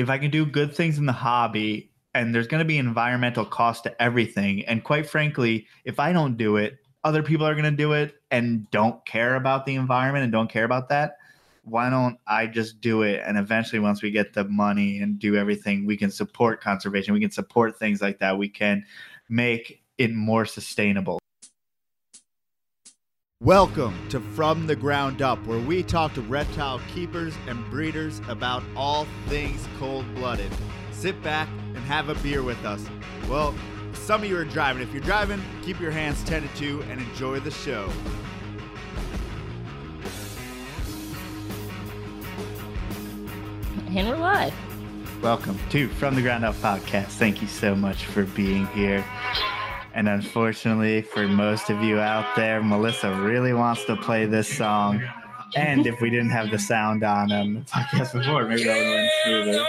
if I can do good things in the hobby and there's going to be environmental cost to everything. And quite frankly, if I don't do it, other people are going to do it and don't care about the environment and don't care about that. Why don't I just do it? And eventually, once we get the money and do everything, we can support conservation. We can support things like that. We can make it more sustainable. Welcome to From the Ground Up, where we talk to reptile keepers and breeders about all things cold blooded. Sit back and have a beer with us. Well, some of you are driving. If you're driving, keep your hands tended to and enjoy the show. And we're live. Welcome to From the Ground Up podcast. Thank you so much for being here. And unfortunately, for most of you out there, Melissa really wants to play this song. And if we didn't have the sound on on the podcast before, maybe that would have been smoother.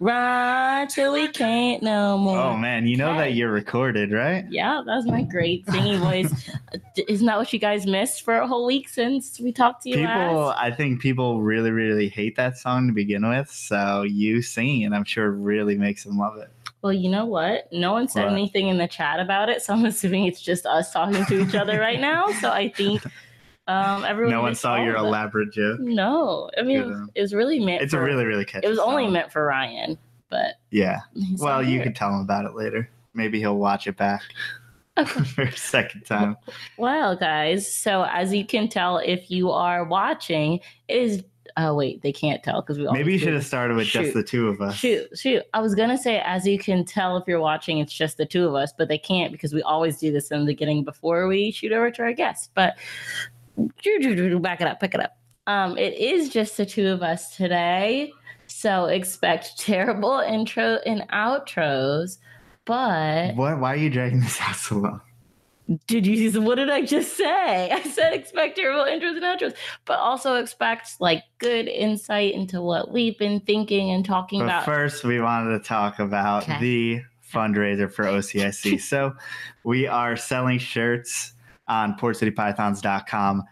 Ride till we can't no more. Oh man, you know that you're recorded, right? Yeah, that was my great singing voice. Isn't that what you guys missed for a whole week since we talked to you People, last? I think people really, really hate that song to begin with. So you singing I'm sure, really makes them love it. Well, you know what? No one said What? anything in the chat about it, so I'm assuming it's just us talking to each other right now. So I think um, everyone. no one saw your elaborate joke. No, I mean it was really meant. It's a really, really catchy. It was only meant for Ryan, but Yeah. Well, you can tell him about it later. Maybe he'll watch it back for a second time. Well, guys, so as you can tell, if you are watching, it is. Oh wait, they can't tell because we. Maybe you should have started with just the two of us. Shoot, shoot. I was gonna say, as you can tell, if you're watching, it's just the two of us, but they can't because we always do this in the beginning before we shoot over to our guest. But back it up, pick it up. Um, it is just the two of us today, so expect terrible intro and outros. But What? Why are you dragging this out so long? did you? See what did I just say? I said expect terrible intros and outros, but also expect like good insight into what we've been thinking and talking But about. first, we wanted to talk about Okay. the fundraiser for OCSC. so we are selling shirts on portcitypythons.com,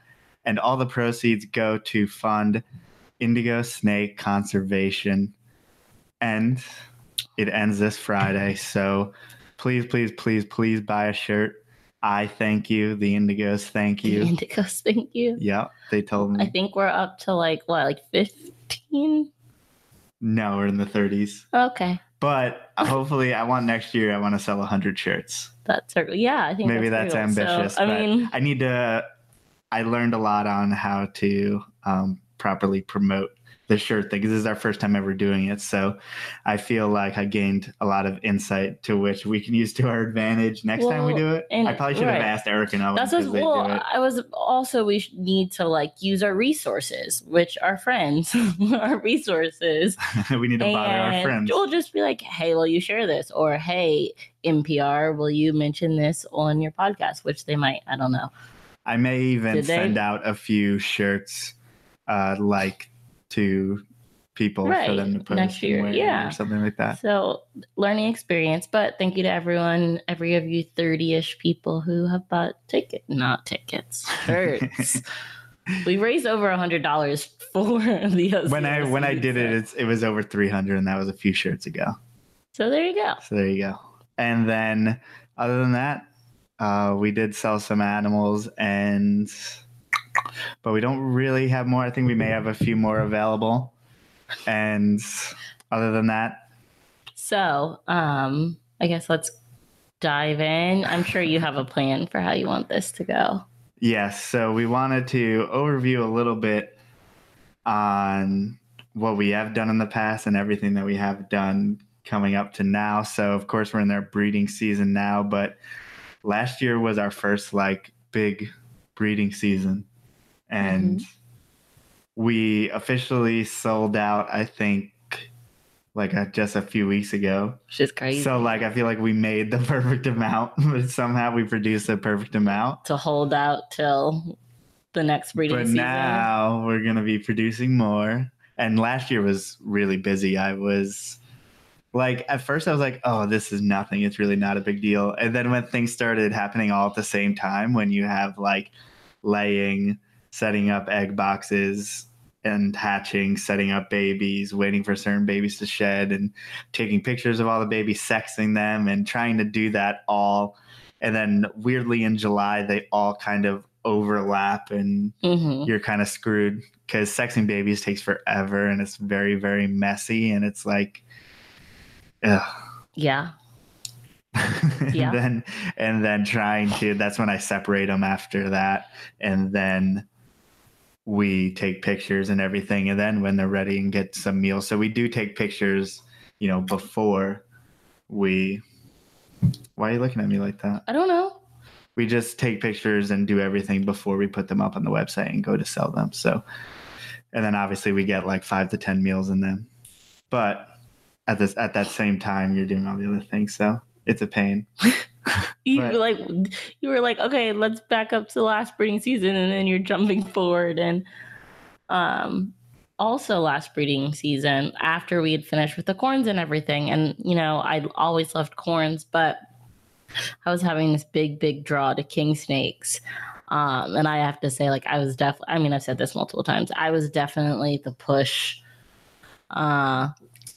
and all the proceeds go to fund Indigo Snake Conservation. And it ends this Friday. So please, please, please, please buy a shirt. I thank you. The Indigos thank The you. Indigos, thank you. Yep, they told me. I think we're up to like what, like fifteen? No, we're in the 30s. Okay, But hopefully, I want next year, I want to sell 100 shirts. that's a, yeah. I think Maybe that's, pretty cool. So, ambitious. I mean, I need to. I learned a lot on how to um, properly promote the shirt thing because this is our first time ever doing it. So I feel like I gained a lot of insight to which we can use to our advantage next time we do it. and- I probably should have asked Eric and Owen that's what. Well. I was also we need to like use our resources, which are friends, our resources. we need to bother our friends. We'll just be like, hey, will you share this? Or hey, NPR, will you mention this on your podcast? Which they might. I don't know. I may even Did they? send out a few shirts, uh, like to people for them to post next and year, yeah. or something like that. So learning experience, but thank you to everyone, every of you 30-ish people who have bought ticket, not tickets, shirts. we raised over a hundred dollars for the when I when I did it, it's, it was over 300, and that was a few shirts ago. So there you go. So there you go. And then other than that, uh, we did sell some animals, and but we don't really have more. I think we may have a few more available. And other than that, So um I guess let's dive in. I'm sure you have a plan for how you want this to go. yes. So we wanted to overview a little bit on what we have done in the past and everything that we have done coming up to now. So of course we're in their breeding season now, but last year was our first like big breeding season. And we officially sold out, I think like uh, just a few weeks ago. Which is crazy. So like I feel like we made the perfect amount, but somehow we produced the perfect amount. to hold out till the next breeding But season. now we're gonna be producing more. And last year was really busy. I was like at first I was like, oh, this is nothing. It's really not a big deal. And then when things started happening all at the same time, when you have like laying, setting up egg boxes, and hatching, setting up babies, waiting for certain babies to shed, and taking pictures of all the babies, sexing them, and trying to do that all. And then weirdly in July, they all kind of overlap, and hmm you're kind of screwed because sexing babies takes forever and it's very, very messy. And it's like, ugh. Yeah. and Yeah. then and then trying to that's when I separate them after that and then we take pictures and everything and then when they're ready and get some meals. So we do take pictures you know before we why are you looking at me like that? I don't know. we just take pictures and do everything before we put them up on the website and go to sell them. So and then obviously we get like five to ten meals in them. But at this at that same time you're doing all the other things so it's a pain You But- were like you were like, okay, let's back up to the last breeding season, and then you're jumping forward. And um, also last breeding season, after we had finished with the corns and everything, and you know, I always loved corns, but I was having this big, big draw to king snakes. Um, and I have to say, like, I was definitely, I mean, I've said this multiple times, I was definitely the push uh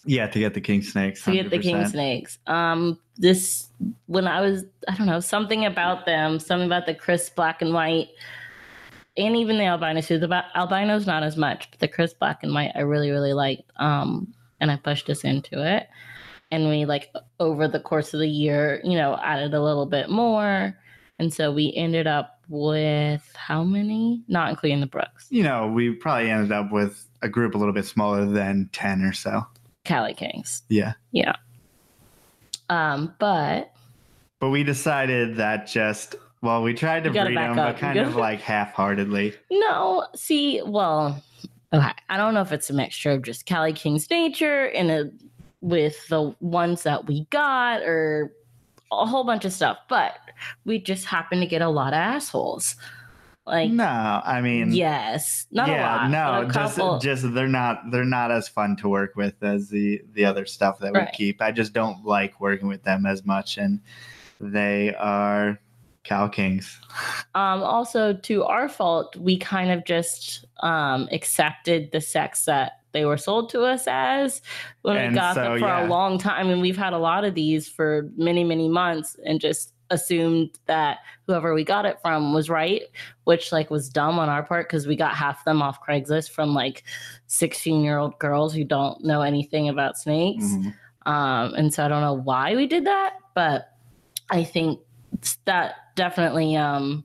Yeah, to get the king snakes. to get the king snakes. Um, this when I was, I don't know, something about them, something about the crisp black and white, and even the albinos too. The albinos not as much, but the crisp black and white I really really liked. Um, and I pushed us into it, and we like over the course of the year, you know, added a little bit more, and so we ended up with how many? Not including the Brooks, You know, we probably ended up with a group a little bit smaller than 10 or so. Cali Kings. Yeah. Yeah. Um, but But we decided that just, well, we tried to breed them, up. but kind of like half heartedly. No, see, well, okay. I don't know if it's a mixture of just Cali King's nature and a, with the ones that we got or a whole bunch of stuff, but we just happen to get a lot of assholes. Like, No, I mean, yes, not yeah, a lot. no, a just just they're not they're not as fun to work with as the the other stuff that we Right. keep. I just don't like working with them as much, and they are Cali kings. um, also, to our fault, we kind of just um, accepted the sex that they were sold to us as when And we got so, them for yeah. a long time. And we've had a lot of these for many, many months and just assumed that whoever we got it from was right, which like was dumb on our part because we got half them off Craigslist from like 16 year old girls who don't know anything about snakes. Mhm. Um, and so I don't know why we did that, but I think that definitely um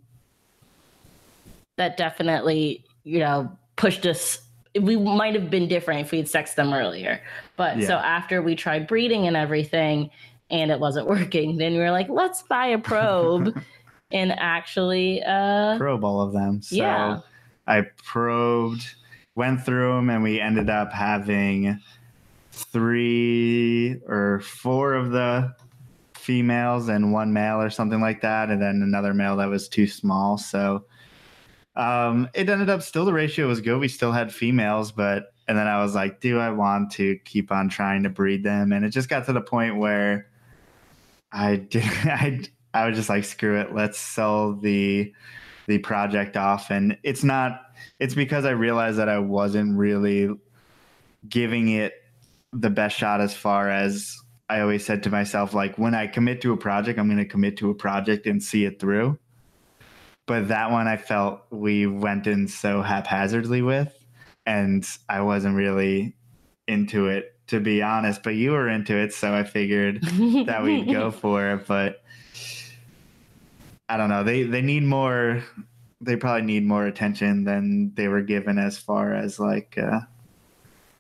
that definitely, you know, pushed us we might have been different if we had sexed them earlier. But so after we tried breeding and everything and it wasn't working, then we were like, let's buy a probe and actually uh probe all of them. So yeah. I probed, went through them, and we ended up having three or four of the females and one male or something like that, and then another male that was too small. So um, it ended up still the ratio was good. We still had females, but and then I was like, do I want to keep on trying to breed them? And it just got to the point where I did I I was just like, screw it, let's sell the the project off. And it's not it's because I realized that I wasn't really giving it the best shot as far as I always said to myself, like when I commit to a project, I'm gonna commit to a project and see it through. But that one I felt we went in so haphazardly with and I wasn't really into it to be honest, but you were into it, so I figured that we'd go for it. But I don't know. They they need more. They probably need more attention than they were given as far as like uh,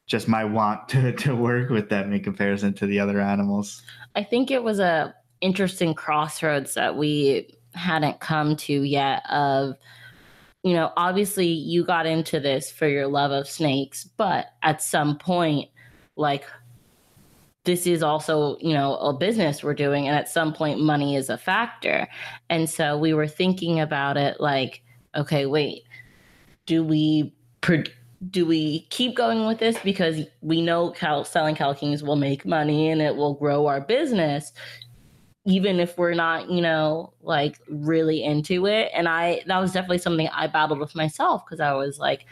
just my want to to work with them in comparison to the other animals. I think it was a interesting crossroads that we hadn't come to yet of you know obviously you got into this for your love of snakes but at some point like this is also you know a business we're doing and at some point money is a factor. And so we were thinking about it like okay wait do we pro- do we keep going with this? Because we know Cal- selling Cal Kings will make money and it will grow our business even if we're not you know like really into it. And i that was definitely something i battled with myself because i was like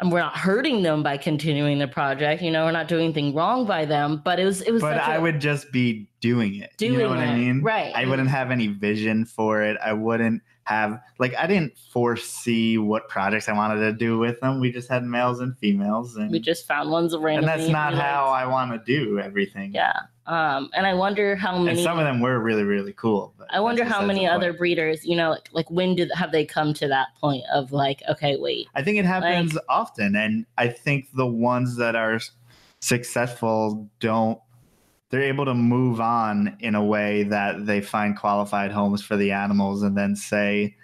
and we're not hurting them by continuing the project. You know, we're not doing anything wrong by them. But it was it was. But I a- would just be doing it. you Doing know what I mean? right. I wouldn't have any vision for it. I wouldn't have like I didn't foresee what projects I wanted to do with them. We just had males and females, and We just found ones randomly. and that's not how. I want to do everything. Yeah. Um, and I wonder how And many. some of them were really really cool. I wonder how many other breeders, you know, like, like when did have they come to that point of like, okay, wait, I think it happens often, and I think the ones that are successful don't. They're able to move on in a way that they find qualified homes for the animals, and then say,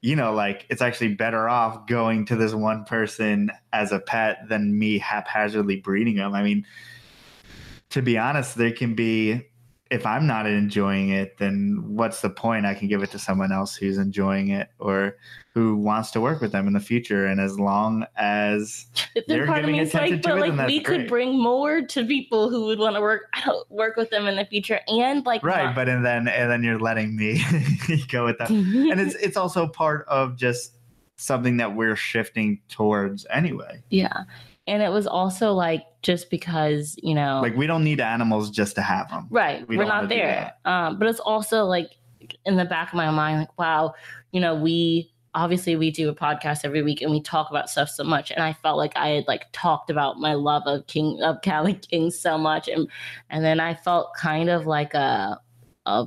you know, like it's actually better off going to this one person as a pet than me haphazardly breeding them. I mean, to be honest, there can be. If I'm not enjoying it, then what's the point? I can give it to someone else who's enjoying it, or who wants to work with them in the future. And as long as but they're part of giving me attention like, to but it, like we could great. bring more to people who would want to work work with them in the future, and like right, not- but and then and then you're letting me go with that. And it's it's also part of just something that we're shifting towards anyway. yeah, and it was also like just because you know, Like we don't need animals just to have them. right, we are not there. Um, but it's also like in the back of my mind, like wow, you know, we obviously we do a podcast every week and we talk about stuff so much and i felt like i had like talked about my love of king of cali king so much and and then i felt kind of like a a,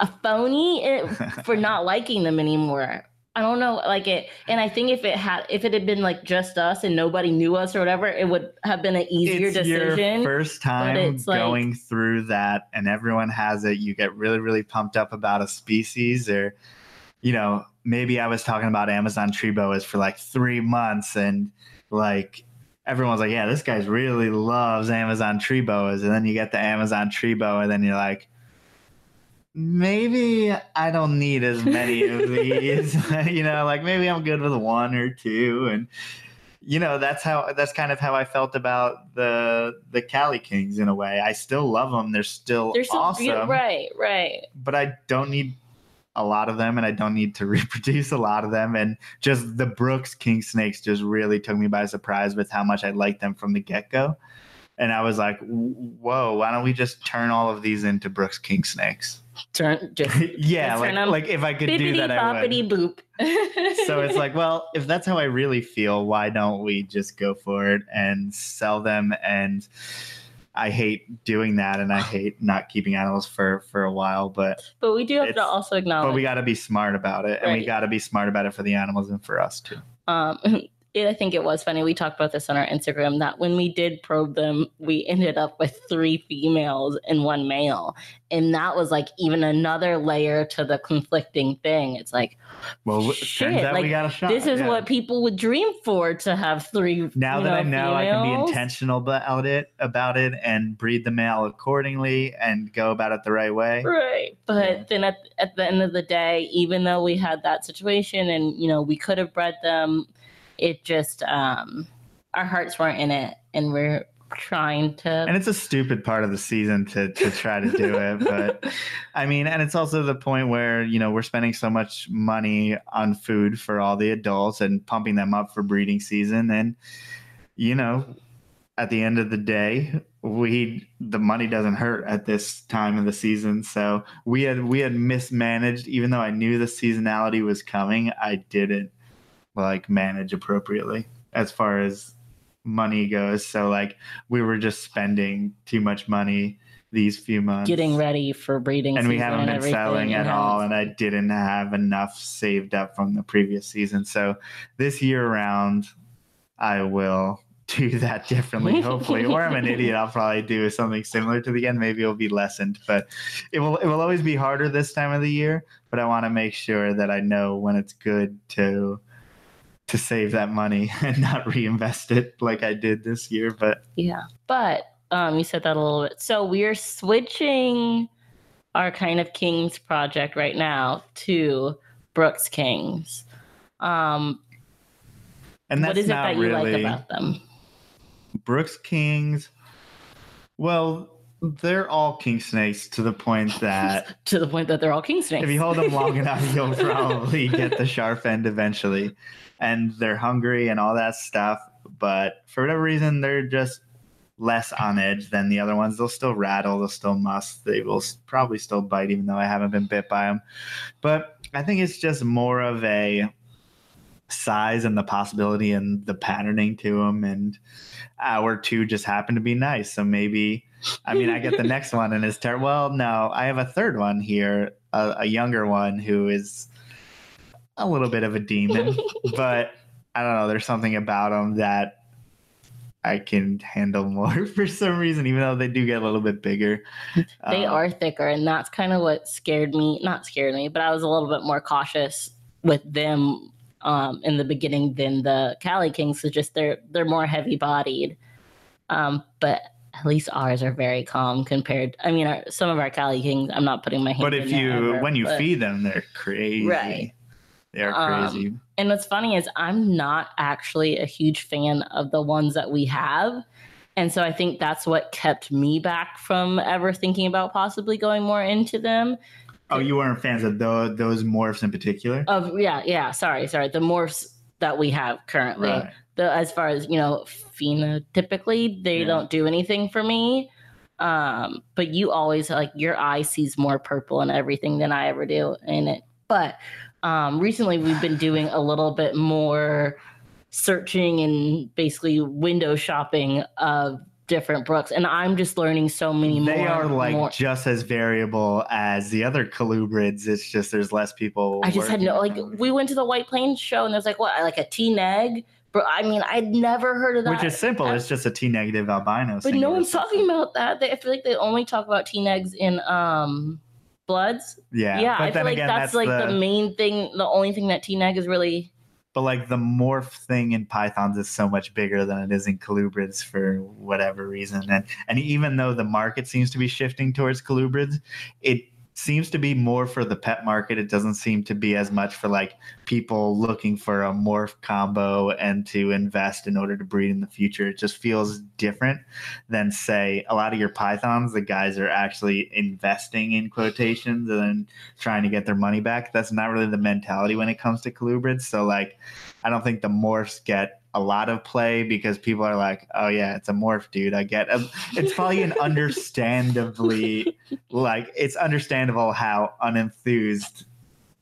a phony eh, for not liking them anymore i don't know like it and i think if it had if it had been like just us and nobody knew us or whatever it would have been an easier decision. it's decision your first time it's like- going through that and everyone has it you get really really pumped up about a species or you know maybe i was talking about amazon tree boas for like three months and like everyone's like yeah this guy's really loves amazon tree boas and then you get the amazon tree boa and then you're like maybe i don't need as many of these you know like maybe i'm good with one or two and you know that's how that's kind of how I felt about the the Cali Kings in a way. I still love them; they're still they're so awesome, beautiful right right but I don't need a lot of them, and I don't need to reproduce a lot of them. And just the Brooks King snakes just really took me by surprise with how much I liked them from the get go. And I was like, "Whoa! Why don't we just turn all of these into Brooks King snakes?" Turn just yeah, like turn like if I could do that, I would. boop so it's like, well, if that's how I really feel, why don't we just go for it and sell them? And I hate doing that, and I hate not keeping animals for for a while. But but we do have to also acknowledge but we got to be smart about it, and we got to be smart about it for the animals and for us too. um it, I think it was funny. We talked about this on our Instagram that when we did probe them, we ended up with three females and one male. And that was like even another layer to the conflicting thing. It's like, Well, Shit, like, we got a shot. this is yeah. what people would dream for to have three. Now that I know I can be intentional about it, about it, and breed the male accordingly, and go about it the right way. Right. But Yeah. then at, at the end of the day, even though we had that situation and, you know, we could have bred them, it just, um, our hearts weren't in it. And we're trying to. and it's a stupid part of the season to to try to do it but i mean and it's also the point where you know we're spending so much money on food for all the adults and pumping them up for breeding season and you know at the end of the day we the money doesn't hurt at this time of the season so we had we had mismanaged even though i knew the seasonality was coming i didn't like manage appropriately as far as money goes. So like we were just spending too much money these few months. Getting ready for breeding and we haven't been selling at all and i didn't have enough saved up from the previous season. So this year round i will do that differently hopefully. Or i'm an idiot i'll probably do something similar to the end. Maybe it'll be lessened but it will it will always be harder this time of the year. But i want to make sure that i know when it's good to to save that money and not reinvest it like i did this year but Yeah. But um you said that a little bit. So we're switching our kind of Kings project right now to Brooks Kings. Um and that's what is it that you really like about them? Brooks Kings. Well, they're all king snakes to the point that to the point that they're all king snakes. if you hold them long enough, you'll probably get the sharp end eventually. And they're hungry and all that stuff. But for whatever reason, they're just less on edge than the other ones. They'll still rattle, they'll still musk, they will probably still bite, even though I haven't been bit by them. But I think it's just more of a size and the possibility and the patterning to them. And our two just happened to be nice. So maybe, I mean, I get the next one and it's terrible. Well, no, I have a third one here, a, a younger one who is a little bit of a demon, but I don't know. There's something about him that I can handle more for some reason, even though they do get a little bit bigger. they Um, are thicker, and that's kind of what scared me. Not scared me, but I was a little bit more cautious with them um, in the beginning than the Cali Kings. So just they're they're more heavy bodied, um, but at least ours are very calm compared. I mean, our, some of our Cali Kings, I'm not putting my hand. But if you, ever, when you but- feed them, they're crazy. Right. They're Um, crazy. And what's funny is I'm not actually a huge fan of the ones that we have. And so I think that's what kept me back from ever thinking about possibly going more into them. oh, you weren't fans of those, those morphs in particular? Of yeah, yeah, sorry, sorry. The morphs that we have currently. right. The as far as, you know, phenotypically, they Yeah. don't do anything for me. Um, but you always like your eye sees more purple and everything than I ever do in it. But um recently we've been doing a little bit more searching and basically window shopping of different brooks and i'm just learning so many more They are like more- just as variable as the other colubrids. It's just there's less people. i just had no like we went to the white plains show and there's like what like a t-neg bro i mean i'd never heard of that which is simple. I- It's just a T negative albino. but no one's talking about that they, i feel like they only talk about t-negs in um bloods Yeah, yeah, but i feel like again, that's, like the, main thing the only thing that t-neg is really But like the morph thing in pythons is so much bigger than it is in colubrids for whatever reason. And and even though the market seems to be shifting towards colubrids, it seems to be more for the pet market. It doesn't seem to be as much for like people looking for a morph combo and to invest in order to breed in the future. It just feels different than say a lot of your pythons. The guys are actually investing in quotations and then trying to get their money back. That's not really the mentality when it comes to colubrids. So like I don't think the morphs get a lot of play because people are like, oh yeah, it's a morph, dude. I get it. It's probably an understandably like it's understandable how unenthused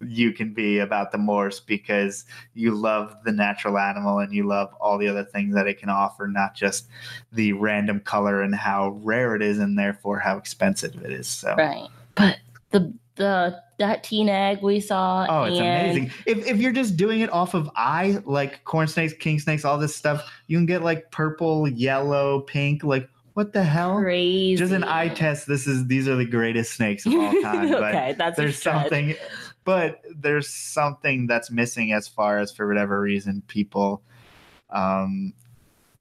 you can be about the morphs because you love the natural animal and you love all the other things that it can offer, not just the random color and how rare it is and therefore how expensive it is. So right but the the that T-neg we saw Oh, it's amazing. If, if you're just doing it off of eye, like corn snakes, king snakes, all this stuff, you can get like purple, yellow, pink. Like, what the hell? crazy Just an eye test. This is these are the greatest snakes of all time. But okay that's there's something, but there's something that's missing as far as for whatever reason people, um,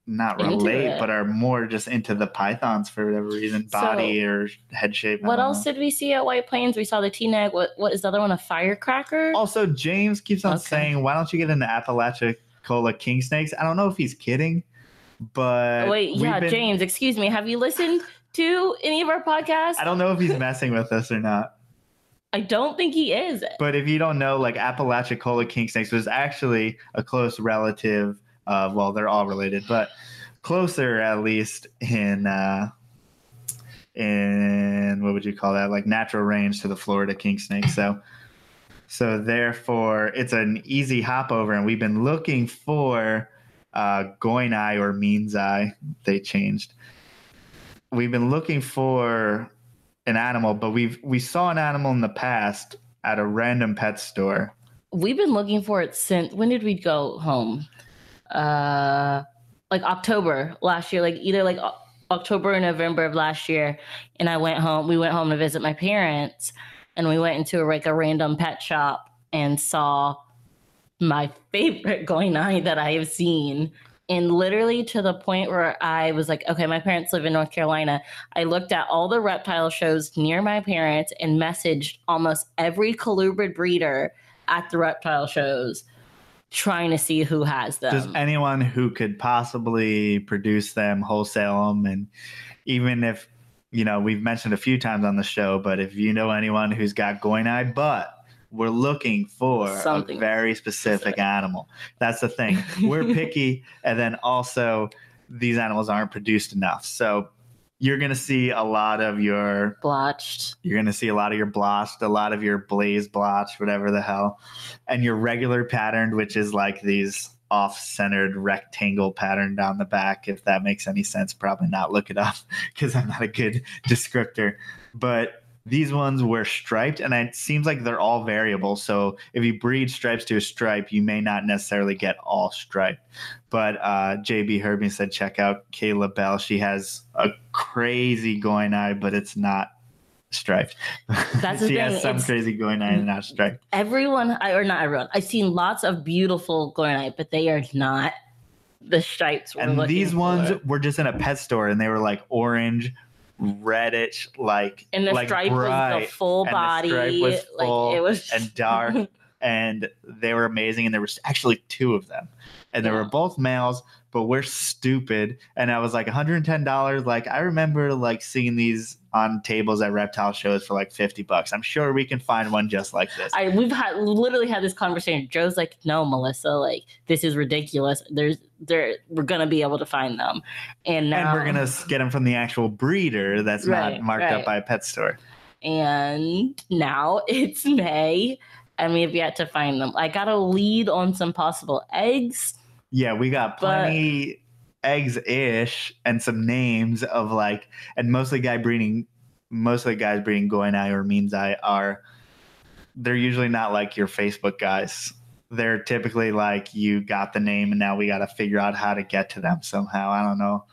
not relate, but are more just into the pythons for whatever reason, So, body or head shape. What else know. did we see at White Plains? We saw the T-Neg. What what is the other one? A firecracker? Also, James keeps on Okay. saying, "Why don't you get into Apalachicola king snakes?" I don't know if he's kidding, but Wait, yeah, been- James. Excuse me. Have you listened to any of our podcasts? I don't know if he's messing with us or not. I don't think he is. But if you don't know, like Apalachicola king snakes was actually a close relative. Of, well, they're all related, but closer at least in uh, in what would you call that? Like natural range to the Florida king snake. So. So therefore, it's an easy hop over, and we've been looking for uh, Goini or Meansi. They changed. We've been looking for an animal, but we've we saw an animal in the past at a random pet store. We've been looking for it since. When did we go home? Uh, like October last year. Like either like October or November of last year. And I went home. We went home to visit my parents, and we went into like a random pet shop and saw my favorite goini that I have seen. And literally to the point where I was like, okay, my parents live in North Carolina. I looked at all the reptile shows near my parents and messaged almost every colubrid breeder at the reptile shows trying to see who has them. Just anyone who could possibly produce them, wholesale them, and even if you know, we've mentioned a few times on the show, but if you know anyone who's got goini but we're looking for Something a very specific, specific. animal. That's the thing. We're picky, and then also these animals aren't produced enough. So you're gonna see a lot of your Blotched. you're gonna see a lot of your blotched, a lot of your blaze blotched, whatever the hell, and your regular patterned, which is like these off-centered rectangle pattern down the back. If that makes any sense, probably not. Look it up because I'm not a good descriptor. But these ones were striped, and it seems like they're all variable. So if you breed stripes to a stripe, you may not necessarily get all striped. But uh, JB Herbie said, check out Kayla Bell. She has a crazy goini, but it's not striped. That's the she thing, has some it's- crazy goini and not striped. Everyone, or not everyone, I've seen lots of beautiful Goronite, but they are not the stripes. We're And these ones were just in a pet store, and they were like orange, reddish, like and the like stripe was the full and the body. stripe was full like it was and dark. and they were amazing. And there was actually two of them, and they were both males. But we're stupid, and I was like 110 dollars. Like I remember like seeing these on tables at reptile shows for like 50 bucks. I'm sure we can find one just like this. I we've had literally had this conversation. Joe's like, "No, Melissa, like this is ridiculous. There's there we're gonna be able to find them." And now and we're gonna get them from the actual breeder that's Right, not marked right. up by a pet store. and now it's May and we have yet to find them. I got a lead on some possible eggs. Yeah, we got But- plenty eggs ish and some names of like, and mostly guy breeding, mostly guys breeding Goini or Meansi are, they're usually not like your Facebook guys. They're typically like, you got the name and now we got to figure out how to get to them somehow. I don't know.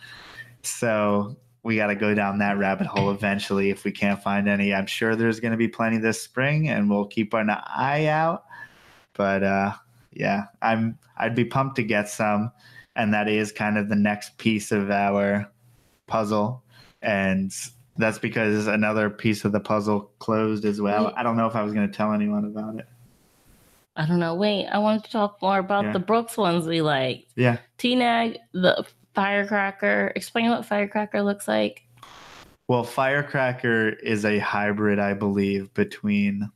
So we got to go down that rabbit hole eventually if we can't find any. I'm sure there's going to be plenty this spring and we'll keep an eye out. But, uh, yeah, I'm I'd be pumped to get some, and that is kind of the next piece of our puzzle, and that's because another piece of the puzzle closed as well. Wait. I don't know if I was going to tell anyone about it. I don't know. Wait, I wanted to talk more about Yeah. the Brooks ones we liked. Yeah, T-Neg, the firecracker. Explain what firecracker looks like. well, Firecracker is a hybrid, I believe, between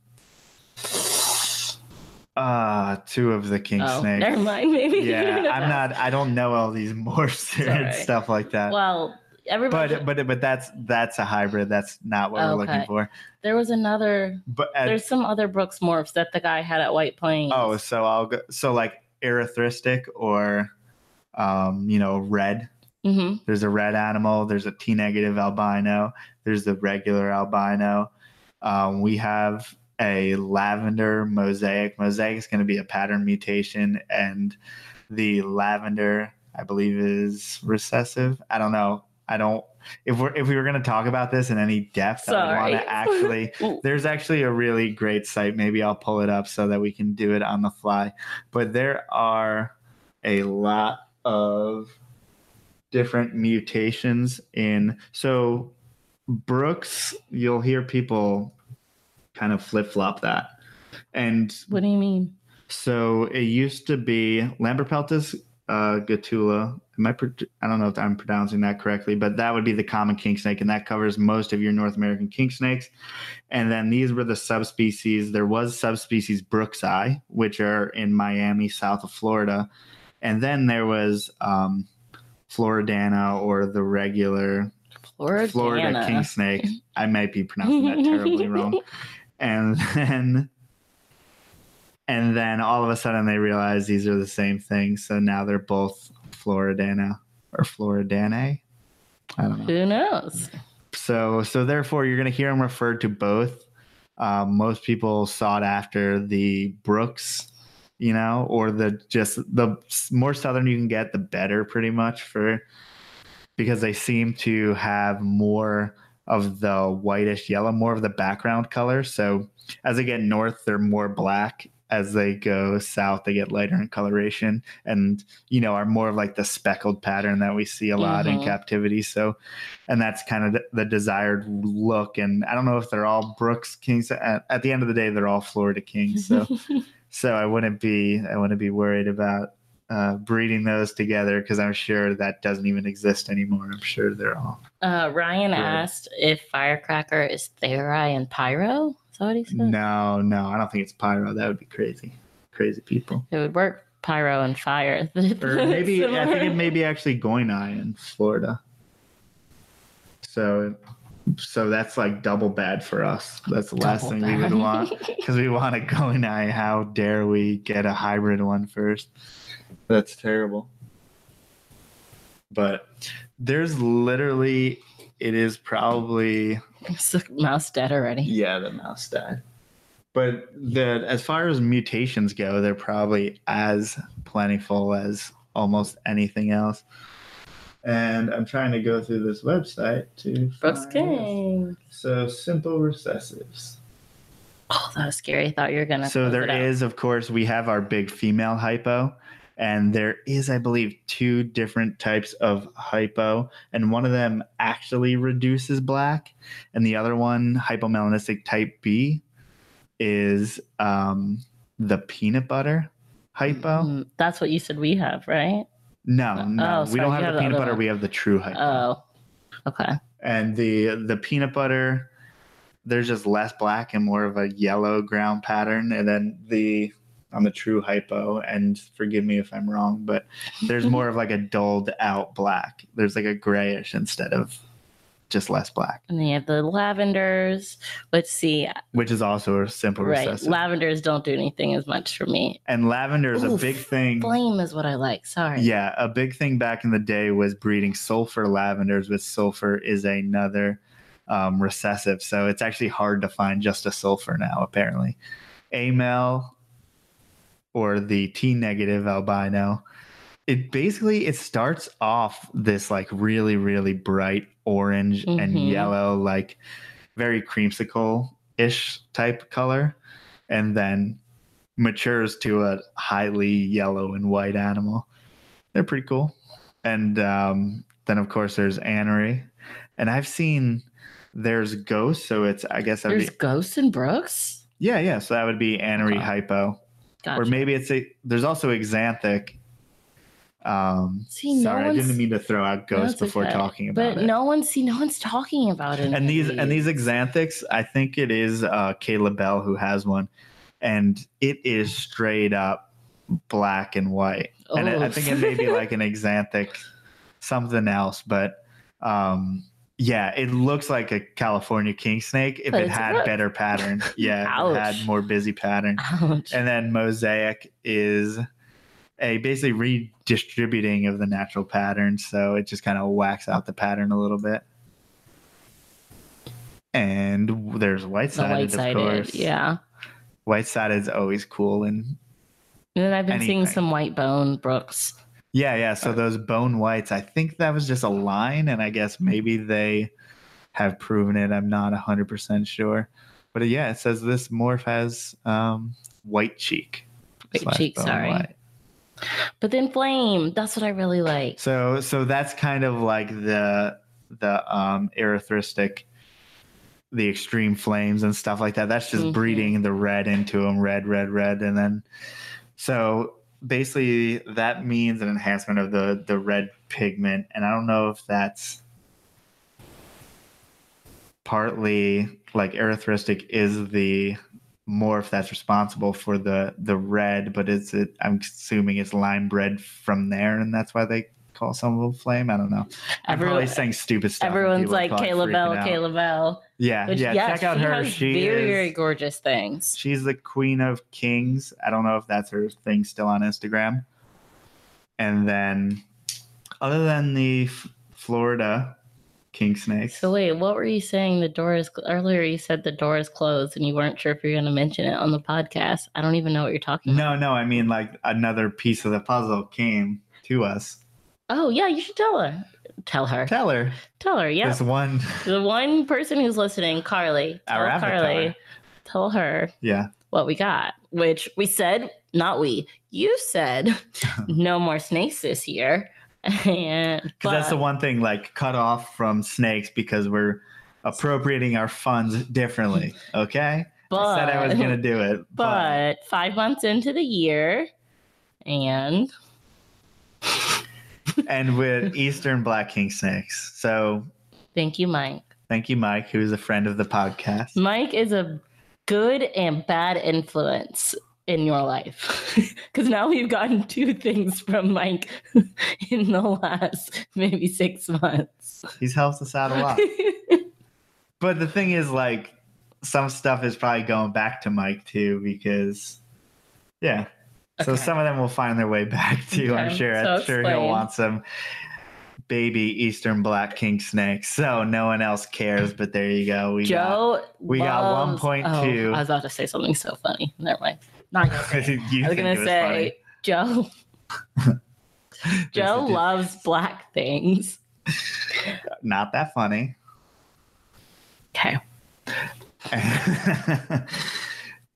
uh two of the king oh, snakes. never mind. Maybe. Yeah, I'm not. I don't know all these morphs and stuff like that. Well, everybody. but but but that's that's a hybrid. That's not what we're looking for. there was another. But uh, There's some other Brooks morphs that the guy had at White Plains. Oh, so I'll go. So like erythristic or, um, you know, red. hmm There's a red animal. There's a T negative albino. There's the regular albino. Um, we have a lavender mosaic. Mosaic is going to be a pattern mutation, and the lavender, I believe, is recessive. I don't know. I don't. If we're if we were going to talk about this in any depth, I want Sorry. to actually there's actually a really great site. Maybe I'll pull it up so that we can do it on the fly. But there are a lot of different mutations in. So, Brooks, you'll hear people kind of flip flop that. And What do you mean? so it used to be Lampropeltis uh, getula. Am I, pro- I don't know if I'm pronouncing that correctly, but that would be the common king snake, and that covers most of your North American king snakes. And then these were the subspecies. There was subspecies Brooksii, which are in Miami, south of Florida, and then there was um, Floridana or the regular Florida. Florida king snake. I might be pronouncing that terribly wrong. And then and then all of a sudden they realize these are the same thing. So now they're both Floridana or Floridanae. I don't know. Who knows? So so therefore you're gonna hear them referred to both. Um, most people sought after the Brooks, you know, or the just the more southern you can get, the better, pretty much for because they seem to have more of the whitish yellow, more of the background color. So as they get north, they're more black. As they go south, they get lighter in coloration and, you know, are more of like the speckled pattern that we see a lot in Mhm. captivity. So, and that's kind of the, the desired look. And I don't know if they're all Brooks Kings. At, at the end of the day, they're all Florida Kings. So, so I wouldn't be, I wouldn't be worried about uh, breeding those together because I'm sure that doesn't even exist anymore. I'm sure they're all. Uh, Ryan Good. asked if Firecracker is Therai and Pyro. Is that what he said? No, no, I don't think it's pyro. That would be crazy. Crazy people. It would work. Pyro and fire. Or maybe I think it may be actually Goini in Florida. So, so that's like double bad for us. That's the last Double thing we would want because we want a Goini. How dare we get a hybrid one first? That's terrible. But there's literally, it is probably Is the mouse dead already? yeah, the mouse died. But the as far as mutations go, they're probably as plentiful as almost anything else. And I'm trying to go through this website to Brooks find- King. So simple recessives. Oh, that was scary. I thought you were gonna. So close there it out. of course, we have our big female hypo, and there is, I believe, two different types of hypo, and one of them actually reduces black, and the other one, hypomelanistic type B, is um, the peanut butter hypo. Mm, That's what you said we have, right? No, no, Oh, we don't have the the peanut other butter. one. We have the true hypo. Oh, okay. and the the peanut butter there's just less black and more of a yellow ground pattern and then the on the true hypo and forgive me if i'm wrong but there's more of like a dulled out black there's like a grayish instead of just less black And then you have the lavenders. Let's see. which is also a simple Right. recessive Lavenders don't do anything as much for me. and lavender is a big thing Flame is what I like. Sorry. Yeah, a big thing back in the day was breeding sulfur lavenders, which sulfur is another um, recessive. So it's actually hard to find just a sulfur now, apparently. Amel or the T negative albino, it basically it starts off this like really, really bright orange and Mhm. yellow, like very creamsicle ish type color, and then matures to a highly yellow and white animal. They're pretty cool. And um, then, of course, there's Anery. And I've seen there's ghosts, So it's, I guess, There's be, Ghosts and Brooks. yeah, yeah. So that would be Anery Okay. hypo. Gotcha. Or maybe it's a, there's also Axanthic. Um, See, no sorry, I didn't mean to throw out No, before okay. talking about but it. no one's see, no one's talking about it. and these and these axanthics i think it is uh kayla bell who has one and it is straight up black and white and it, i Oh. think it may be like an axanthic something else but um yeah it looks like a california king snake if But it had rough. better pattern yeah it had more busy pattern Ouch. and then mosaic is a basically redistributing of the natural pattern so it just kind of whacks out the pattern a little bit and there's white the of uh, course yeah. white sided is always cool and And then I've been seeing some white bone Brooks. Yeah yeah so those bone whites i think that was just a line and i guess maybe they have proven it i'm not 100% sure but uh, yeah it says this morph has um, white cheek White cheek, sorry. white. But then flame, that's what I really like. So so that's kind of like the the um erythristic the extreme flames and stuff like that. That's just Mhm. breeding the red into them, red, red, red, and then so basically that means an enhancement of the the red pigment. And I don't know if that's partly like erythristic is the morph that's responsible for the the red, but it's it I'm assuming it's line bred from there, and that's why they call some of them flame. I don't know. I'm Everyone- saying stupid stuff. Everyone's like Kayla Bell. Kayla Bell. Yeah, Which, yeah. yeah, check out she her. Has She very, is. very gorgeous things. She's the queen of kings. I don't know if that's her thing still on Instagram. And then, other than the F- Florida king snakes, So wait, what were you saying? The door is earlier. You said the door is closed, and you weren't sure if you're going to mention it on the podcast. I don't even know what you're talking about. no, no, I mean like another piece of the puzzle came to us. Oh yeah, you should tell her. Tell her. Tell her Tell her. Yeah. this one. The one person who's listening, Carly. Tell Our avatar. Carly. Tell her Yeah, what we got. Which we said, not we. You said no more snakes this year. and because that's the one thing like cut off from snakes because we're appropriating our funds differently. Okay, But, I said I was gonna do it, but but five months into the year and and with Eastern Black King Snakes. So Thank you, Mike. thank you, Mike, who's a friend of the podcast. Mike is a good and bad influence in your life because now we've gotten two things from Mike in the last maybe six months. He's helped us out a lot. But the thing is, like, some stuff is probably going back to Mike too, because yeah. So Okay. some of them will find their way back to you, I'm sure. so I'm sure he'll want some baby Eastern Black King snakes. So no one else cares, but there you go. We got Joe, we got loves- 1.2. Oh, I was about to say something so funny. Never mind. Not gonna say. you I was gonna say Joe. funny. Joe is loves black things. not that funny. Okay,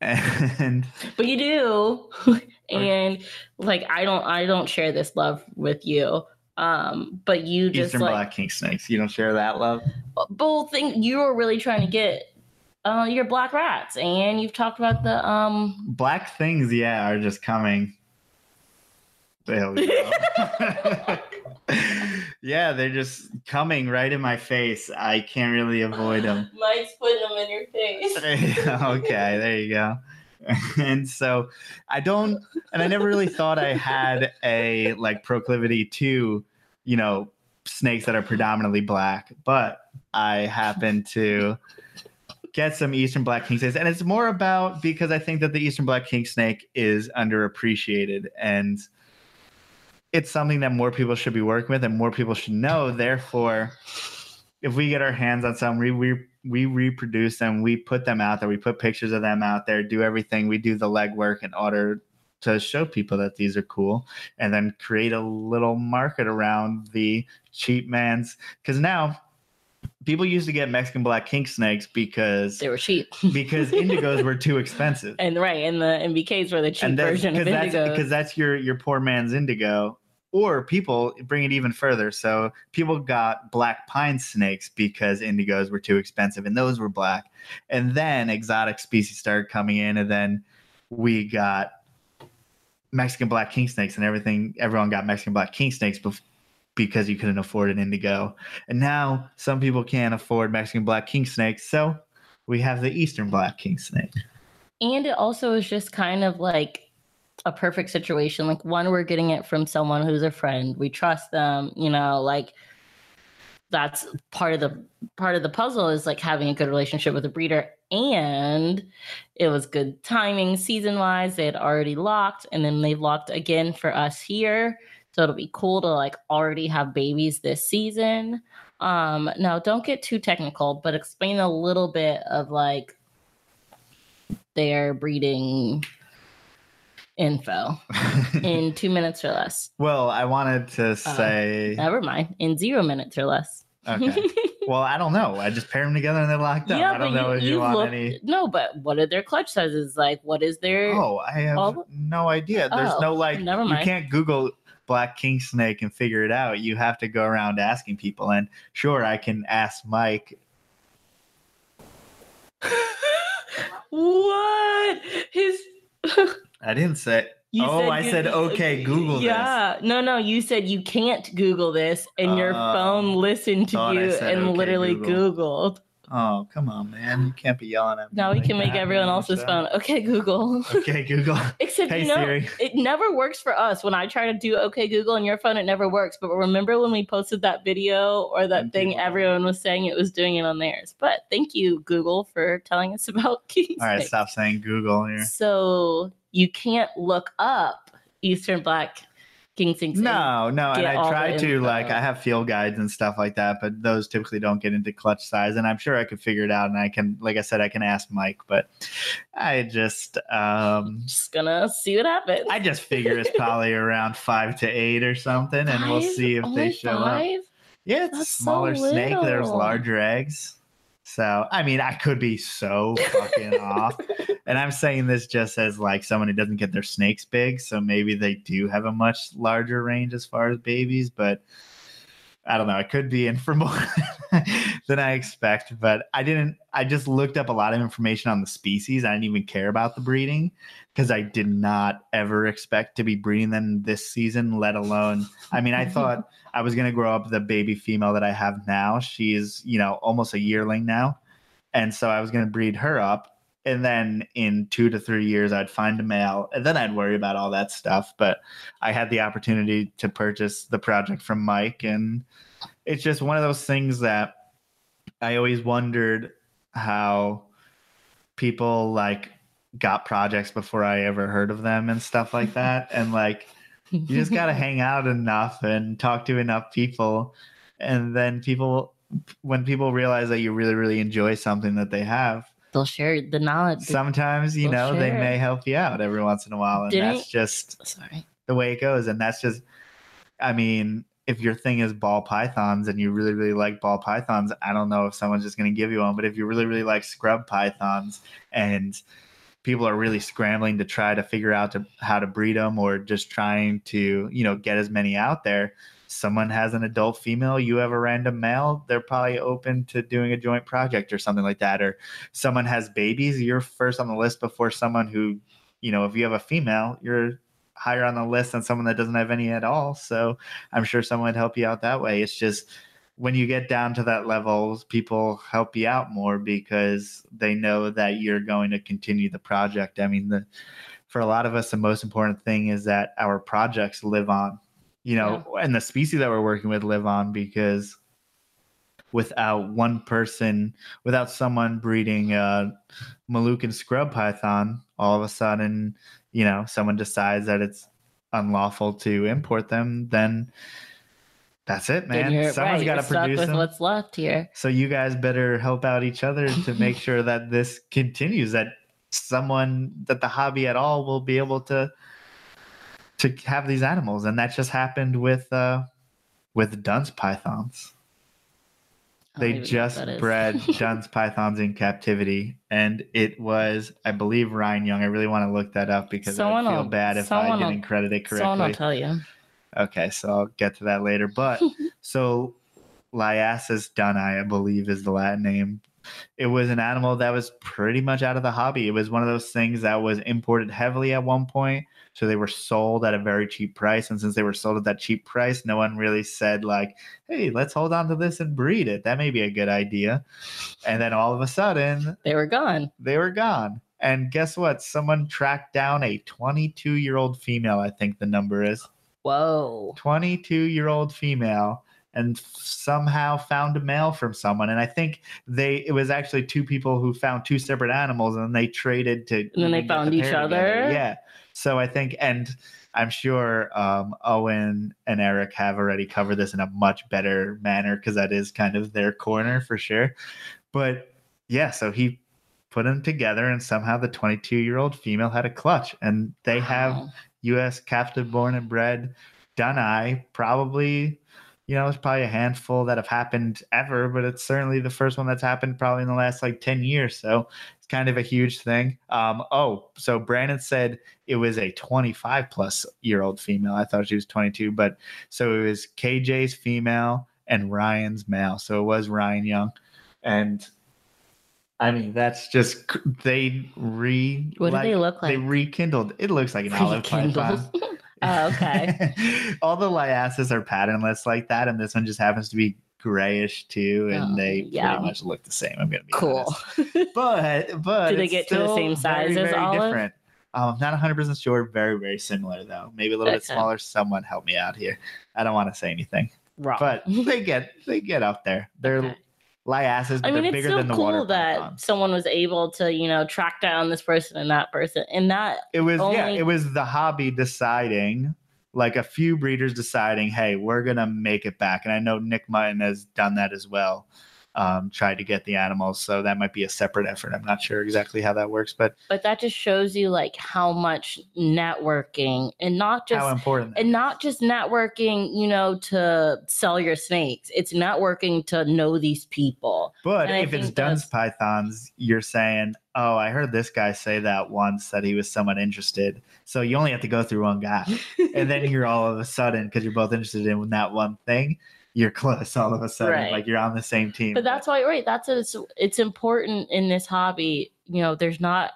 and but you do, and like I don't, I don't share this love with you. Um, but you just Eastern like Black King snakes. You don't share that love? both thing you were really trying to get uh your black rats and you've talked about the um Black things, yeah, are just coming. There we go. yeah, they're just coming right in my face. I can't really avoid them. mike's putting them in your face okay, there you go. And so I don't, and I never really thought I had a like proclivity to, you know, snakes that are predominantly black, but I happen to get some Eastern Black King snakes. And it's more about because I think that the Eastern Black King snake is underappreciated and it's something that more people should be working with and more people should know. Therefore, if we get our hands on some, we, we we reproduce them, we put them out there, we put pictures of them out there, do everything, we do the legwork in order to show people that these are cool, and then create a little market around the cheap man's. Because now people used to get Mexican black king snakes because they were cheap because indigos were too expensive. and right and the mbks were the cheap version of that's indigo because that's your your poor man's indigo or people bring it even further. So people got black pine snakes because indigos were too expensive and those were black. And then exotic species started coming in and then we got mexican black king snakes and everything everyone got mexican black king snakes because you couldn't afford an indigo. And now some people can't afford mexican black king snakes so we have the eastern black king snake. And it also is just kind of like a perfect situation. Like one we're getting it from someone who's a friend. We trust them you know like that's part of the part of the puzzle is like having a good relationship with a breeder. And it was good timing season wise they had already locked and then they locked again for us here. So it'll be cool to like already have babies this season. Um now don't get too technical but explain a little bit of like their breeding info in two minutes or less Well, I wanted to uh, say, never mind in zero minutes or less okay. Well, I don't know. I just pair them together and they're locked up. I don't know if you want looked- any. No, but what are their clutch sizes like? What is their? Oh, I have all- no idea. There's Oh, no like. never mind. You can't Google black king snake and figure it out. You have to go around asking people. And sure, I can ask Mike. what his? I didn't say. You oh, I said okay. Google this. Yeah, no, no. You said you can't Google this, and your Oh, phone listened to you said, and "Okay, literally Google." Googled. Oh, come on, man. You can't be yelling at me. Now we like can make everyone else's phone. Okay, Google. Okay, Google. Except Hey you know, Siri. it never works for us. When I try to do OK Google on your phone, it never works. But remember when we posted that video or that And thing, everyone was saying it was doing it on theirs. But thank you, Google, for telling us about keys. All right, stop saying Google here. So you can't look up Eastern Black King snakes. and- No, no, and I try to info. like I have field guides and stuff like that, but those typically don't get into clutch size, and I'm sure I could figure it out. And I can, like I said, I can ask Mike, but I just, um, Just gonna see what happens. I just figure it's probably around five to eight or something, and we'll see if Only they show up. Yeah, it's That's a so smaller snake. There's larger eggs. So, I mean, I could be so fucking off. And I'm saying this just as like someone who doesn't get their snakes big. So maybe they do have a much larger range as far as babies. But I don't know. I could be in for more than I expect, but I didn't. I just looked up a lot of information on the species. I didn't even care about the breeding because I did not ever expect to be breeding them this season, let alone. I mean, I thought I was to grow up the baby female that I have now. She's, you know, almost a yearling now. And so I was to breed her up. And then in two to three years, I'd find a male, and then I'd worry about all that stuff. But I had the opportunity to purchase the project from Mike, and it's just one of those things that I always wondered how people like got projects before I ever heard of them and stuff like that. and like, you just got to hang out enough and talk to enough people. And then people, when people realize that you really, really enjoy something that they have, they'll share the knowledge. sometimes, you They'll know, they may help you out every once in a while. And Didn't- that's just Sorry. the way it goes. And that's just, I mean, if your thing is ball pythons and you really, really like ball pythons, I don't know if someone's just going to give you one. But if you really, really like scrub pythons and people are really scrambling to try to figure out to, how to breed them or just trying to, you know, get as many out there, someone has an adult female, you have a random male, they're probably open to doing a joint project or something like that. Or someone has babies, you're first on the list before someone who, you know, if you have a female, you're higher on the list than someone that doesn't have any at all. So I'm sure someone would help you out that way. It's just when you get down to that level, people help you out more because they know that you're going to continue the project. I mean, the for a lot of us, the most important thing is that our projects live on, you know, and the species that we're working with live on because without one person, without someone breeding a Moluccan scrub python, all of a sudden, you know, someone decides that it's unlawful to import them, then that's it, man. Someone's right, got to produce with them. what's left here. So you guys better help out each other to make sure that this continues. That someone that the hobby at all will be able to to have these animals, and that just happened with uh with Dunn's pythons. They even know what just bred Dunn's pythons in captivity, and it was, I believe, Ryan Young. I really want to look that up because Someone I feel will- bad if I will- didn't credit it correctly. Someone will tell you. Okay, so I'll get to that later. But so Liasis dunai, I believe, is the Latin name. It was an animal that was pretty much out of the hobby. It was one of those things that was imported heavily at one point. So they were sold at a very cheap price. And since they were sold at that cheap price, no one really said, like, hey, let's hold on to this and breed it. That may be a good idea. And then all of a sudden, They were gone. they were gone. And guess what? Someone tracked down a 22 year old female, I think the number is. Whoa. 22 year old female and somehow found a male from someone and i think they it was actually two people who found two separate animals and they traded to And then they found the each pair together. other? yeah so i think and i'm sure um, owen and eric have already covered this in a much better manner because that is kind of their corner for sure but yeah so he put them together and somehow the 22 year old female had a clutch and they have Wow. U.S. captive born and bred Dunai. Probably, you know, it's probably a handful that have happened ever, but it's certainly the first one that's happened probably in the last like 10 years. So it's kind of a huge thing. Um, oh, so Brandon said it was a 25 plus year old female. I thought she was 22, but so it was KJ's female and Ryan's male. So it was Ryan Young. And I mean, that's just they re. What do they look like? They rekindled. It looks like an olive python. Rekindled. Oh, okay. All the liasis are patternless like that, and this one just happens to be grayish too, and Oh, they yeah. pretty much look the same. I'm gonna be Cool. honest. but but Do they get to the same size very, as very olive? Different. Um, not 100 percent sure. Very very similar though. Maybe a little bit smaller. Someone help me out here. I don't want to say anything, Wrong. but they get they get up there. They're Okay. Liasis, but I mean, it's bigger still than the cool that pythons. someone was able to, you know, track down this person and that person, and that It was yeah, it was the hobby deciding, like a few breeders deciding, hey, we're gonna make it back. And I know Nick Mutton has done that as well. Um, tried to get the animals, so that might be a separate effort. I'm not sure exactly how that works, but but that just shows you like how much networking and not just how important. and not just networking, you know, to sell your snakes. It's networking to know these people. but and if it's Dunn's pythons, you're saying, oh, I heard this guy say that once that he was somewhat interested. So you only have to go through one guy. and then you're all of a sudden because you're both interested in that one thing you're close all of a sudden, Right. like you're on the same team. but that's why right that's it's it's important in this hobby you know there's not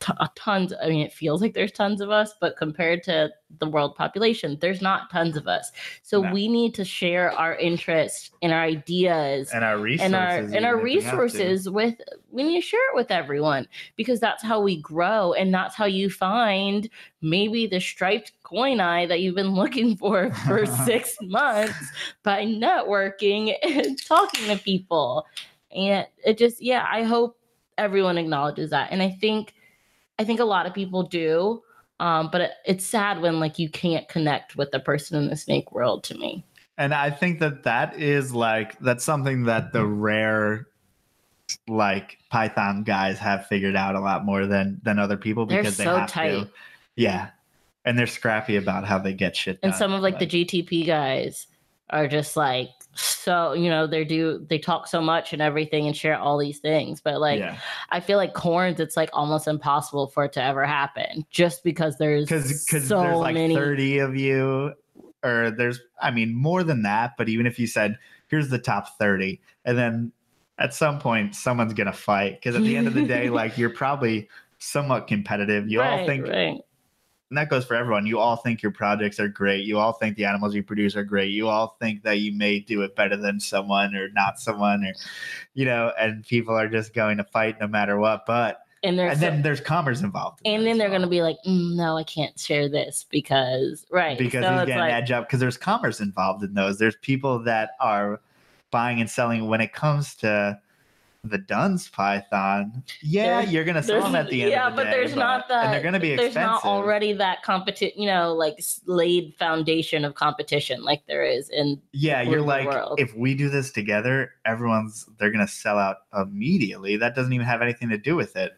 t- tons i mean it feels like there's tons of us but compared to the world population there's not tons of us so No. we need to share our interests and our ideas and our resources and our and our if we have to. resources with we need to share it with everyone because that's how we grow and that's how you find maybe the striped coin eye that you've been looking for for six months by networking and talking to people and it just yeah i hope everyone acknowledges that and i think i think a lot of people do um, but it, it's sad when like you can't connect with the person in the snake world to me And I think that that is like that's something that the rare like Python guys have figured out a lot more than than other people because They're because they so have tight. to. Yeah. And they're scrappy about how they get shit done. and some of like the gtp guys are just like so you know they do they talk so much and everything and share all these things but like yeah. i feel like corns it's like almost impossible for it to ever happen just because there's because because so there's like many 30 of you or there's i mean more than that but even if you said here's the top 30 and then at some point someone's gonna fight because at the end of the day like you're probably somewhat competitive you all think right. And that goes for everyone. You all think your projects are great. You all think the animals you produce are great. You all think that you may do it better than someone or not someone or you know and people are just going to fight no matter what. But and there's and then there's commerce involved in and then they're well. gonna be like mm, no i can't share this because right. Because so he's getting like, edge up because there's commerce involved in those. There's people that are buying and selling when it comes to the Dunn's Python. Yeah, There- you're gonna sell them at the end. yeah of the but day, there's not that and they're gonna be there's expensive. not already that competition you know like laid foundation of competition like there is in yeah, you're like, world. if we do this together, everyone's they're gonna sell out immediately. That doesn't even have anything to do with it.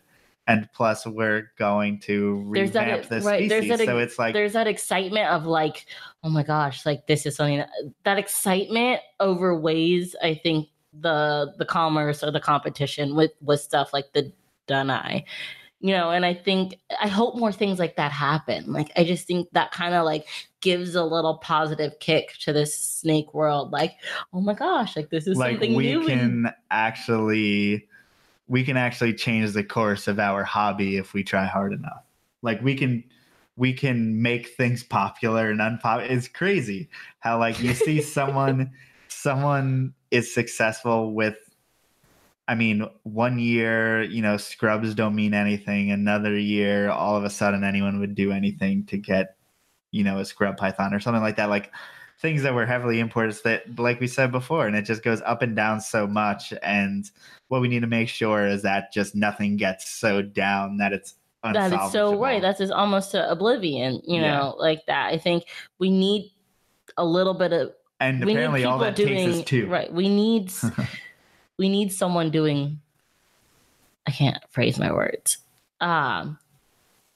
And plus, we're going to There's that revamp ex- the right, there's species. that so it's like, there's that excitement of like oh my gosh like this is something that, that excitement overweighs i think the the commerce or the competition with with stuff like the dunai you know and i think i hope more things like that happen. Like i just think that kind of like gives a little positive kick to this snake world. Like oh my gosh like this is like something we new. can actually we can actually change the course of our hobby if we try hard enough. Like we can we can make things popular and unpopular it's crazy how like you see someone someone is successful with i mean one year you know scrubs don't mean anything. Another year all of a sudden anyone would do anything to get you know a scrub python or something like that. Like things that were heavily imported that like we said before and it just goes up and down so much. And what we need to make sure is that just nothing gets so down that it's that is so right that's just almost to oblivion you Yeah. know like that. I think we need a little bit of and we apparently all that doing takes is two. right we need we need someone doing i can't phrase my words um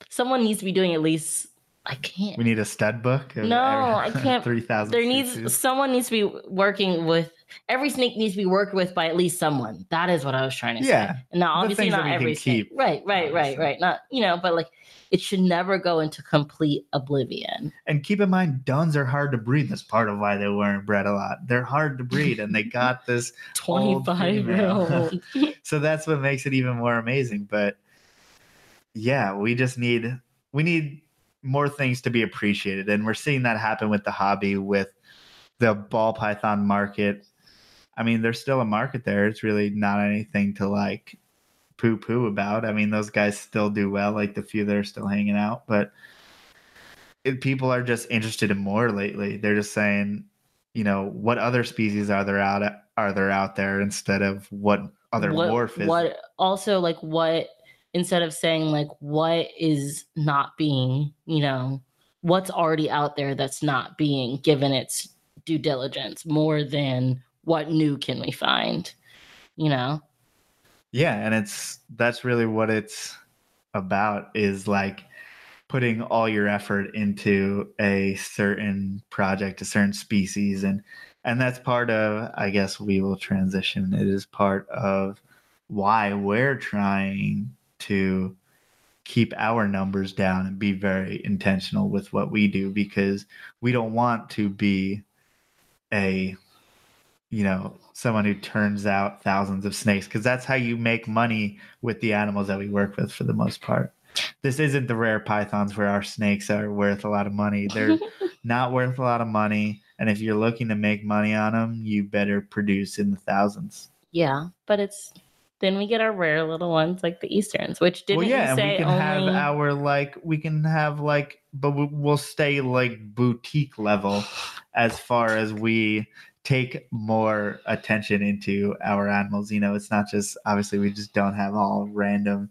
someone needs to be doing at least i can't. We need a stud book No, I can't. 3000 there needs someone needs to be working with every snake needs to be worked with by at least someone. That is what i was trying to Yeah, say and now obviously not every snake. keep, right right right obviously. right. Not you know but like it should never go into complete oblivion. And keep in mind duns are hard to breed. That's part of why they weren't bred a lot. They're hard to breed and they got this 25 year old so that's what makes it even more amazing. But yeah we just need we need more things to be appreciated. And we're seeing that happen with the hobby with the ball python market. I mean there's still a market there. It's really not anything to like poo poo about. I mean those guys still do well like the few that are still hanging out but it, people are just interested in more lately. They're just saying you know what other species are there out are there out there instead of what other what, morph is? what also like what instead of saying like what is not being you know what's already out there that's not being given its due diligence more than what new can we find you know? Yeah and it's that's really what it's about is like putting all your effort into a certain project a certain species and and that's part of i guess we will transition. It is part of why we're trying to keep our numbers down and be very intentional with what we do because we don't want to be a you know, someone who turns out thousands of snakes because that's how you make money with the animals that we work with for the most part. This isn't the rare pythons where our snakes are worth a lot of money. They're not worth a lot of money. And if you're looking to make money on them, you better produce in the thousands. yeah, but it's then we get our rare little ones like the Easterns, which didn't well, yeah, you say we can only? have our like we can have like, but we- we'll stay like boutique level as far as we take more attention into our animals. You know, it's not just obviously we just don't have all random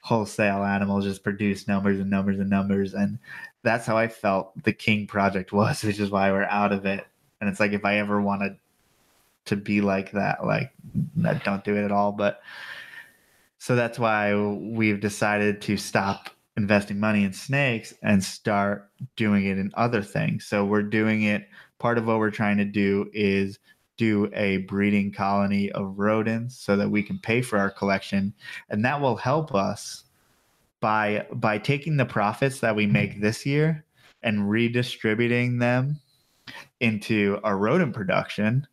wholesale animals just produce numbers and numbers and numbers and that's how I felt the King project was, which is why we're out of it. And it's like if I ever wanted to be like that, like don't do it at all. But so that's why we've decided to stop investing money in snakes and start doing it in other things. So we're doing it. Part of what we're trying to do is do a breeding colony of rodents so that we can pay for our collection and that will help us by by taking the profits that we make this year and redistributing them into our rodent production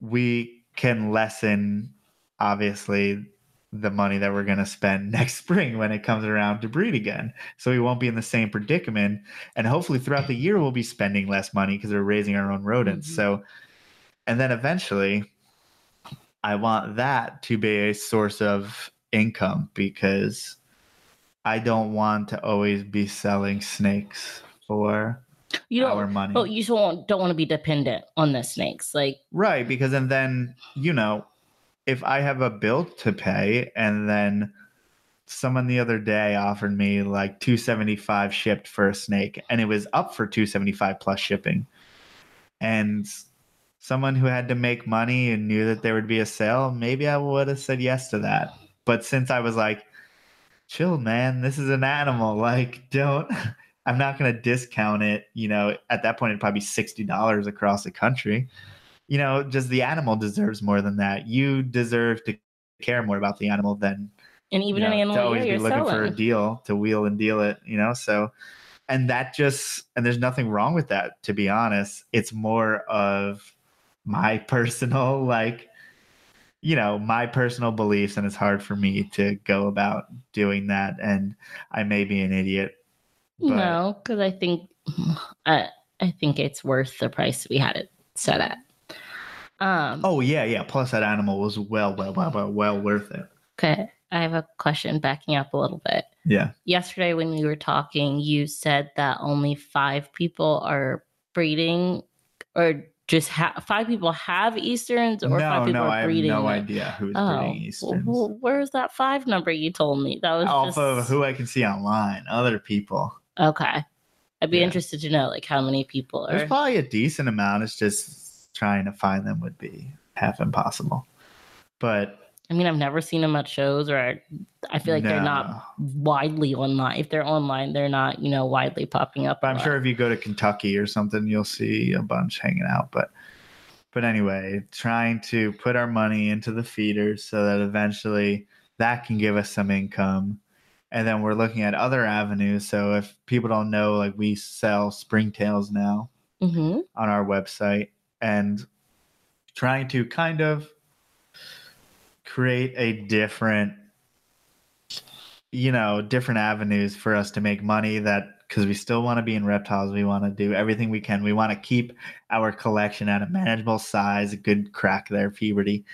we can lessen obviously the money that we're going to spend next spring when it comes around to breed again so we won't be in the same predicament and hopefully throughout the year we'll be spending less money because we're raising our own rodents Mhm. so and then eventually i want that to be a source of income because i don't want to always be selling snakes for you don't. money Oh, you just won't, don't want to be dependent on the snakes. Like, Right, because and then you know, if I have a bill to pay, and then someone the other day offered me like two seventy five shipped for a snake, and it was up for two seventy five plus shipping, and someone who had to make money and knew that there would be a sale, maybe I would have said yes to that. But since I was like, chill, man, this is an animal, like don't. I'm not going to discount it. You know, at that point, it'd probably be $60 across the country you know, just the animal deserves more than that. You deserve to care more about the animal than and even you an know, animal to always be you're looking for a deal to wheel and deal it. You know, so and that just and there's nothing wrong with that. To be honest, it's more of my personal like you know my personal beliefs and it's hard for me to go about doing that and i may be an idiot but No, because I think I I think it's worth the price we had it set at. Um. oh yeah yeah plus that animal was well well well well, well worth it Okay. I have a question backing up a little bit. yeah Yesterday, when we were talking, you said that only five people are breeding, or just ha- five people have Easterns, or no five people no are i have no idea who's Oh, breeding easterns well, where's that five number you told me? That was off just of who I can see online, other people. Okay. I'd be Yeah. interested to know like how many people There's are. probably a decent amount. It's just trying to find them would be half impossible. But I mean, I've never seen them at shows, or I, I feel like they're not widely online. If they're online, they're not, you know, widely popping up. I'm sure if you go to Kentucky or something, you'll see a bunch hanging out. But but anyway, trying to put our money into the feeders so that eventually that can give us some income. And then we're looking at other avenues. So if people don't know, like we sell springtails now. Mhm. on our website and trying to kind of create a different you know different avenues for us to make money that because we still want to be in reptiles we want to do everything we can we want to keep our collection at a manageable size a good crack there puberty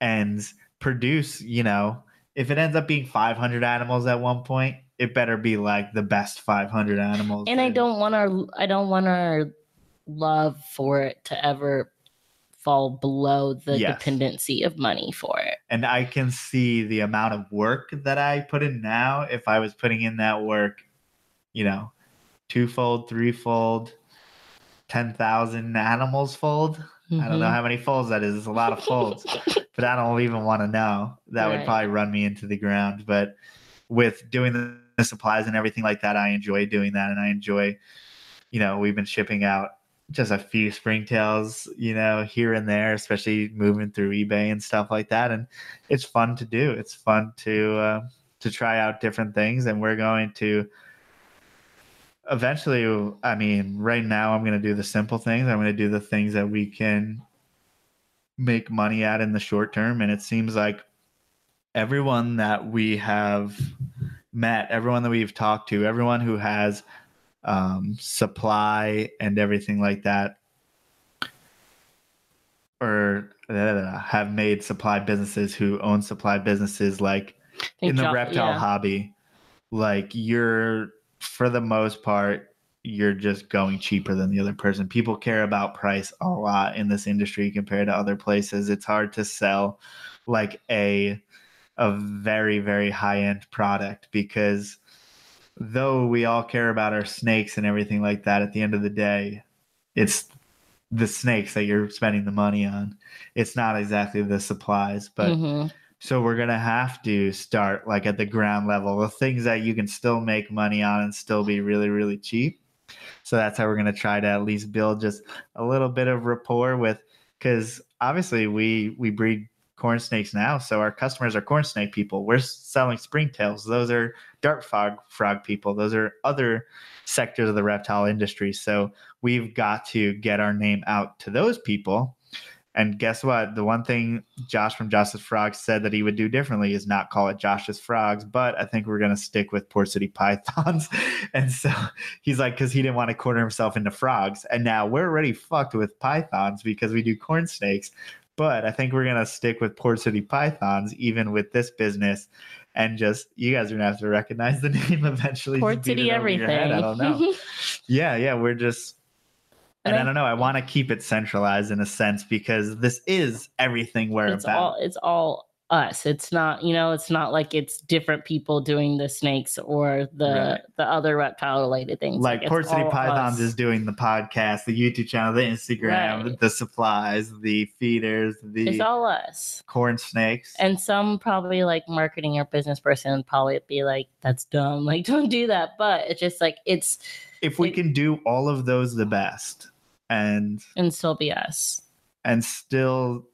and produce you know if it ends up being 500 animals at one point it better be like the best 500 animals And I don't want our, I don't want our love for it to ever fall below the Yes. dependency of money for it. and I can see the amount of work that I put in now. If I was putting in that work, you know, twofold, threefold, ten thousand animals fold. I don't know Mhm. how many folds that is. It's a lot of folds, but I don't even want to know. That would probably run me into the ground. But with doing the, the supplies and everything like that, I enjoy doing that, and I enjoy, you know, we've been shipping out just a few springtails, you know, here and there, especially moving through eBay and stuff like that, and it's fun to do. It's fun to uh, to try out different things, and we're going to eventually i mean right now i'm going to do the simple things i'm going to do the things that we can make money at in the short term. And it seems like everyone that we have met, everyone that we've talked to, everyone who has um, supply and everything like that, or uh, have made supply businesses who own supply businesses like in the reptile yeah. hobby, like you're for the most part you're just going cheaper than the other person. People care about price a lot in this industry compared to other places. It's hard to sell like a a very very high end product because though we all care about our snakes and everything like that at the end of the day it's the snakes that you're spending the money on it's not exactly the supplies but Mhm. so we're gonna have to start like at the ground level, the things that you can still make money on and still be really, really cheap. So that's how we're gonna try to at least build just a little bit of rapport with, because obviously we we breed corn snakes now, so our customers are corn snake people. We're selling springtails; those are dart frog frog people. Those are other sectors of the reptile industry. So we've got to get our name out to those people. And guess what? The one thing Josh from Josh's Frogs said that he would do differently is not call it Josh's Frogs, but I think we're going to stick with Port City Pythons. and so he's like, because he didn't want to corner himself into frogs. And now we're already fucked with pythons because we do corn snakes. But I think we're going to stick with Port City Pythons, even with this business. And just, you guys are going to have to recognize the name eventually. Port City it over your head. everything. I don't know. yeah, yeah. We're just, and And I I- don't know. I want to keep it centralized in a sense because this is everything we're it's about. all it's all us it's not you know it's not like it's different people doing the snakes or the Right. the other reptile related things like it's Port City Pythons us. is doing the podcast, the YouTube channel, the Instagram, Right. the supplies, the feeders, the it's all us corn snakes. and some probably like marketing or business person probably be like that's dumb like don't do that but it's just like it's if we it- can do all of those the best and and still be us and still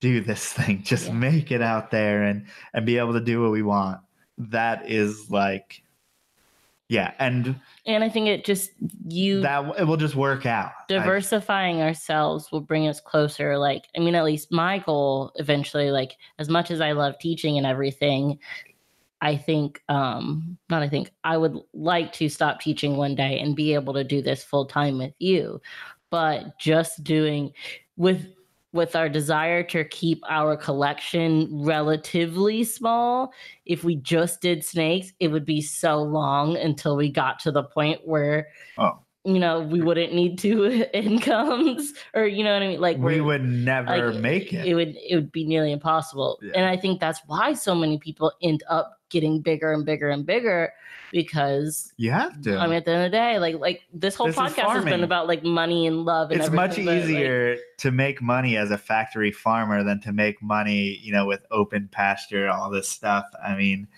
do this thing, just Yeah. make it out there and and be able to do what we want. That is like yeah, and and i think it just you that it will just work out. I- diversifying ourselves will bring us closer like i mean at least my goal eventually like as much as i love teaching and everything i think um not i think i would like to stop teaching one day and be able to do this full time with you but just doing with with our desire to keep our collection relatively small if we just did snakes it would be so long until we got to the point where Oh. you know we wouldn't need two incomes or you know what i mean like we would never like, make it. it would it would be nearly impossible Yeah. and i think that's why so many people end up getting bigger and bigger and bigger because you have to. i mean at the end of the day like like this whole This podcast has been about like money and love and it's much but, like, easier to make money as a factory farmer than to make money, you know, with open pasture, all this stuff. I mean,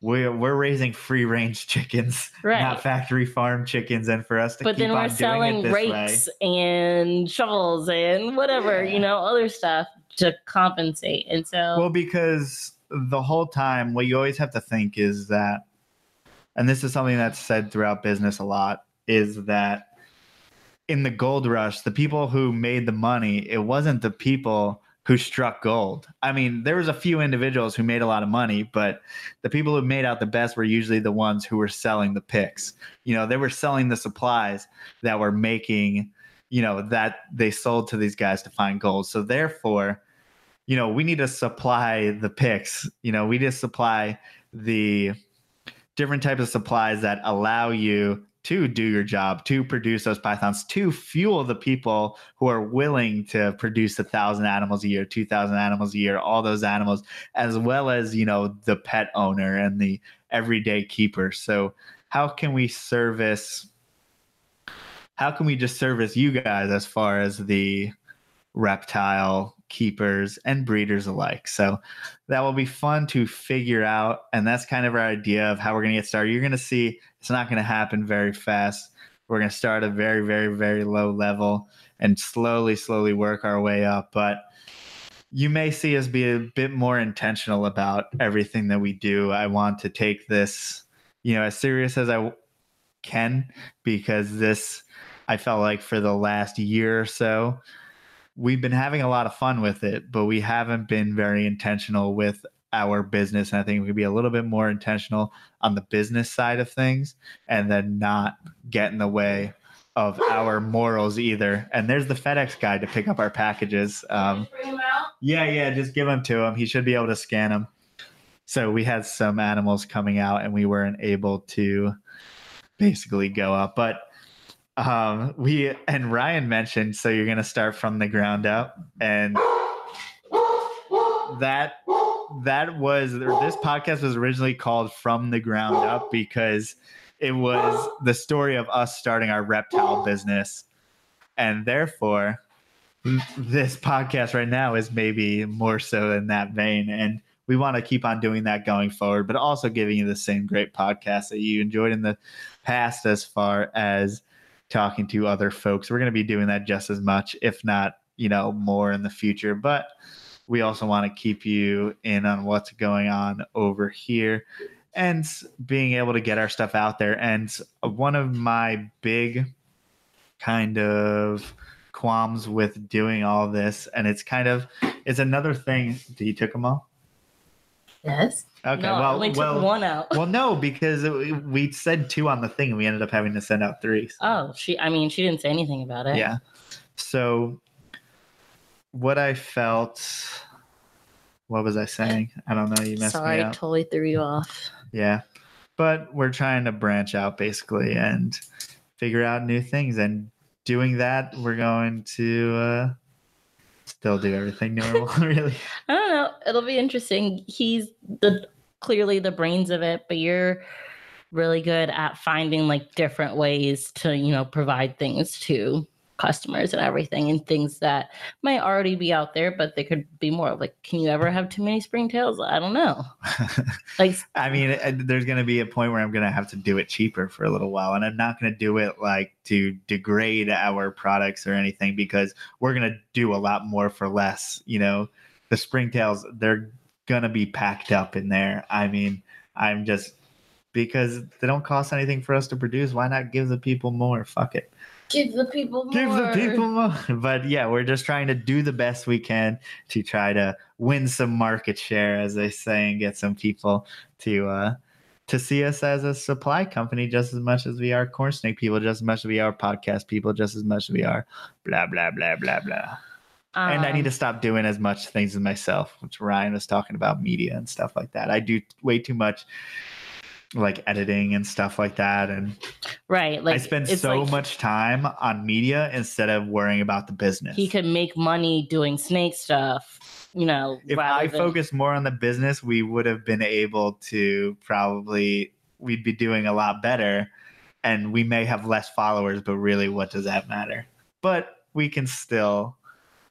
we're we're raising free range chickens, Right. not factory farm chickens, and for us to but keep then we're doing selling it this rakes and shovels and whatever Yeah. you know other stuff to compensate and so. Well, because the whole time, what you always have to think is that, and this is something that's said throughout business a lot, is that in the gold rush, the people who made the money, it wasn't the people who struck gold. I mean, there was a few individuals who made a lot of money, but the people who made out the best were usually the ones who were selling the picks. You know, they were selling the supplies that were making, you know, that they sold to these guys to find gold. So therefore, you know, we need to supply the picks. You know, we just supply the different types of supplies that allow you to do your job, to produce those pythons, to fuel the people who are willing to produce a thousand animals a year, two thousand animals a year, all those animals, as well as you know the pet owner and the everyday keeper. So how can we service? How can we just service you guys as far as the reptile keepers and breeders alike? So that will be fun to figure out. And that's kind of our idea of how we're going to get started. You're going to see it's not going to happen very fast. We're going to start at a very, very, very low level and slowly, slowly work our way up. But you may see us be a bit more intentional about everything that we do. I want to take this, you know, as serious as I can because this, I felt like for the last year or so, we've been having a lot of fun with it, but we haven't been very intentional with our business. And I think we could be a little bit more intentional on the business side of things and then not get in the way of our morals either. And there's the FedEx guy to pick up our packages. Um, yeah, yeah, just give them to him. He should be able to scan them. So we had some animals coming out and we weren't able to basically go up. But um, we and Ryan mentioned so you're gonna start from the ground up and that that was this podcast was originally called from the ground up because it was the story of us starting our reptile business. And therefore this podcast right now is maybe more so in that vein and we want to keep on doing that going forward but also giving you the same great podcast that you enjoyed in the past as far as talking to other folks we're going to be doing that just as much if not you know more in the future but we also want to keep you in on what's going on over here and being able to get our stuff out there. And one of my big kind of qualms with doing all this, and it's kind of it's another thing. Did you took them all? Yes. Okay. No, well, only took well, one out. well, no, because it- we said two on the thing, and we ended up having to send out three. so- Oh, she. I mean, she didn't say anything about it. Yeah. So, what I felt. What was I saying? I don't know. You messed Sorry, me up. totally threw you off. Yeah. But we're trying to branch out basically and figure out new things. And doing that, we're going to uh, still do everything normal, really. I don't know. It'll be interesting. He's the clearly the brains of it, but you're really good at finding like different ways to, you know, provide things to customers and everything and things that might already be out there, but they could be more like, can you ever have too many springtails? I don't know. Like I mean, uh, there's going to be a point where I'm going to have to do it cheaper for a little while. And I'm not going to do it like to degrade our products or anything because we're going to do a lot more for less. You know, the springtails, they're going to be packed up in there. I mean, I'm just because they don't cost anything for us to produce. Why not give the people more? Fuck it. Give the people more. Give the people more. But yeah, we're just trying to do the best we can to try to win some market share, as they say, and get some people to uh to see us as a supply company just as much as we are corn snake people, just as much as we are podcast people, just as much as we are blah blah blah blah blah. and I need Um, to stop doing as much things as myself, which Ryan was talking about media and stuff like that. I do way too much like editing and stuff like that and right. Like I spend so like much time on media instead of worrying about the business. He could make money doing snake stuff, you know. if I than- focused more on the business, we would have been able to probably we'd be doing a lot better and we may have less followers, but really what does that matter? But we can still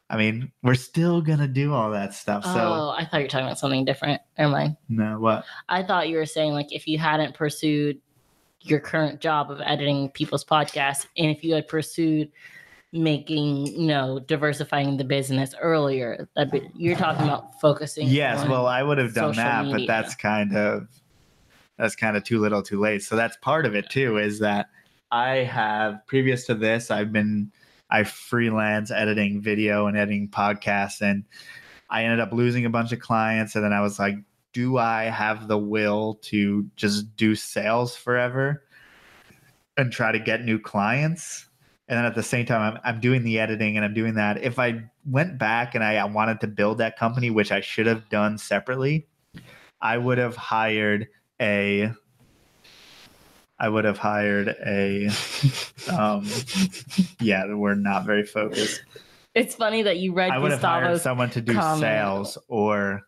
I mean, we're still gonna do all that stuff. So oh, I thought you were talking about something different. Never mind. no what? I thought you were saying like if you hadn't pursued your current job of editing people's podcasts, and if you had pursued making, you know, diversifying the business earlier, that'd you're talking about focusing. Yes, well I would have done that, but that's kind of that's kind of too little too late. So that's part of it too, is that I have previous to this, I've been I freelance editing video and editing podcasts and I ended up losing a bunch of clients and then I was like, do I have the will to just do sales forever and try to get new clients? And then at the same time, I'm, I'm doing the editing and I'm doing that. If I went back and I, I wanted to build that company, which I should have done separately, I would have hired a I would have hired a um yeah, we're not very focused. It's funny that you read I would have hired someone to do comment. sales or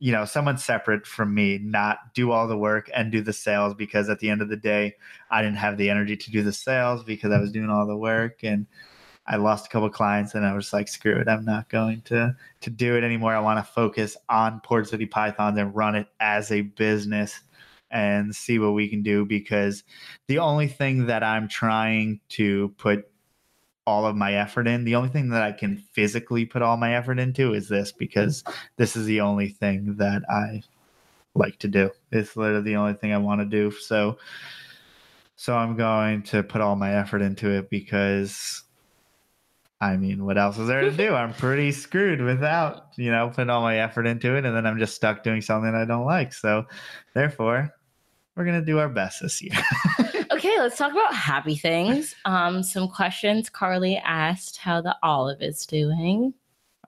you know, someone separate from me, not do all the work and do the sales because at the end of the day, I didn't have the energy to do the sales because I was doing all the work and I lost a couple clients and I was like, screw it, I'm not going to to do it anymore. I want to focus on Port City Pythons and run it as a business and see what we can do because the only thing that I'm trying to put all of my effort in, the only thing that I can physically put all my effort into is this because this is the only thing that I like to do. It's literally the only thing I want to do. So so I'm going to put all my effort into it because I mean, what else is there to do? I'm pretty screwed without, you know, putting all my effort into it, and then I'm just stuck doing something I don't like. So, therefore, we're gonna do our best this year. okay, let's talk about happy things. Um, some questions. Carly asked how the olive is doing.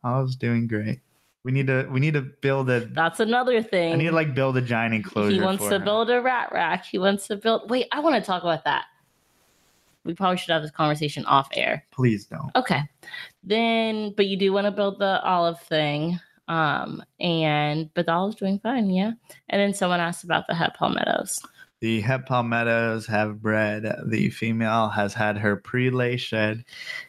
Olive's doing great. We need to we need to build a. That's another thing. I need to like build a giant enclosure. He wants to her. build a rat rack. He wants to build. Wait, I want to talk about that. We probably should have this conversation off air. Please don't. Okay. Then, but you do want to build the olive thing. Um, and but the olive's doing fine, yeah. And then someone asked about the het palmettos. The het palmettos have bred. The female has had her pre-lay shed,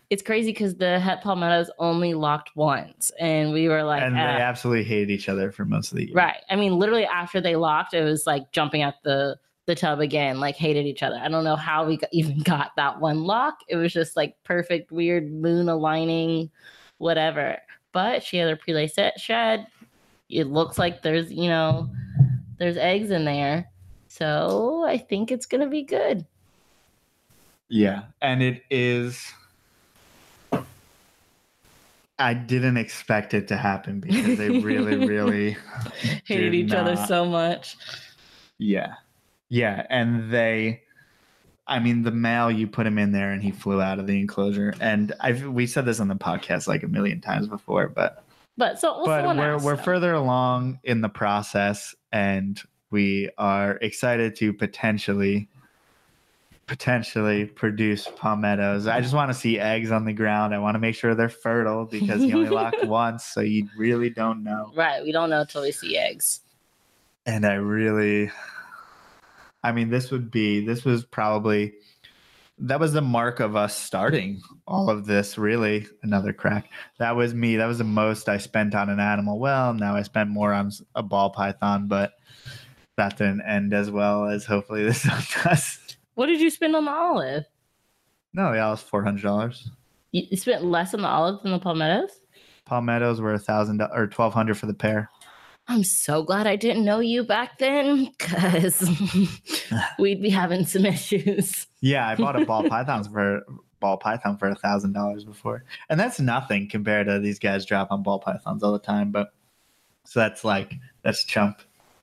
It's crazy because the het palmettos only locked once, and we were like, and they "Ah." absolutely hated each other for most of the year. right. I mean, literally after they locked, it was like jumping at the the tub again, like hated each other. I don't know how we got, even got that one lock. It was just like perfect, weird moon aligning, whatever. But she had her pre-lay set shed. It looks like there's, you know, there's eggs in there. So I think it's gonna be good. Yeah, and it is. I didn't expect it to happen because they really, really Hated each other so much. Yeah. Yeah. And they, I mean, the male, you put him in there and he flew out of the enclosure. And I've, we said this on the podcast like a million times before, but, But so, well, but we're, we're further along in the process and we are excited to potentially, potentially produce palmettos. I just want to see eggs on the ground. I want to make sure they're fertile because you only locked once. So you really don't know. Right. We don't know until we see eggs. and I really, I mean, this would be, this was probably, that was the mark of us starting all of this. Really, another crack. That was me. That was the most I spent on an animal. Well, now I spent more on a ball python, but that didn't end as well as hopefully this one does. What did you spend on the olive? No, yeah, it was four hundred dollars. You you spent less on the olive than the palmettos? Palmettos were a thousand or twelve hundred for the pair. I'm so glad I didn't know you back then because we'd be having some issues. Yeah, I bought a ball pythons for ball python for a thousand dollars before, and that's nothing compared to these guys drop on ball pythons all the time. But so that's like that's chump,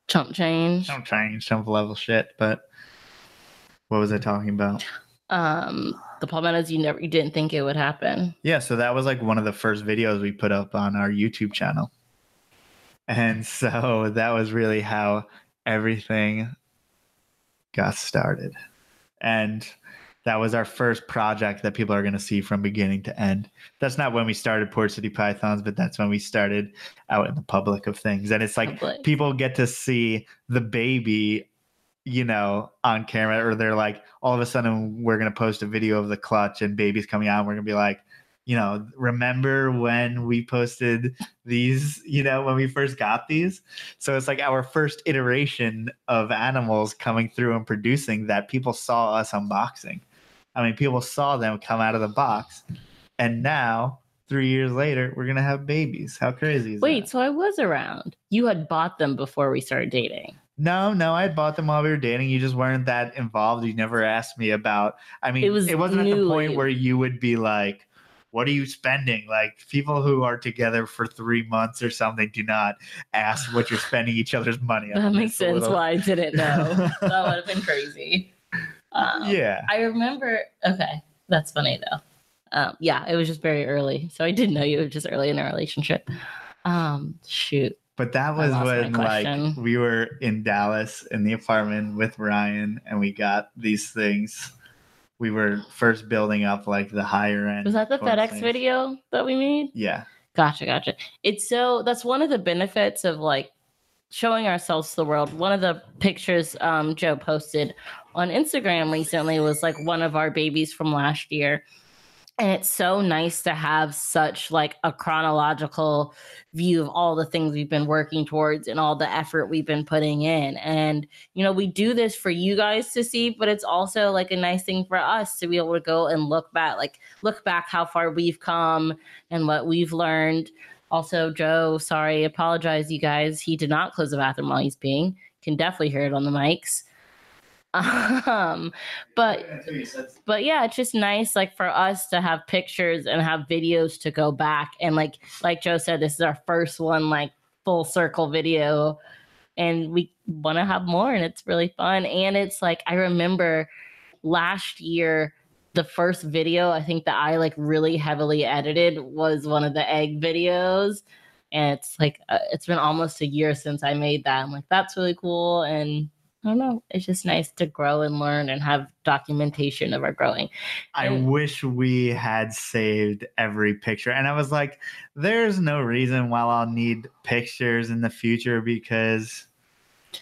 Chump change. chump change, chump level shit. But what was I talking about? Um, the palmettos you never you didn't think it would happen. Yeah, so that was like one of the first videos we put up on our YouTube channel, and so that was really how everything got started, and that was our first project that people are going to see from beginning to end. That's not when we started Port City Pythons, but that's when we started out in the public of things. And it's like Public. people get to see the baby, you know, on camera, or they're like, all of a sudden, we're going to post a video of the clutch and baby's coming out. And we're going to be like, you know, remember when we posted these, you know, when we first got these? So it's like our first iteration of animals coming through and producing that people saw us unboxing. I mean, people saw them come out of the box, and now three years later, we're gonna have babies. How crazy is Wait, that? Wait, so I was around. You had bought them before we started dating. No, no, I had bought them while we were dating. You just weren't that involved. You never asked me about. I mean, It was it, was was not at the point where you would be like, "What are you spending?" Like people who are together for three months or something do not ask what you're spending each other's money on. That makes sense little- why I didn't know. that would have been crazy. Um, yeah. I remember. Okay, that's funny though. Um, yeah, it was just very early, so I didn't know you. were just early in our relationship. Um, shoot. But that was when like we were in Dallas in the apartment with Ryan and we got these things. We were first building up like the higher end. Was that the FedEx things. video that we made? Yeah. Gotcha, gotcha. It's so that's one of the benefits of like showing ourselves to the world. One of the pictures um, Joe posted on Instagram recently was like one of our babies from last year. And it's so nice to have such like a chronological view of all the things we've been working towards and all the effort we've been putting in. And you know, we do this for you guys to see, but it's also like a nice thing for us to be able to go and look back, like look back how far we've come and what we've learned. Also, Joe, sorry, apologize, you guys. He did not close the bathroom while he's peeing. Can definitely hear it on the mics. Um, but but yeah, it's just nice like for us to have pictures and have videos to go back. And like like Joe said, this is our first one like full circle video. And we want to have more and it's really fun. And it's like I remember last year the first video I think that I like really heavily edited was one of the egg videos. And it's like uh, it's been almost a year since I made that. I'm like that's really cool. And I don't know. It's just nice to grow and learn and have documentation of our growing. I And- wish we had saved every picture. And I was like, there's no reason why I'll need pictures in the future because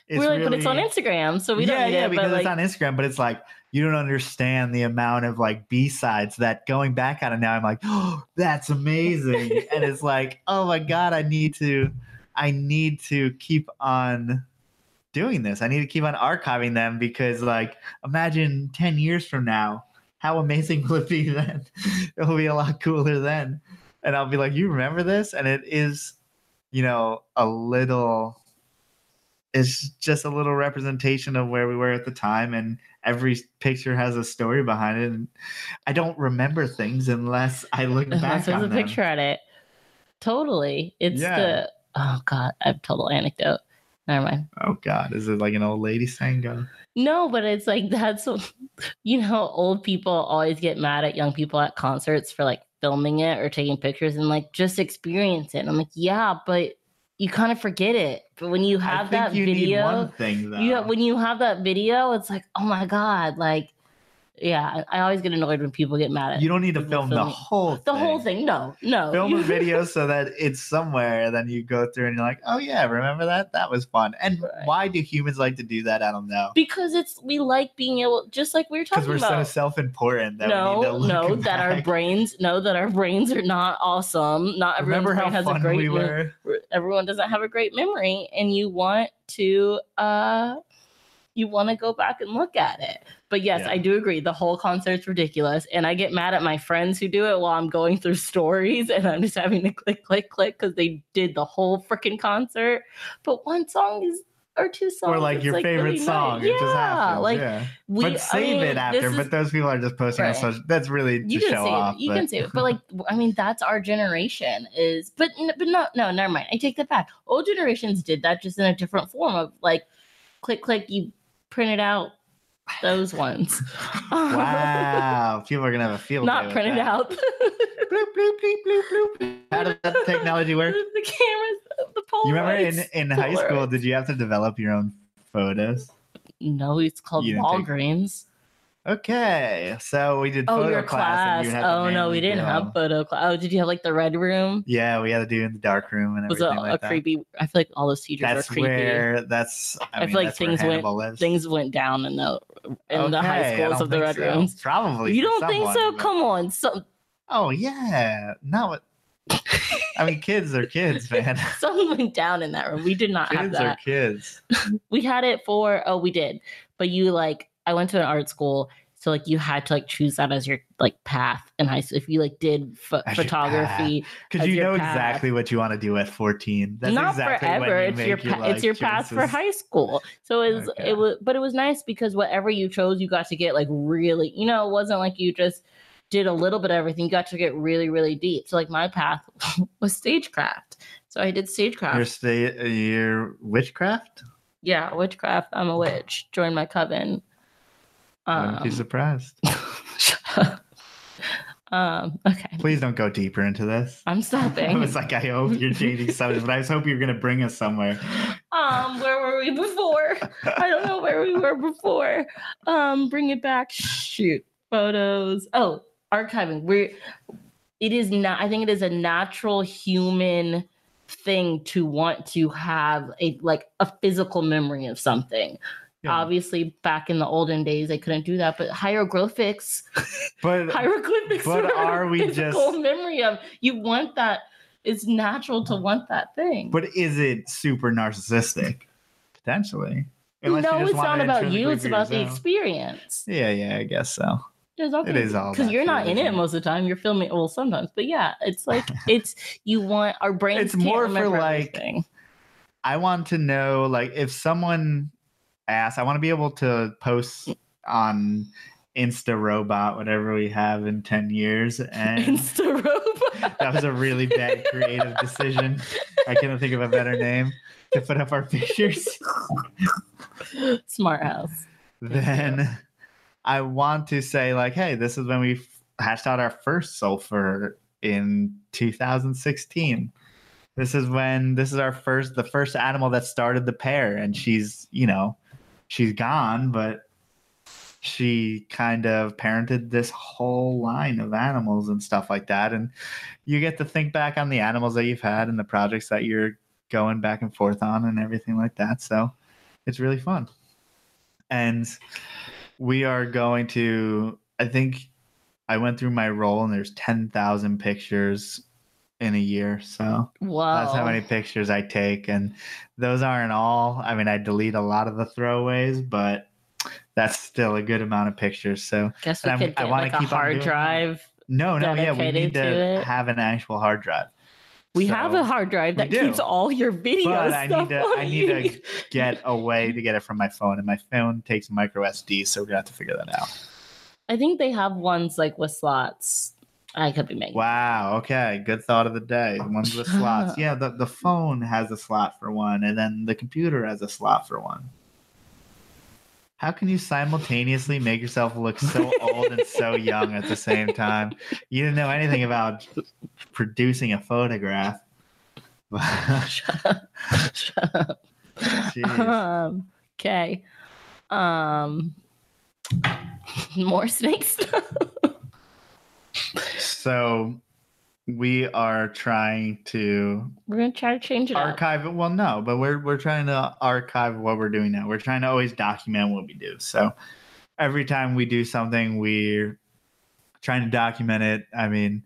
it's We're like, but it's on Instagram, so we yeah, don't yeah, it. because But like, it's on Instagram, but it's like you don't understand the amount of like B sides that going back on it now, I'm like, oh, that's amazing. and it's like, oh my God, I need to, I need to keep on doing this. I need to keep on archiving them because like imagine 10 years from now, how amazing will it be then? It'll be a lot cooler then. And I'll be like, you remember this? And it is, you know, a little it's just a little representation of where we were at the time and every picture has a story behind it and i don't remember things unless i look unless back there's on a them. picture at it. Totally. It's Yeah. the oh god, I have total anecdote. Never mind. oh god is it like an old lady saying go No, but it's like that's you know, old people always get mad at young people at concerts for like filming it or taking pictures and like just experience it. And I'm like, yeah, but you kind of forget it. But when you I have think that you need video, one thing though you have, when you have that video, it's like, oh my god, like, yeah. I I always get annoyed when people get mad at you don't need to film the whole the whole thing. No, no. film a video so that it's somewhere and then you go through and you're like oh yeah remember that that was fun and Right. why do humans like to do that i don't know because it's we like being able, just like we were talking about. because we're so self-important that we need to no, no, that our brains, no, that our brains are not awesome. Not everyone has a great. we were Everyone doesn't have a great memory, and you want to, uh, you want to go back and look at it. But yes, Yeah. I do agree. The whole concert's ridiculous, and I get mad at my friends who do it while I'm going through stories, and I'm just having to click, click, click because they did the whole freaking concert. But one song is or two songs. or like your favorite really nice. song Yeah, just happens like yeah. we. but I save mean, it after. this But those people are just posting Right. on social. That's really to you can show save off. it. You but- can save it, but like I mean, that's our generation is. But but no, no, never mind. I take that back. Old generations did that just in a different form of like, click, click. You printed out those ones. wow, people are gonna have a field. day Not printed that. out. Bloop, bloop, bloop, bloop, bloop. How does that technology work? the cameras, the Polaroids. You remember in in high school? Did you have to develop your own photos? No, it's called You didn't take- Walgreens. Okay, so we did Oh, photo your class. class. you had Oh no, we didn't have photo class. Oh, did you have like the red room? Yeah, we had to do it in the dark room and Was it everything a like that. creepy? I feel like all those teachers That's are creepy. where that's. I, I mean, feel like things went- lives. Things went down in the in the high schools of the red so. rooms. Probably. You don't think so? but- Come on. So Oh yeah, what. I mean, kids are kids, man. something went down in that room. We did not have that. kids are kids. We had it for oh, we did. But you like I went to an art school, so like you had to like choose that as your like path in high school. If you like did ph- photography, Because you know path. exactly what you want to do at 14. That's not exactly when forever. It's your pa- it's life your path for high school. So it was Okay. it was but it was nice because whatever you chose, you got to get like really. You know, it wasn't like you just did a little bit of everything. You got to get really really deep. So like my path was stagecraft. So I did stagecraft. Your state, your witchcraft. Yeah, witchcraft. I'm a witch. Join my coven. Wouldn't be Um, surprised. shut up. um, okay. Please don't go deeper into this. I'm stopping. I was like, I hope you're changing subject, but I was hoping you're gonna bring us somewhere. um, where were we before? I don't know where we were before. Um, bring it back. Shoot. Photos. Oh, archiving. We're it is not I think it is a natural human thing to want to have a like a physical memory of something. Yeah. Obviously, back in the olden days, they couldn't do that, but hieroglyphics But hieroglyphics But are a we just- memory of you want that it's natural to want that thing but is it super narcissistic? Potentially. Unless you no it's not about you it's about the experience Yeah, yeah, I guess so. it is all because you're not in it most of the time you're filming well sometimes but yeah it's like it's you want our brains It's more for, like, everything. I want to know, like, if someone ask. I want to be able to post on Insta Robot, whatever we have in 10 years. And Insta robot. that was a really bad creative decision. I couldn't think of a better name to put up our pictures. Smart house. then I want to say, like, hey, this is when we hatched out our first sulfur in 2016. This is when this is our first, the first animal that started the pair, and she's, you know, she's gone, but she kind of parented this whole line of animals and stuff like that. And you get to think back on the animals that you've had and the projects that you're going back and forth on and everything like that. So it's really fun. And we are going to, I think I went through my roll and there's 10,000 pictures in a year. So Wow. that's how many pictures I take. And those aren't all, I mean, I delete a lot of the throwaways, but that's still a good amount of pictures. So Guess we I'm- could I get wanna like a hard doing that. drive. no, no, yeah, we need to, to have an actual hard drive. We So- have a hard drive that keeps all your videos. But I need to, I need to get a way to get it from my phone, and my phone takes micro SD, so we're gonna have to figure that out. I think they have ones like with slots. I could be making. Wow. Okay. Good thought of the day. Ones with slots. Yeah. The, the phone has a slot for one, and then the computer has a slot for one. How can you simultaneously make yourself look so old and so young at the same time? You didn't know anything about producing a photograph. Shut up. Shut up. Um, okay. Um, more snakes. So we are trying to We're gonna try to change it up. archive it. Well, no, but we're we're trying to archive what we're doing now. We're trying to always document what we do. So every time we do something, we're trying to document it. I mean,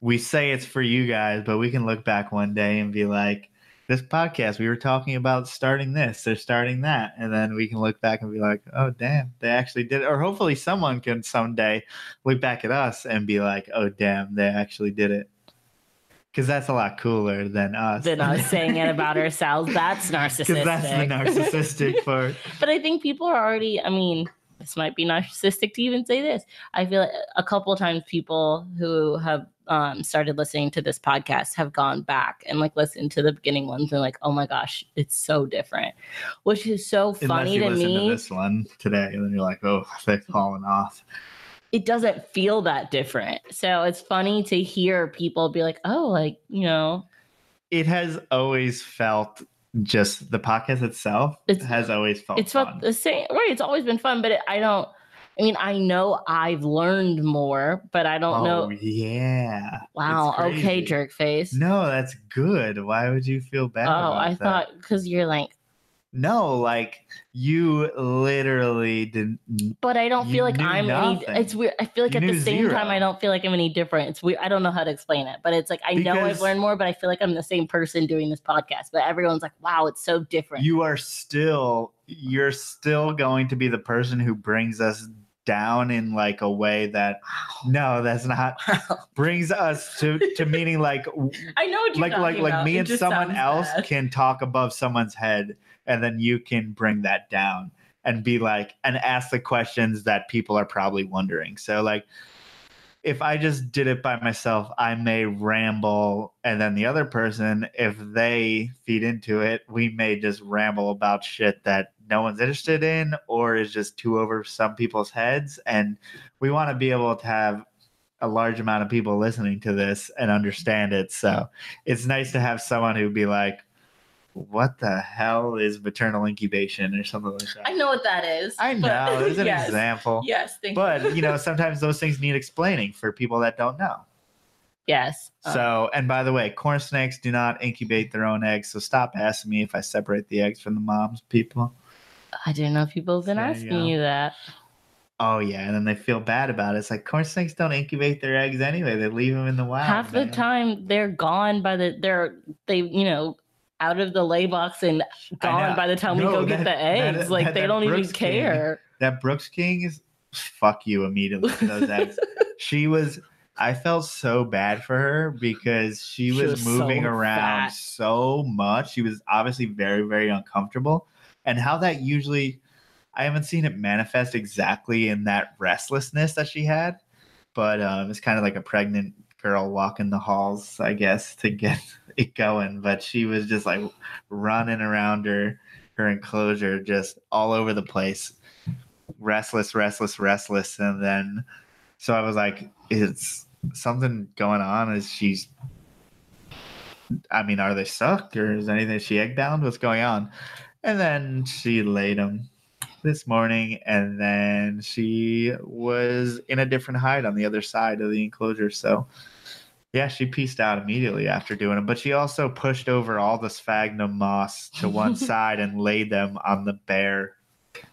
we say it's for you guys, but we can look back one day and be like, this podcast, we were talking about starting this, they're starting that. And then we can look back and be like, oh, damn, they actually did it. Or hopefully someone can someday look back at us and be like, oh, damn, they actually did it. Because that's a lot cooler than us. Than us saying it about ourselves. That's narcissistic. Because that's the narcissistic part. but I think people are already. I mean, this might be narcissistic to even say this. I feel like a couple of times people who have um, started listening to this podcast have gone back and like listened to the beginning ones and like, oh my gosh, it's so different, which is so funny you to listen me. to this one today, and then you're like, oh, they've fallen off. it doesn't feel that different. So it's funny to hear people be like, oh, like, you know, It has always felt just the podcast itself It's- has always felt it's felt the same. Right. It's always been fun, but it, I don't, I mean, I know I've learned more, but I don't oh, know. yeah. Wow. Okay, jerk face. No, that's good. Why would you feel bad? oh, I that? thought because you're like, No, like you literally didn't. but I don't feel like I'm nothing. any. It's weird. I feel like You at the same time. I don't feel like I'm any different. It's weird. I don't know how to explain it, but it's like I know I've learned more, but I feel like I'm the same person doing this podcast. But everyone's like, wow, it's so different. You are still. You're still going to be the person who brings us down in like a way that no that's not brings us to to meaning like I know like like talking like me It and someone else bad. can talk above someone's head and then you can bring that down and be like and ask the questions that people are probably wondering. So like if i just did it by myself i may ramble and then the other person if they feed into it we may just ramble about shit that no one's interested in or is just too over some people's heads and we want to be able to have a large amount of people listening to this and understand it. So it's nice to have someone who'd be like, what the hell is maternal incubation or something like that? I know what that is. I but- know, there's an yes. example. Yes, thank But you know, sometimes those things need explaining for people that don't know. yes. Uh, So, and by the way, corn snakes do not incubate their own eggs. So stop asking me if I separate the eggs from the moms, people. I didn't know people have been There asking go. you that. Oh yeah, and then they feel bad about it. It's like corn snakes don't incubate their eggs anyway. They leave them in the wild. Half the time they're gone by the they're they you know out of the lay box and gone by the time we No, go get that- the that- eggs. like that- they that don't even Brooks King- care. that Brooks King is fuck you immediately for those eggs. she was I felt so bad for her because she, She was, was so moving around fat. so much. She was obviously very, very uncomfortable. And how that usually I haven't seen it manifest exactly in that restlessness that she had, but um, it's kind of like a pregnant girl walking the halls, I guess, to get it going. But she was just like running around her her enclosure, just all over the place, restless, restless, restless. And then, so I was like, "Is something going on? Is she's I mean, are they sucked or is anything she egg bound? What's going on? And then she laid them this morning, and then she was in a different hide on the other side of the enclosure. So, yeah, she pieced out immediately after doing it. But she also pushed over all the sphagnum moss to one side and laid them on the bare,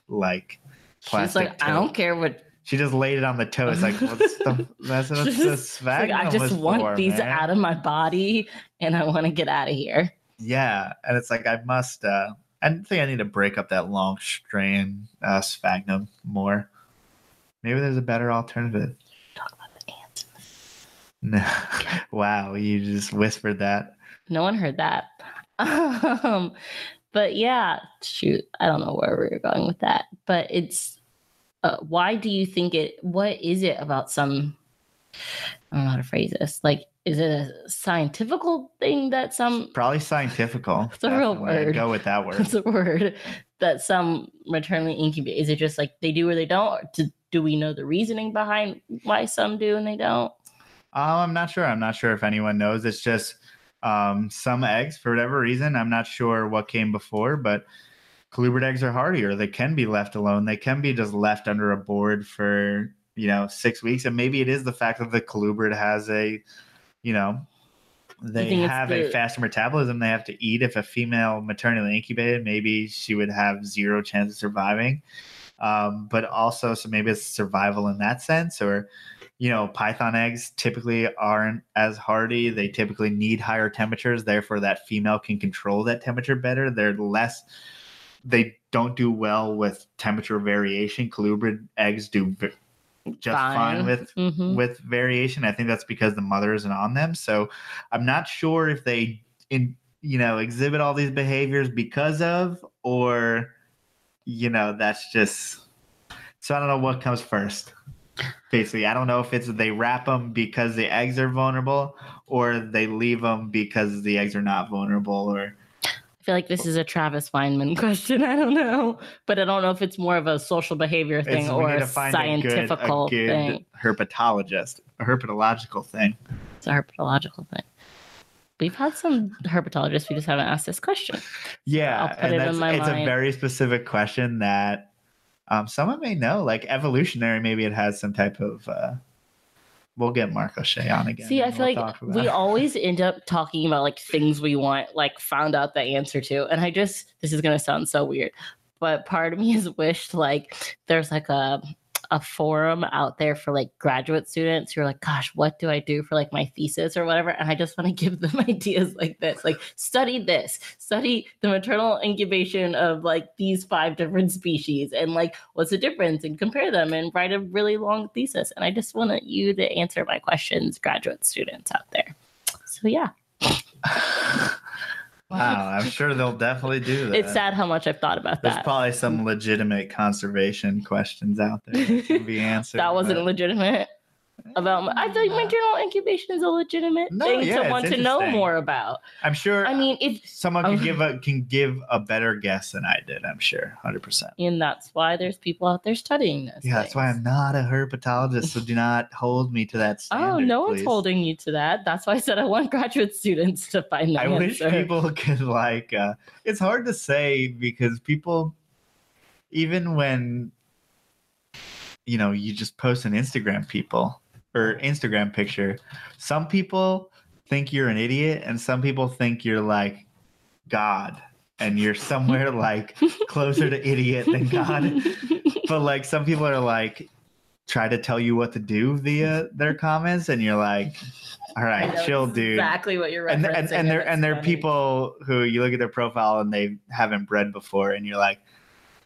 like, plastic She's like, I don't care what she just laid it on the toast. Like, what's the that's what the sphagnum like, I just want for, these man. out of my body and I want to get out of here. Yeah, and it's like I must. uh I think I need to break up that long strain uh, sphagnum more. Maybe there's a better alternative. Talk about the ants. No, wow, you just whispered that. No one heard that. Um, but yeah, shoot, I don't know where we were going with that, but it's uh, why do you think it? What is it about some? I don't know how to phrase this. Like, is it a scientific thing that some? Probably scientifical. It's a real. I'd word. Go with that word. it's a word? That some maternally incubate. Is it just like they do or they don't? Or do, do we know the reasoning behind why some do and they don't? Oh, I'm not sure. I'm not sure if anyone knows. It's just um, some eggs, for whatever reason, I'm not sure what came before, but colubrid eggs are hardier. They can be left alone. They can be just left under a board for you know six weeks, and maybe it is the fact that the colubrid has a, you know, they have the- a faster metabolism. They have to eat. If a female maternally incubated, maybe she would have zero chance of surviving. Um, but also, so maybe it's survival in that sense, or you know, python eggs typically aren't as hardy. They typically need higher temperatures. Therefore, that female can control that temperature better. They're less, they don't do well with temperature variation. Colubrid eggs do just fine, with Mhm. with variation. I think that's because the mother isn't on them. So I'm not sure if they in you know exhibit all these behaviors because of or you know that's just so I don't know what comes first. Basically, I don't know if it's they wrap them because the eggs are vulnerable or they leave them because the eggs are not vulnerable or feel like this is a Travis Feynman question. I don't know, but I don't know if it's more of a social behavior thing it's, or a to a good, scientific thing. herpetologist, a herpetological thing. It's a herpetological thing. We've had some herpetologists. We just haven't asked this question. Yeah, and it that's it's a very specific question that um, someone may know. Like evolutionary, maybe it has some type of. Uh, we'll get Mark O'Shea on again. See, I feel we'll like we always end up talking about like things we want, like found out the answer to. And I just, this is gonna sound so weird, but part of me has wished like there's like a a forum out there for like graduate students who are like, gosh, what do I do for like my thesis or whatever? And I just want to give them ideas like this, like study this, study the maternal incubation of like these five different species and like what's the difference and compare them and write a really long thesis. And I just want you to answer my questions, graduate students out there. So yeah, wow, I'm sure they'll definitely do that. it's sad how much I've thought about There's that. There's probably some legitimate conservation questions out there that can be answered. that wasn't legitimate. About my, I think like maternal incubation is a legitimate No, thing yeah, to want to know more about. I'm sure. I mean, if someone Oh. can give a can give a better guess than I did. I'm sure, hundred percent. and that's why there's people out there studying this. Yeah, that's why I'm not a herpetologist. So do not hold me to that standard. Oh, no one's holding you to that. That's why I said I want graduate students to find the I wish people could like. uh It's hard to say because people, even when you know you just post an Instagram people or Instagram picture, some people think you're an idiot, and some people think you're like God, and you're somewhere like closer to idiot than God. but like some people are like try to tell you what to do via their comments, and you're like, all right I right, know chill, dude Exactly what you're and referencing. and, and there and there are people who you look at their profile and they haven't bred before and you're like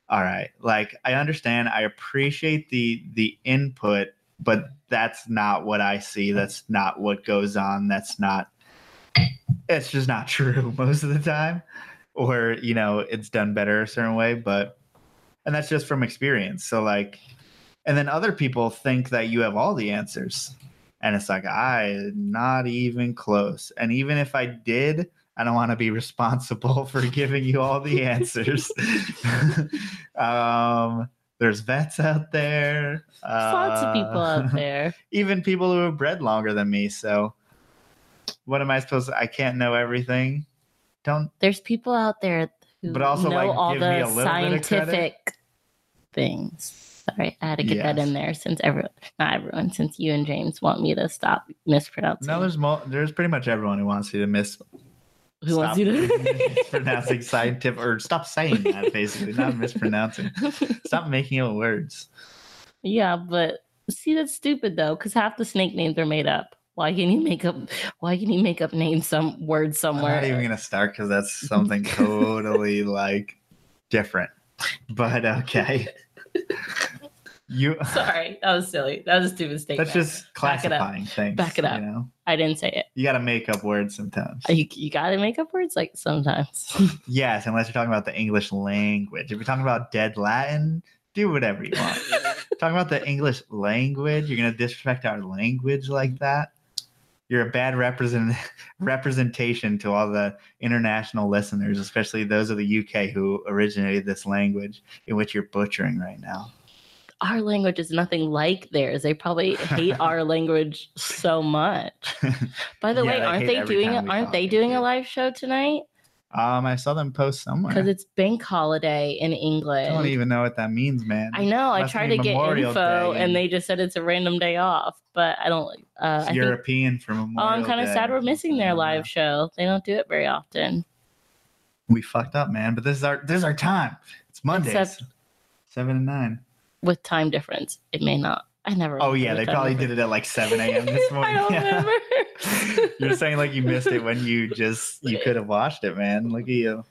all right like i understand i appreciate the the input but that's not what i see that's not what goes on that's not it's just not true most of the time or you know it's done better a certain way but and that's just from experience. So like, and then other people think that you have all the answers, and it's like I not even close. And even if I did, I don't want to be responsible for giving you all the answers. um, there's vets out there. There's lots of people uh, out there. even people who have bred longer than me. So, what am I supposed to? I can't know everything. Don't. There's people out there who But also, know like, all give me a the little bit of credit. scientific things. Sorry, I had to get that in there since everyone, not everyone, since you and James want me to stop mispronouncing. No, there's mo- There's pretty much everyone who wants you to miss. Who wants you to mispronouncing scientific or stop saying that. Basically, not mispronouncing. Stop making up words. Yeah, but see, that's stupid though, because half the snake names are made up. Why can you make up? Why can you make up names some words somewhere? I'm not even gonna start because that's something totally like different. But okay. You. Sorry, that was silly. That was a stupid statement. That's just Back classifying things. Back it up. You know, I didn't say it. you got to make up words sometimes. You, you gotta make up words like sometimes. Yes, unless you're talking about the English language. If you're talking about dead Latin, do whatever you want. talking about the English language, you're gonna disrespect our language like that. You're a bad represent representation to all the international listeners, especially those of the UK who originated this language in which you're butchering right now. Our language is nothing like theirs. They probably hate our language so much. By the Yeah, way, aren't they doing time it? we Aren't talk they doing a live show tonight? Um, I saw them post somewhere. Because it's bank holiday in England. I don't even know what that means, man. I know. I tried to get info, and and- they just said it's a random day off. But I don't. Uh, It's I think. European for Memorial Oh, I'm kind of sad we're missing their live show. They don't do it very often. We fucked up, man. But this is our this is our time. It's Mondays, Except- seven and nine. With time difference, it may not. I never. Oh yeah, they probably did it at like seven a.m. this morning. I don't remember. You're saying like you missed it when you just you could have watched it, man. Look at you.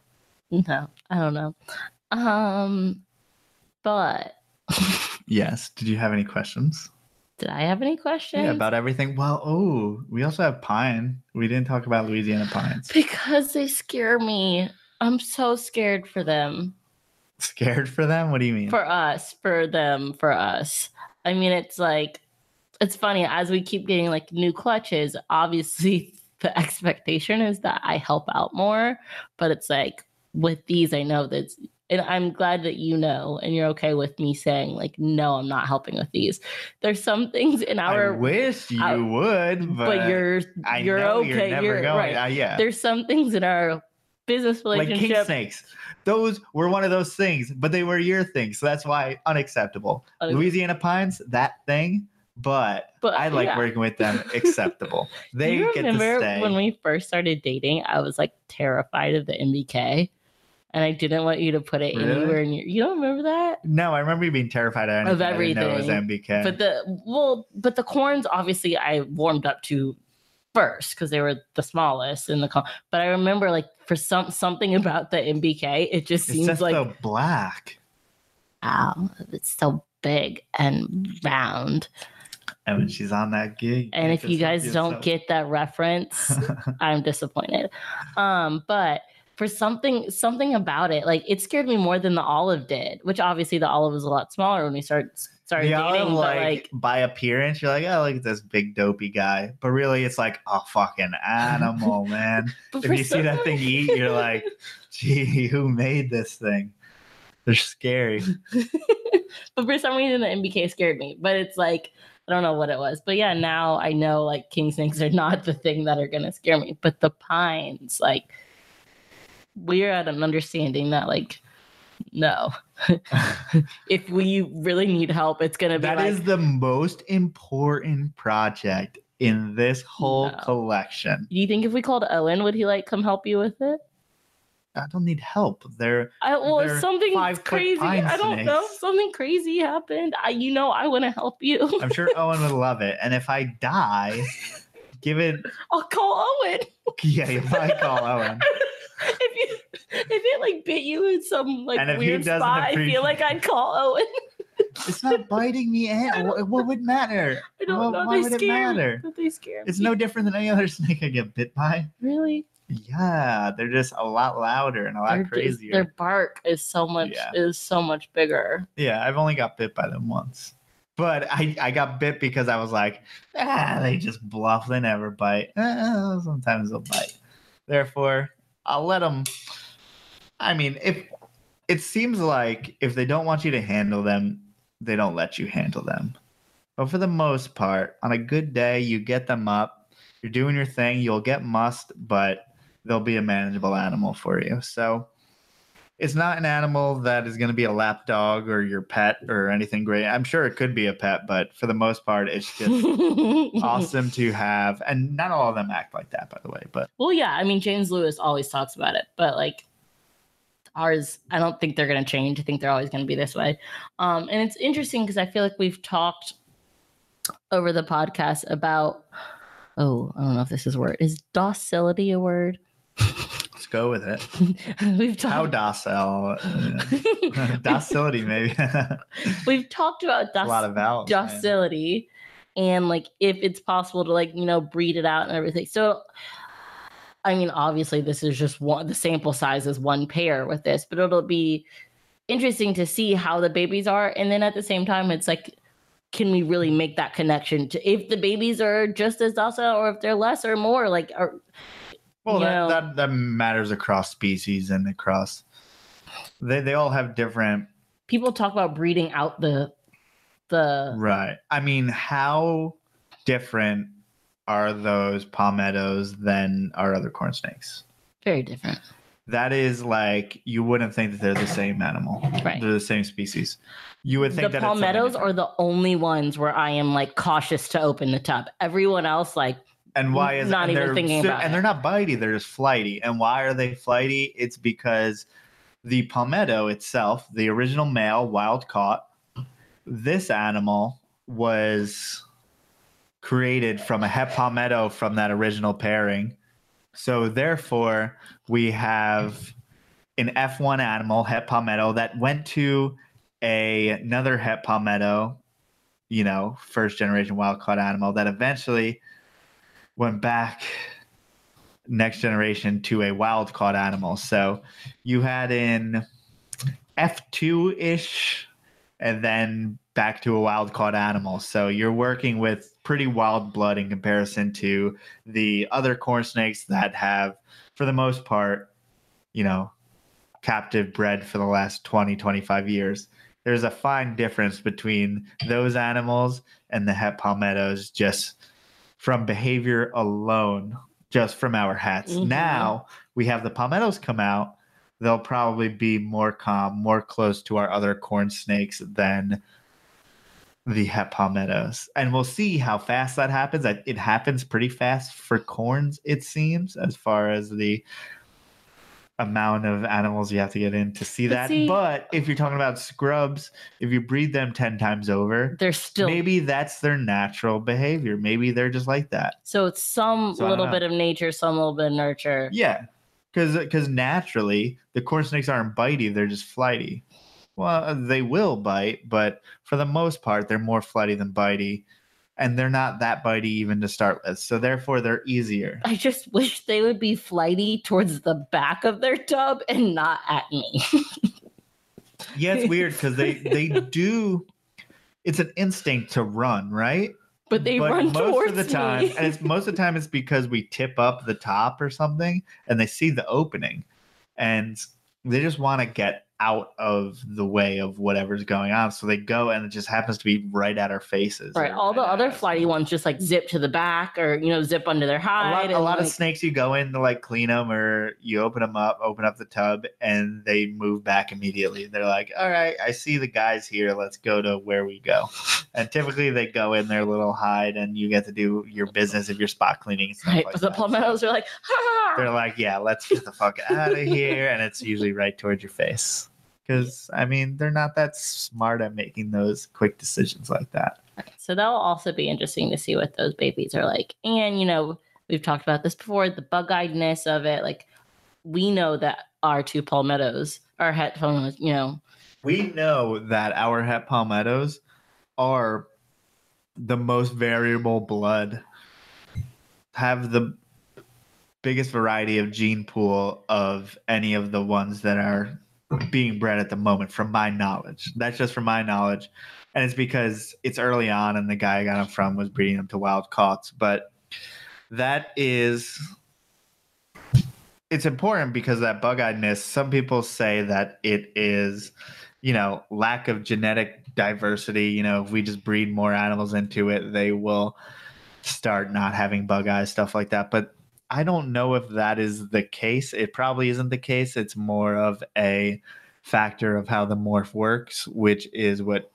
No, I don't know. Um, but Yes. Did you have any questions? did I have any questions? Yeah, about everything. Well, oh, we also have pine. We didn't talk about Louisiana pines. because they scare me. I'm so scared for them. Scared for them? What do you mean? For us, for them, for us. I mean, it's like it's funny as we keep getting like new clutches. Obviously, the expectation is that I help out more, but it's like with these, I know that. And I'm glad that you know, and you're okay with me saying like, no, I'm not helping with these. There's some things in I our, wish you I- would, but, but, you're I you're okay. you're going. right. Uh, yeah. There's some things in our business like king snakes. Those were one of those things, but they were your thing, so that's why unacceptable. Unac- Louisiana pines, that thing, but, But, I like yeah. working with them. Acceptable. They you get remember to stay. when we first started dating? I was like terrified of the MBK, and I didn't want you to put it Really? anywhere in your. You don't remember that? no, I remember you being terrified of, anything. Of I know it was. MBK. But the well, but the corns obviously I warmed up to first because they were the smallest in the con. But I remember like for some something about the MBK, it just it's seems just like so black. wow, it's so big and round. And when she's on that gig, And if you guys don't so- get that reference, I'm disappointed. Um, but for something something about it, like it scared me more than the olive did, which obviously the olive was a lot smaller when we started started the dating. olive, like, like by appearance, you're like, oh, look at this big dopey guy. But really, it's like a fucking animal, man. if you see that thing eat, you're like, gee, who made this thing? They're scary. but for some reason the MBK scared me. But it's like I don't know what it was. But yeah, now I know like king snakes are not the thing that are gonna scare me. But the pines, like we're at an understanding that like no. if we really need help, it's gonna be That like is the most important project in this whole No. collection. Do you think if we called Owen, would he like come help you with it? I don't need help. They're I well, They're something crazy. I don't know. Something crazy happened. I, you know, I want to help you. I'm sure Owen would love it. And if I die, give it I'll call Owen. yeah, you might call Owen. if if it like bit you in some like And if he weird spot, I feel like I'd call Owen. It's not biting me and what, what would matter? I don't Well, know. why They would it matter? But they scare It's me. no different than any other snake I get bit by. really. Yeah, they're just a lot louder and a lot crazier. their bark is so much Yeah. is so much bigger. Yeah, I've only got bit by them once. But I, I got bit because I was like, ah, they just bluff. They never bite. Eh, sometimes they'll bite. Therefore, I'll let them. I mean, if it seems like if they don't want you to handle them, they don't let you handle them. But for the most part, on a good day, you get them up, you're doing your thing, you'll get mussed, but they'll be a manageable animal for you. So it's not an animal that is going to be a lap dog or your pet or anything great. I'm sure it could be a pet, but for the most part, it's just awesome to have. And not all of them act like that, by the way. But Well, yeah, I mean James Lewis always talks about it, but like ours, I don't think they're gonna change. I think they're always gonna be this way. Um, and it's interesting because I feel like we've talked over the podcast about oh, I don't know if this is a word. Is docility a word? go with it. we've How talked docile? uh, docility, maybe. we've talked about a lot of vowels. man. docility and like if it's possible to like you know breed it out and everything so i mean obviously this is just one the sample size is one pair with this but it'll be interesting to see how the babies are and then at the same time it's like can we really make that connection to if the babies are just as docile or if they're less or more like or Well, that, know. that that matters across species and across. They they all have different. people talk about breeding out the the Right. I mean, how different are those palmettos than our other corn snakes? very different That is like you wouldn't think that they're the same animal. Right. They're the same species. You would think the that palmettos are the only ones where I am like cautious to open the tub. Everyone else, like, And why is Not and even they're thinking about and it. they're not bitey, they're just flighty. And why are they flighty? It's because the palmetto itself, the original male wild caught, this animal was created from a het palmetto from that original pairing. So therefore, we have an F1 animal, het palmetto, that went to a, another het palmetto, you know, first generation wild caught animal that eventually went back next generation to a wild caught animal. So you had in F2 ish and then back to a wild caught animal. So you're working with pretty wild blood in comparison to the other corn snakes that have, for the most part, you know, captive bred for the last 20, 25 years. There's a fine difference between those animals and the het palmettos just from behavior alone, just from our hats. Mhm. Now we have the palmettos come out. They'll probably be more calm, more close to our other corn snakes than the het palmettos. And we'll see how fast that happens. It happens pretty fast for corns, it seems, as far as the amount of animals you have to get in to see But that. see- but if you're talking about scrubs, if you breed them 10 times over, they're still. maybe that's their natural behavior. Maybe they're just like that. so it's some So little bit of nature, some little bit of nurture. Yeah. Because because naturally the corn snakes aren't bitey, they're just flighty. Well, uh, they will bite, but for the most part, they're more flighty than bitey, and they're not that bitey even to start with. So therefore, they're easier. I just wish they would be flighty towards the back of their tub and not at me. Yeah, it's weird because they they do. It's an instinct to run, right? but they run most towards of the time, me. and it's most of the time it's because we tip up the top or something, and they see the opening, and they just want to get out of the way of whatever's going on. So they go, and it just happens to be right at our faces. right. All the other flighty ones just like zip to the back or you know zip under their A hide. lot, a lot of like- snakes you go in to like clean them or you open them up open up the tub and they move back immediately they're like all right i see the guys here let's go to where we go and typically they go in their little hide and you get to do your business if you're spot cleaning right. like but the palmettos are like, ha! they're like yeah let's get the fuck out of here and it's usually right towards your face because i mean they're not that smart at making those quick decisions like that So that'll also be interesting to see what those babies are like. And you know, we've talked about this before, the bug-eyedness of it. Like we know that our two palmettos, our het palmettos, you know, we know that our het palmettos are the most variable blood have the biggest variety of gene pool of any of the ones that are being bred at the moment, from my knowledge. That's just from my knowledge. And it's because it's early on and the guy I got them from was breeding them to wild caughts. But that is it's important because that bug-eyedness, some people say that it is, you know, lack of genetic diversity. You know, if we just breed more animals into it, they will start not having bug eyes, stuff like that. But I don't know if that is the case. It probably isn't the case. It's more of a factor of how the morph works, which is what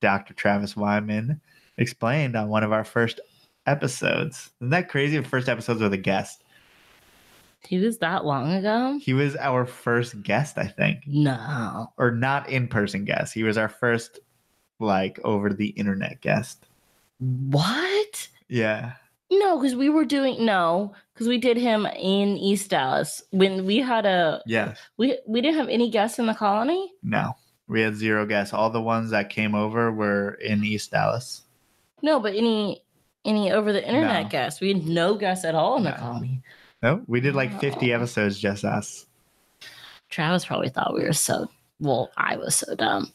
Dr. Travis Wyman explained on one of our first episodes. Isn't that crazy? The first episodes with a guest. He was that long ago? He was our first guest, I think. No. Or not in person guest. He was our first, like, over the internet guest. What? Yeah. No, because we were doing no, because we did him in East Dallas when we had a Yes. we we didn't have any guests in the colony. No. We had zero guests. All the ones that came over were in East Dallas. No, but any any over the internet No. guests. We had no guests at all in the colony. No, we did like 50 Oh. episodes just us. Travis probably thought we were so well, I was so dumb.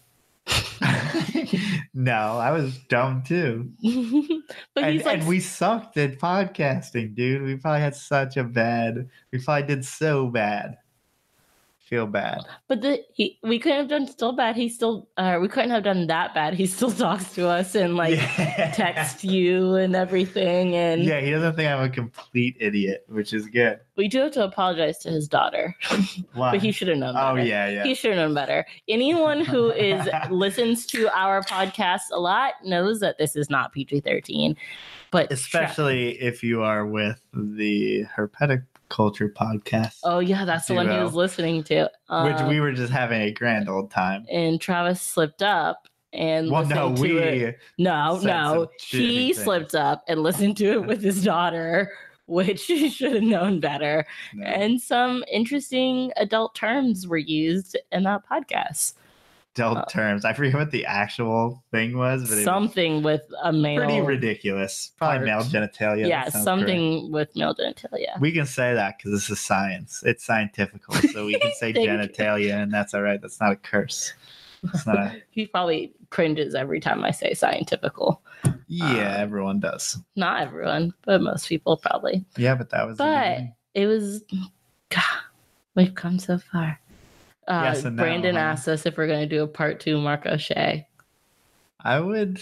no, I was dumb too. but And, he's like and we sucked at podcasting, dude. We probably had such a bad, we probably did so bad. Feel bad. But the he, we couldn't have done still bad. He still uh, we couldn't have done that bad. He still talks to us and like Yeah. text you and everything. And Yeah, he doesn't think I'm a complete idiot, which is good. we do have to apologize to his daughter. But he should have known. oh better. yeah, yeah. He should have known better. Anyone who is listens to our podcast a lot knows that this is not PG thirteen. But Tra- Especially if you are with the herpetic culture podcast, oh yeah, that's the one he was listening to. which Um, we were just having a grand old time. and Travis slipped up and Well, listened no, to we it. No, no. He slipped up and listened to it with his daughter, which he should have known better. no. And some interesting adult terms were used in that podcast. Adult uh, terms. I forget what the actual thing was, but it was Something with a male. pretty ridiculous. Probably male genitalia. Yeah, something with male genitalia. We can say that because this is science. It's scientific, so we can say Thank you. genitalia, and that's all right. That's not a curse. Not a, he probably cringes every time I say scientifical. yeah, Um, everyone does. Not everyone, but most people probably. Yeah, but that was. But it was, God, we've come so far. Uh, Yes and no, Brandon huh? asked us if we're going to do a part two Mark O'Shea. I would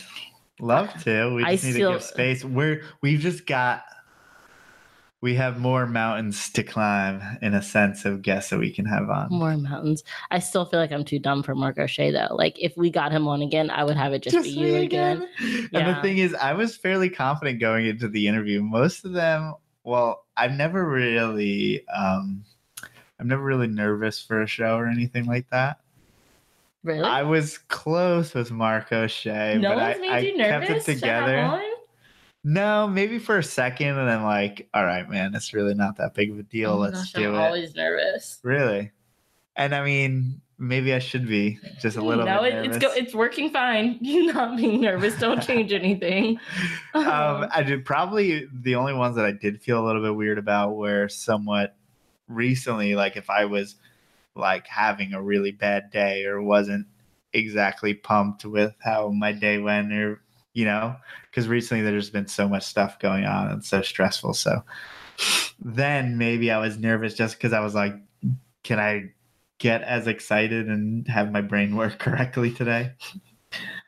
love to. We I just need still- to give space. We're we've just got. We have more mountains to climb in a sense of guests that we can have on. More mountains. I still feel like I'm too dumb for Mark O'Shea though. Like if we got him on again, I would have it just, be you me again. And the thing is, I was fairly confident going into the interview. Most of them, well, I've never really, um, I'm never really nervous for a show or anything like that. Really? I was close with Mark O'Shea, no but one's I, made I you kept it together. No, maybe for a second, and then like, all right, man, it's really not that big of a deal. Oh Let's gosh, do I'm it. always nervous. Really, and I mean, maybe I should be just a little no, bit nervous. it's go, it's working fine. You not being nervous. Don't change anything. um, I did probably the only ones that I did feel a little bit weird about were somewhat recently, like if I was like having a really bad day or wasn't exactly pumped with how my day went, or you know, because recently there's been so much stuff going on and so stressful. So then maybe I was nervous just because I was like, can I get as excited and have my brain work correctly today?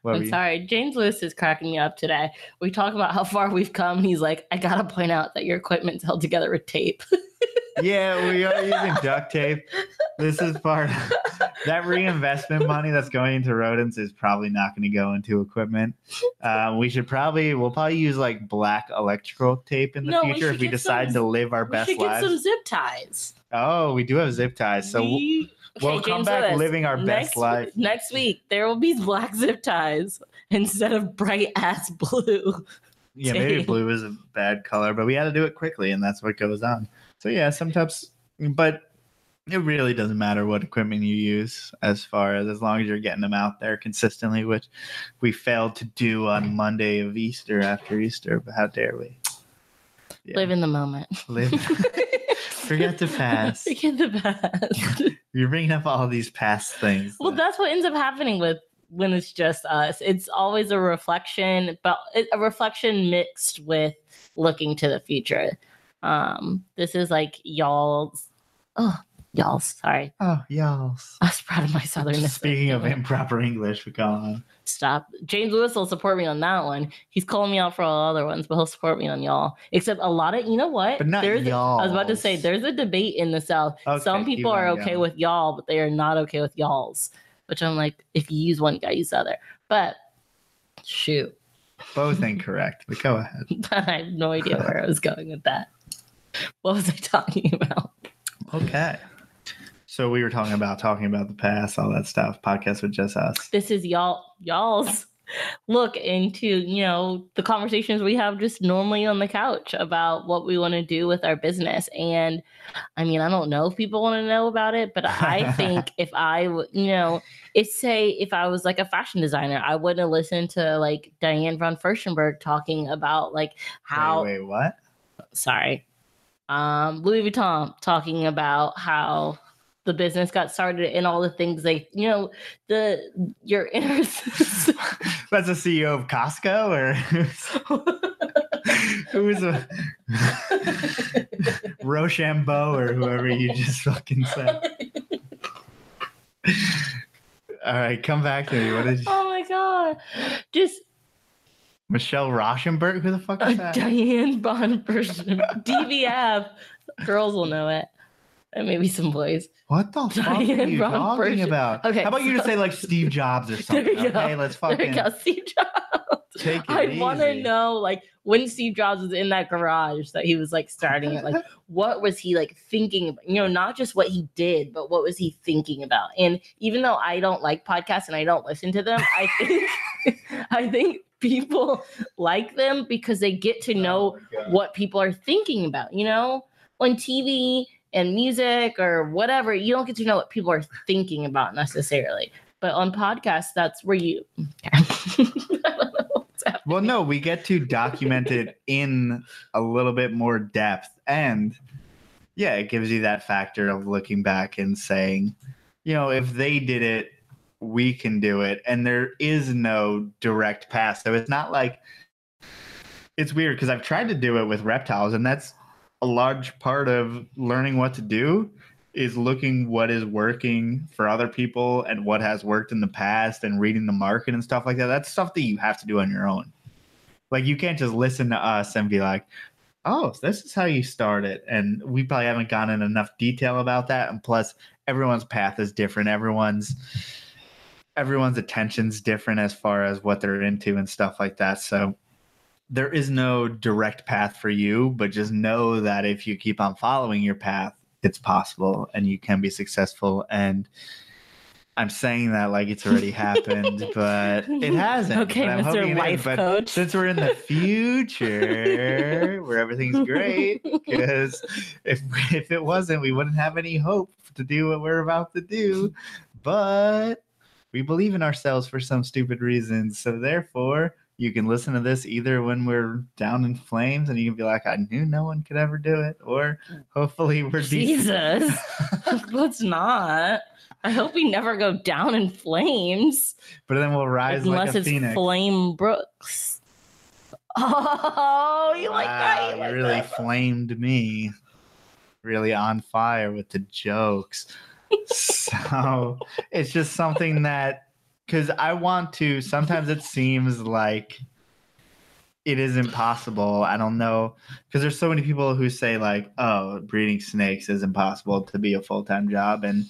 What I'm sorry. James Lewis is cracking me up today. We talk about how far we've come. He's like, I gotta point out that your equipment's held together with tape. Yeah, we are using duct tape. This is part of that reinvestment money that's going into rodents is probably not going to go into equipment. Um, we should probably we'll probably use like black electrical tape in the No, we future if we decide some- to live our we best should get some zip ties. Oh, we do have zip ties, so we'll, We- we'll Okay, come James back Lewis, living our best life. Next week, there will be black zip ties instead of bright ass blue. yeah, maybe blue is a bad color, but we had to do it quickly, and that's what goes on. So yeah, sometimes, but it really doesn't matter what equipment you use as far as as long as you're getting them out there consistently, which we failed to do on Monday of Easter after Easter. But how dare we? Yeah. Live in the moment. Live. Forget the past. Forget the past. You're bringing up all these past things. well, that- that's what ends up happening with when it's just us. It's always a reflection, but a reflection mixed with looking to the future. Um, this is like y'all's. Oh, y'all's. Sorry, oh, y'all. I was proud of my southernness. Speaking of improper English, we on. Stop. James Lewis will support me on that one. He's calling me out for all other ones, but he'll support me on y'all. Except a lot of, you know what? But not there's, y'all. I was about to say, there's a debate in the South. Some people are okay going. with y'all, but they are not okay with y'all's. Which I'm like, if you use one, you gotta use the other. But shoot, both incorrect. But go ahead. I have no idea where I was going with that. What was I talking about? Okay. So we were talking about talking about the past, all that stuff. Podcast with just us. This is y'all y'all's look into you know the conversations we have just normally on the couch about what we want to do with our business and i mean i don't know if people want to know about it but i think if i w- you know it's say if i was like a fashion designer i wouldn't listen to like diane von furstenberg talking about like how Wait, wait, what? sorry um louis vuitton talking about how the business got started and all the things they you know the your inner That's the CEO of Costco, or who's a Rochambeau, or whoever you just fucking said. All right, come back to me. What did you, oh my god just Michelle Rauschenberg? Who the fuck is that? diane von Furstenberg. dvf girls will know it and maybe some boys What the fuck are Diane you talking about? Okay, How about you just say like Steve Jobs or There something? you go. Okay, let's there fucking you go steve jobs take it I want to easy. know, like, when Steve Jobs was in that garage that he was like starting it, like, what was he like thinking? About? You know, not just what he did, but what was he thinking about? And even though I don't like podcasts and I don't listen to them, I think, I think people like them because they get to oh know Oh what people are thinking about. You know, on TV and music or whatever, you don't get to know what people are thinking about necessarily. But on podcasts, that's where you. I don't know what's happening. Well, no, we get to document it in a little bit more depth. And yeah, it gives you that factor of looking back and saying, you know, if they did it, we can do it. And there is no direct path. So it's not like it's weird because I've tried to do it with reptiles, and that's a large part of learning what to do is looking what is working for other people and what has worked in the past and reading the market and stuff like that. That's stuff that you have to do on your own. Like you can't just listen to us and be like, "Oh, this is how you start it." And we probably haven't gone in enough detail about that. And plus, everyone's path is different. Everyone's everyone's attention's different as far as what they're into and stuff like that. So there is no direct path for you, but just know that if you keep on following your path, it's possible and you can be successful. And I'm saying that like it's already happened, but it hasn't. Okay, Mr. hoping. Life But Coach. Since we're in the future where everything's great, because if if it wasn't, we wouldn't have any hope to do what we're about to do. But we believe in ourselves for some stupid reasons. So therefore, you can listen to this either when we're down in flames and you can be like, I knew no one could ever do it, or hopefully we're. Jesus, let's not. I hope we never go down in flames but then we'll rise unless like a it's phoenix. Flame Brooks. Oh, you like that? Ah, you you like really that? flamed me. Really on fire with the jokes. So it's just something that because I want to sometimes it seems like it is impossible. I don't know. Because there's so many people who say, like, oh, breeding snakes is impossible to be a full-time job. And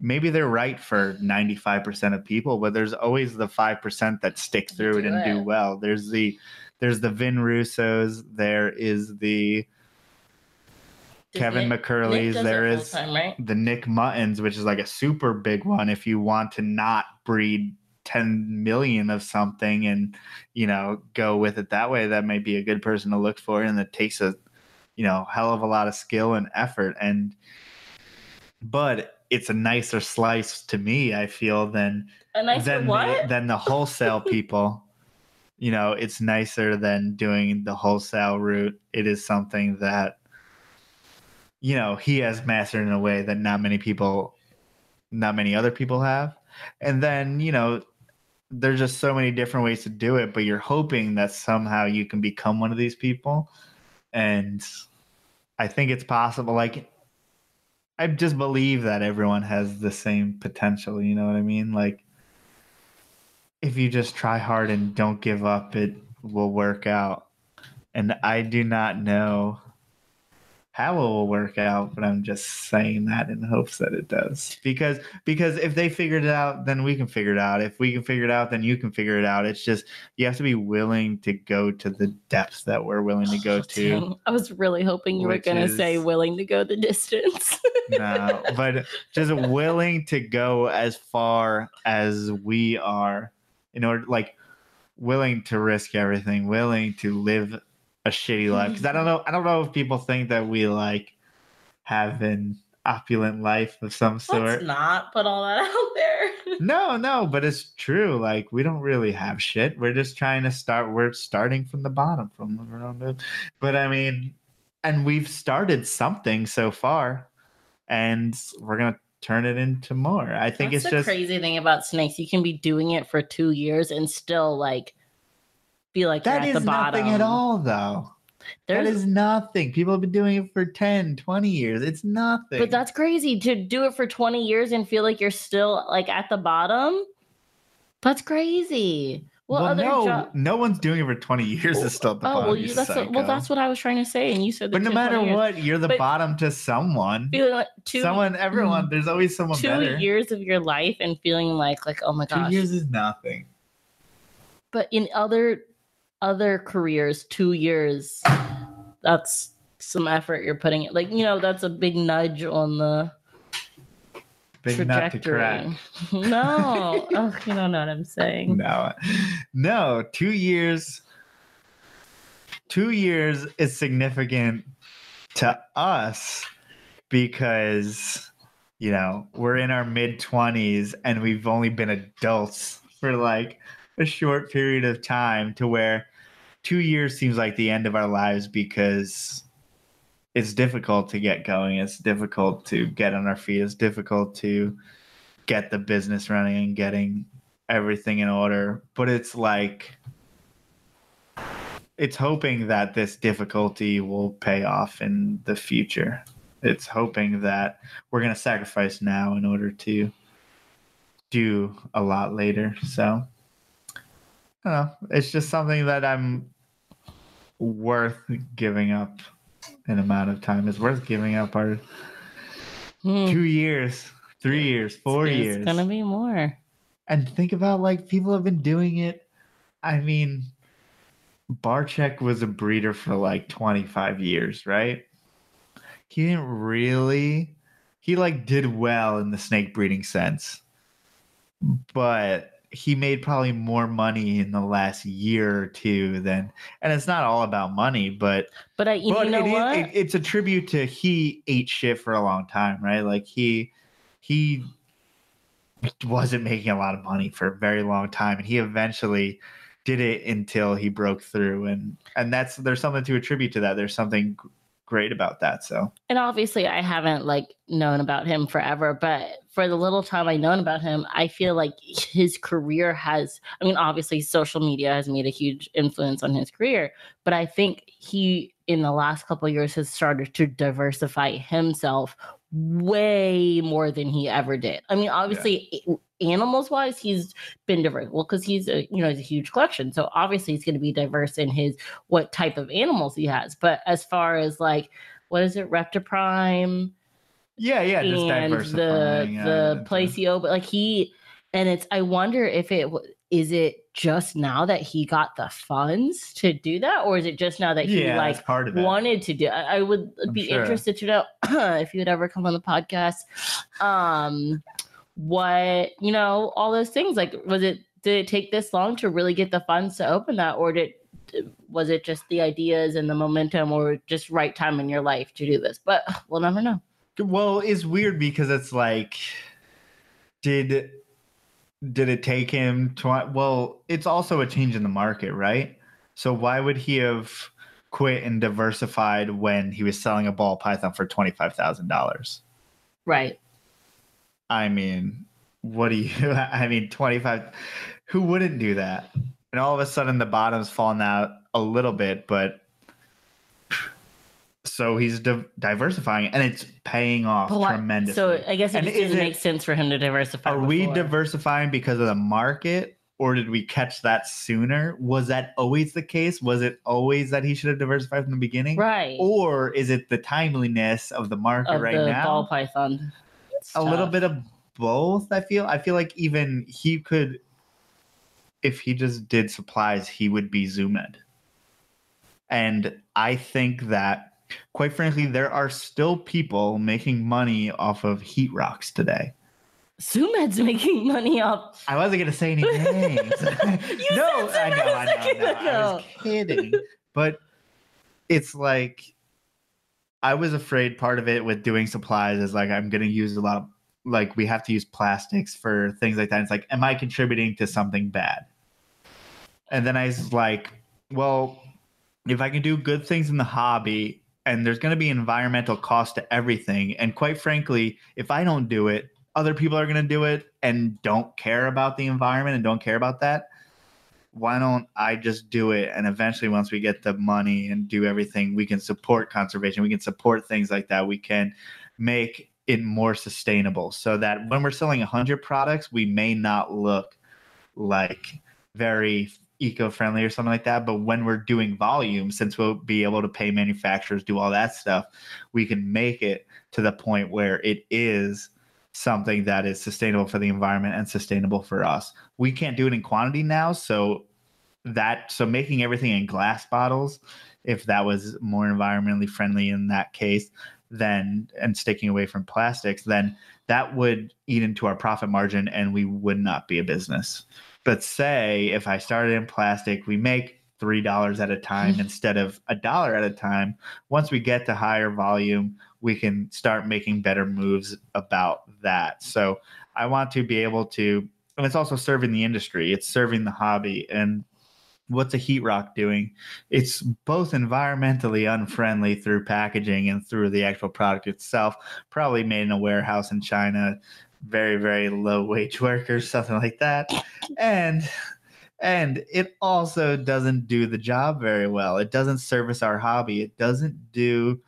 maybe they're right for 95% of people, but there's always the 5% that stick through it Do and do well. There's the there's the Vin Russos, there is the Kevin Nick- McCurley's, Nick there is full-time, right? the Nick Muttons, which is like a super big one if you want to not breed 10 million of something and you know go with it that way that may be a good person to look for and it takes a you know hell of a lot of skill and effort and but it's a nicer slice to me i feel than A nicer than what? the, than the wholesale people you know it's nicer than doing the wholesale route it is something that you know, he has mastered in a way that not many people, not many other people have. And then, you know, there's just so many different ways to do it, but you're hoping that somehow you can become one of these people. And I think it's possible. Like, I just believe that everyone has the same potential. You know what I mean? Like, if you just try hard and don't give up, it will work out. And I do not know how it will work out, but I'm just saying that in hopes that it does. Because because if they figured it out, then we can figure it out. If we can figure it out, then you can figure it out. It's just you have to be willing to go to the depths that we're willing to go oh, to. Dang, I was really hoping you were going to say willing to go the distance. no, but just willing to go as far as we are in order like willing to risk everything, willing to live a shitty life. Because I don't know, I don't know if people think that we like have an opulent life of some sort. Let's not put all that out there. No, no, but it's true. Like we don't really have shit. We're just trying to start. We're starting from the bottom, from the ground up. But I mean, and we've started something so far, and we're gonna turn it into more. I think That's it's the just crazy thing about snakes. You can be doing it for two years and still like be like that is the bottom. nothing at all, though. There's, that is nothing. People have been doing it for 10, 20 years. It's nothing. but that's crazy to do it for 20 years and feel like you're still like at the bottom. That's crazy. Well, no, jo- no one's doing it for 20 years. Is still at the oh bottom. well, you you, that's what, well that's what I was trying to say, and you said. But no matter what, you're the But- bottom to someone. Feeling like two, someone, everyone. Mm, there's always someone two better. years of your life and feeling like like oh my gosh. Two years is nothing. But in other other careers, two years, that's some effort you're putting. it Like you know, that's a big nudge on the Big nut to crack. trajectory. no, oh, you don't know what I'm saying. No, no. Two years. Two years is significant to us because you know we're in our mid twenties and we've only been adults for like a short period of time. To where two years seems like the end of our lives because it's difficult to get going. It's difficult to get on our feet. It's difficult to get the business running and getting everything in order. But it's like it's hoping that this difficulty will pay off in the future. It's hoping that we're going to sacrifice now in order to do a lot later. So I don't know. It's just something that I'm worth giving up an amount of time. It's worth giving up our Hmm. two years, three years, four it's years. It's gonna be more. And think about like people have been doing it. I mean, Barczyk was a breeder for like 25 years, right? He didn't really he like did well in the snake breeding sense. But he made probably more money in the last year or two than and it's not all about money, but But I, you, but know it is- it- it's a tribute to he ate shit for a long time, right? Like he he wasn't making a lot of money for a very long time, and he eventually did it until he broke through, and and that's there's something to attribute to that. There's something great about that. So and obviously I haven't like known about him forever, but for the little time I've known about him, I feel like his career has I mean obviously social media has made a huge influence on his career, but I think he in the last couple of years has started to diversify himself way more than he ever did. I mean obviously animals wise he's been diverse well because he's a you know he's a huge collection so obviously he's going to be diverse in his what type of animals he has but as far as like what is it Reptiprime yeah, yeah, just and the uh, the Placio, but like he and it's I wonder if it is it just now that he got the funds to do that, or is it just now that he yeah, like part of it. wanted to do? I, I would I'm be sure. interested to know if you would ever come on the podcast. Um, what you know, all those things. Like, was it did it take this long to really get the funds to open that, or did was it just the ideas and the momentum, or just right time in your life to do this? But we'll never know. Well, it's weird because it's like, did did it take him to? Well, it's also a change in the market, right? So why would he have quit and diversified when he was selling a ball python for twenty five thousand dollars. Right. I mean, what do you? I mean, twenty five. Who wouldn't do that? And all of a sudden, the bottom's fallen out a little bit, but so he's di- diversifying, and it's paying off tremendously. So I guess it and just didn't make sense for him to diversify. Are we diversifying because of the market, or did we catch that sooner? Was that always the case? Was it always that he should have diversified from the beginning? right? Or is it the timeliness of the market of right the now? ball python. A little bit of both i feel. I feel like even he could if he just did supplies he would be Zoo Med and i think that quite frankly there are still people making money off of heat rocks today. Zoo Med's making money off. i wasn't going to say any names. No i know i know, I, know. I was kidding. But it's like i was afraid part of it with doing supplies is like i'm going to use a lot of like we have to use plastics for things like that. It's like am i contributing to something bad? And then i was like well if i can do good things in the hobby and there's going to be environmental cost to everything and quite frankly if i don't do it other people are going to do it and don't care about the environment and don't care about that why don't I just do it? And eventually, once we get the money and do everything, we can support conservation. We can support things like that. We can make it more sustainable so that when we're selling 100 products, we may not look like very eco friendly or something like that. But when we're doing volume, since we'll be able to pay manufacturers, do all that stuff, we can make it to the point where it is something that is sustainable for the environment and sustainable for us. We can't do it in quantity now, so that so making everything in glass bottles, if that was more environmentally friendly in that case, then and sticking away from plastics, then that would eat into our profit margin and we would not be a business. But say if I started in plastic, we make three dollars at a time instead of a dollar at a time. Once we get to higher volume, we can start making better moves about that. So I want to be able to, and it's also serving the industry, it's serving the hobby. And what's a heat rock doing? It's both environmentally unfriendly through packaging and through the actual product itself, probably made in a warehouse in China, very, very low wage workers, something like that. And and it also doesn't do the job very well. It doesn't service our hobby. It doesn't do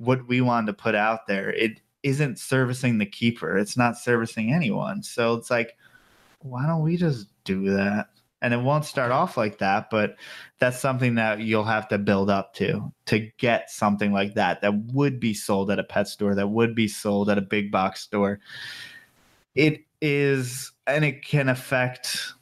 what we want to put out there. It isn't servicing the keeper. It's not servicing anyone. So it's like, why don't we just do that? And it won't start off like that, but that's something that you'll have to build up to to get something like that that would be sold at a pet store, that would be sold at a big box store. It is, and it can affect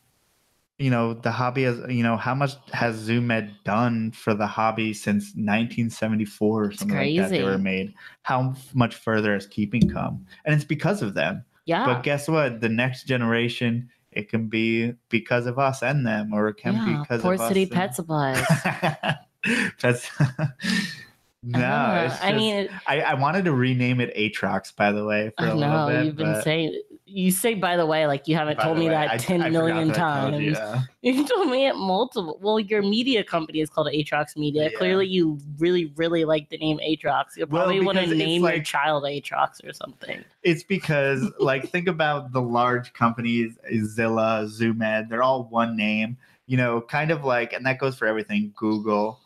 you know the hobby has you know how much has Zoo Med done for the hobby since 1974 or something like that they were made how much further has keeping come and it's because of them Yeah. but guess what the next generation it can be because of us and them or it can be yeah. because Port of City us Pet Supplies. and... Pets- no Ah, it's I mean, it- I, I wanted to rename it atrox by the way for I a little know bit you've been but- saying. You say, by the way, like you haven't by told me way, that I- ten I million that I told times. you, yeah. You told me it multiple. Well, your media company is called Atrox Media. Yeah. Clearly, you really, really like the name Atrox. You Well, probably want to name your like- child Atrox or something. It's because, like, think about the large companies, Zilla, Zoo Med, they're all one name, you know, kind of like, and that goes for everything Google,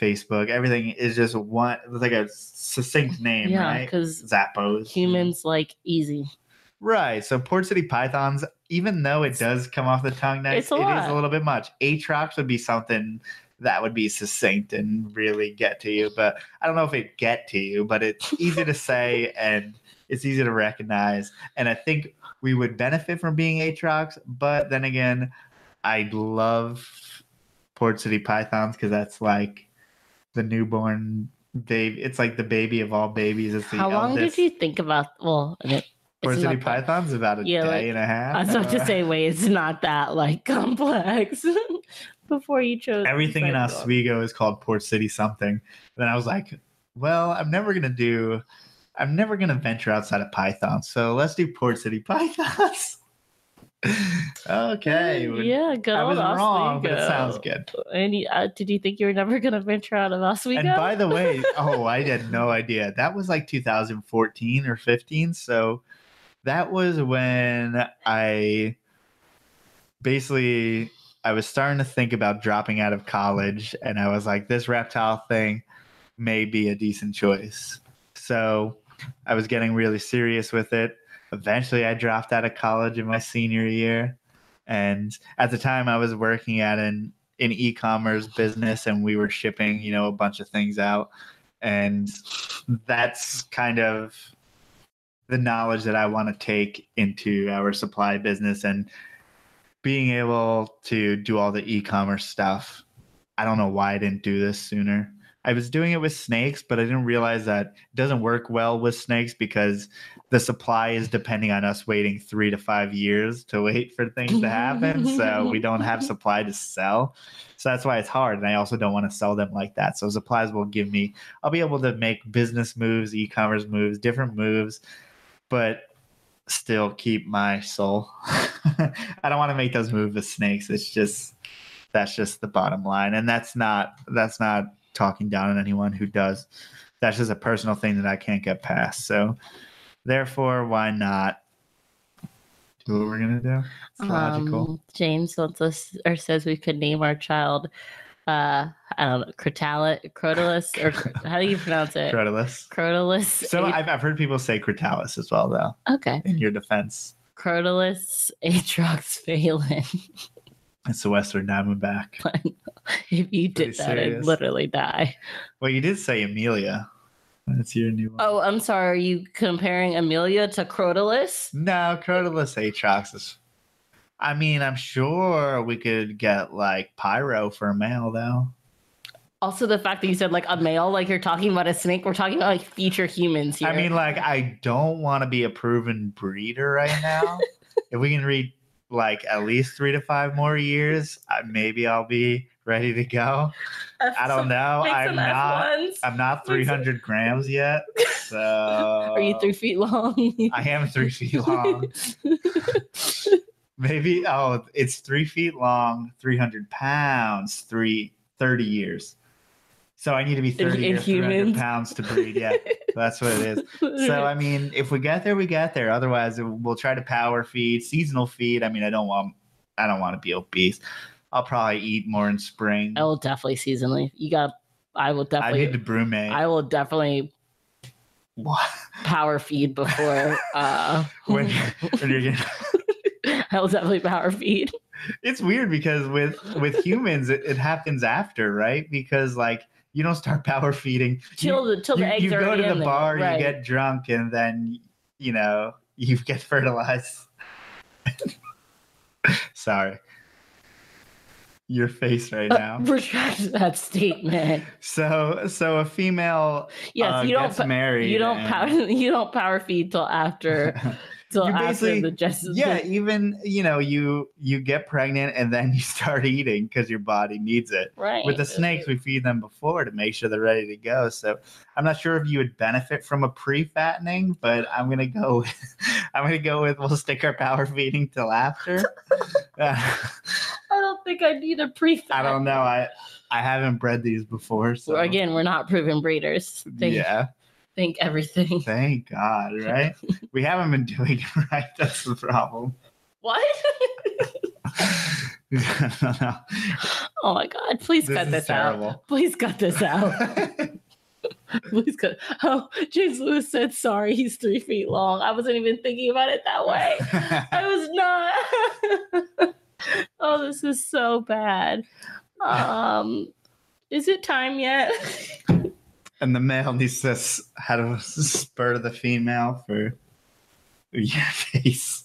Facebook, everything is just one, it's like a succinct name, yeah, right? because Zappos. humans like easy. Right. So Port City Pythons, even though it does come off the tongue nice, It's a it is a little bit much. Atrox would be something that would be succinct and really get to you. But I don't know if it get to you, but it's easy to say and it's easy to recognize. And I think we would benefit from being Atrox. But then again, I love Port City Pythons because that's like the newborn baby. It's like the baby of all babies. It's the How long eldest. did you think about? Well, Port City Python's about a Yeah, day like, and a half. I was about to say, wait, it's not that like complex. Before you chose everything in Oswego is called Port City something. Then I was like, well, I'm never gonna do, I'm never gonna venture outside of Python. So let's do Port City Pythons. okay. yeah, good I was wrong, but it Oswego. sounds good. And you, uh, did you think you were never gonna venture out of Oswego? And by the way, oh, I had no idea. That was like 2014 or 15. So that was when I basically I was starting to think about dropping out of college and I was like this reptile thing may be a decent choice. So I was getting really serious with it. Eventually I dropped out of college in my senior year and at the time I was working at an an e-commerce business and we were shipping, you know, a bunch of things out and that's kind of the knowledge that I want to take into our supply business and being able to do all the e-commerce stuff. I don't know why I didn't do this sooner. I was doing it with snakes, but I didn't realize that it doesn't work well with snakes because the supply is depending on us waiting three to five years to wait for things to happen. so we don't have supply to sell. So that's why it's hard. And I also don't want to sell them like that. So supplies will give me, I'll be able to make business moves, e commerce moves, different moves, but still keep my soul. I don't want to make those moves with snakes. It's just, that's just the bottom line. And that's not, that's not talking down on anyone who does. That's just a personal thing that I can't get past. So, therefore, why not do what we're gonna do? It's logical. Um, James wants us or says we could name our child uh I don't know, Crotalis, Crotalus, or how do you pronounce it? Crotalus. Crotalus. So I've, I've heard people say Crotalis as well, though. okay. In your defense, Crotalus Atrox Phelan. it's the Western Diamondback. if you Pretty did that, I'd literally die. Well, you did say Amelia. That's your new one. Oh, I'm sorry. Are you comparing Amelia to Crotalus? No, Crotalus Atrox is. I mean, I'm sure we could get like Pyro for a male, though. Also, the fact that you said like a male, like you're talking about a snake, we're talking about like future humans here. I mean, like, I don't want to be a proven breeder right now. if we can read like at least three to five more years, I, maybe I'll be ready to go. I don't know. I'm not. F1s. I'm not Make some- 300 grams yet. So Are you three feet long? I am three feet long. Maybe oh, it's three feet long, 300 pounds, three 30 years. So I need to be 30 in or 300 humans? pounds to breed. Yeah, that's what it is. So I mean, if we get there, we get there. Otherwise, we'll try to power feed, seasonal feed. I mean, I don't want, I don't want to be obese. I'll probably eat more in spring. I will definitely seasonally. You got. I will definitely. I need to brumate. I will definitely What? power feed before. uh when, when you're getting, I will definitely power feed. it's weird because with with humans, it, it happens after, right? Because like you don't start power feeding Till the till you, the eggs you are go to the bar, right. you get drunk, and then you know you get fertilized. Sorry, your face right now. Uh, now. retract that statement. So, so a female Yes, uh, you don't. gets married. You don't and- power. You don't power feed till after. Till You after basically- the yeah, even you know you you get pregnant and then you start eating because your body needs it. Right. With the snakes, we feed them before to make sure they're ready to go. So I'm not sure if you would benefit from a pre-fattening, but I'm gonna go. With, I'm gonna go with we'll stick our power feeding till after. Uh, I don't think I need a pre. I don't know. I I haven't bred these before, so Again, we're not proven breeders. Think, yeah. Think everything. Thank God, right? we haven't been doing it right. That's the problem. What? no, oh my God! Please This cut this terrible. out. Please cut this out. Please cut. Oh, James Lewis said sorry. He's three feet long. I wasn't even thinking about it that way. I was not. oh, this is so bad. Um, is it time yet? And the male needs to how to spur the female for your face.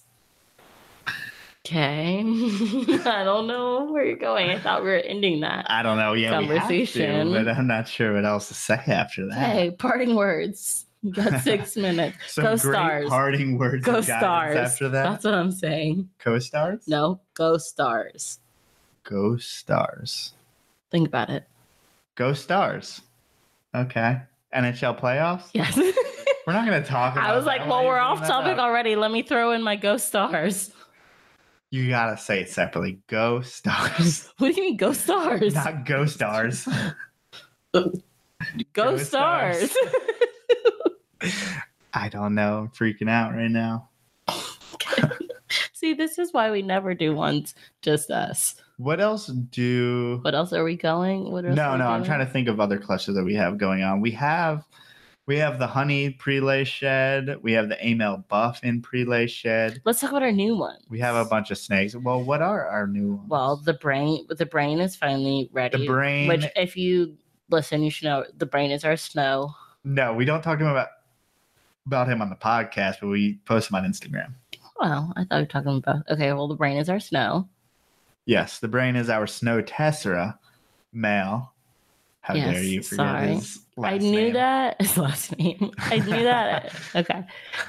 Okay. I don't know where you're going. I thought we were ending that. I don't know. Yeah, we have Conversation. to, but I'm not sure what else to say after that. Hey, parting words. You got six minutes. Go stars. parting words Go stars. after that. That's what I'm saying. Co-stars? No, go stars. Go stars. Think about it. Go stars. Okay. NHL playoffs? Yes. We're not going to talk about I was like, well, we're off topic up? already. Let me throw in my Ghost stars. You gotta say it separately. Ghost stars. What do you mean, Ghost stars? Not Ghost stars. Ghost, stars. Stars. I don't know. I'm freaking out right now. See, this is why we never do ones just us. What else do What else are we going? What else No, no, I'm trying to think of other clusters that we have going on. We have we have the honey prelay shed. We have the Amel buff in prelay shed. Let's talk about our new one. We have a bunch of snakes. Well, what are our new ones? Well, the brain, the brain is finally ready. the brain. Which, if you listen, you should know the brain is our snow. no, we don't talk him about about him on the podcast, but we post him on Instagram. Well, I thought we were talking about. Okay, well, the brain is our snow. Yes, the brain is our snow tessera male. How dare you forget sorry. his I knew name. that his last name. I knew that. okay,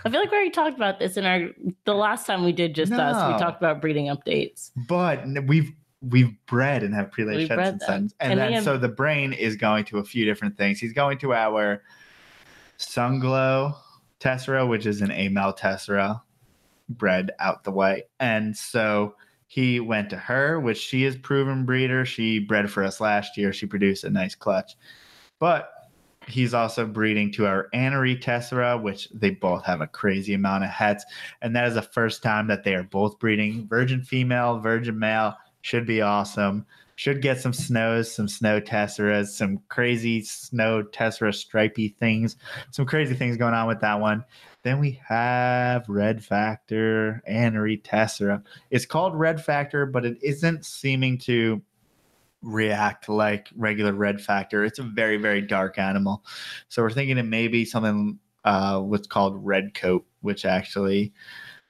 I feel like we already talked about this in our the last time we did just us. We talked about breeding updates. But we've we've bred and have prelay We've sheds and sons. And, And then have- so the brain is going to a few different things. He's going to our Sunglow Tessera, which is an Amel Tessera bred out the way. And so he went to her, which she is proven breeder. She bred for us last year. She produced a nice clutch. But he's also breeding to our Anery Tessera, which they both have a crazy amount of hets. And that is the first time that they are both breeding. Virgin female, virgin male should be awesome. Should get some snows, some snow tesseras, some crazy snow tessera stripy things, some crazy things going on with that one. Then we have Red Factor, Anery Tessera. It's called Red Factor, but it isn't seeming to react like regular Red Factor. It's a very, very dark animal. So we're thinking it may be something uh, what's called Red Coat, which actually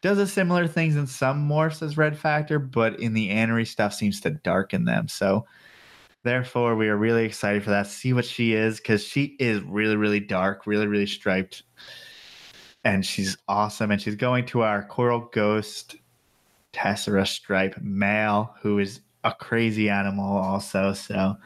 does a similar things in some morphs as Red Factor, but in the Anery stuff seems to darken them. So therefore, we are really excited for that. See what she is because she is really, really dark, really, really striped, and she's awesome. And she's going to our Coral Ghost Tessera Stripe male, who is a crazy animal also. So.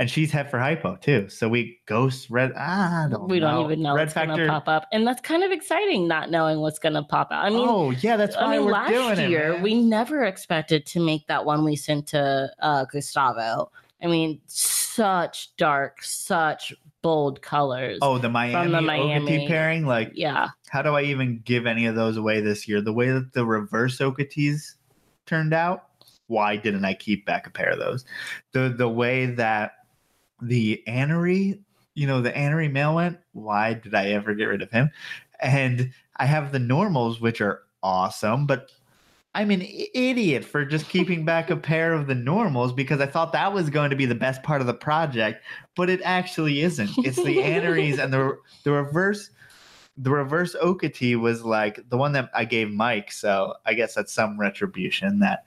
And she's head for hypo too. So we ghost red. Ah, I don't we don't even know red what's factor. gonna pop up, and that's kind of exciting, not knowing what's gonna pop out. I mean, oh yeah, that's why I mean, we're last doing year it. we never expected to make that one we sent to uh, Gustavo. I mean, such dark, such bold colors. Oh, the Miami, the Miami- pairing. Like, yeah, how do I even give any of those away this year? The way that the reverse Okeetees turned out, why didn't I keep back a pair of those? The the way that the Anery, you know, the Anery male went, why did I ever get rid of him? And I have the normals, which are awesome, but I'm an idiot for just keeping back a pair of the normals because I thought that was going to be the best part of the project, but it actually isn't. It's the Aneries and the the reverse the reverse Okeetee was like the one that I gave Mike, so I guess that's some retribution that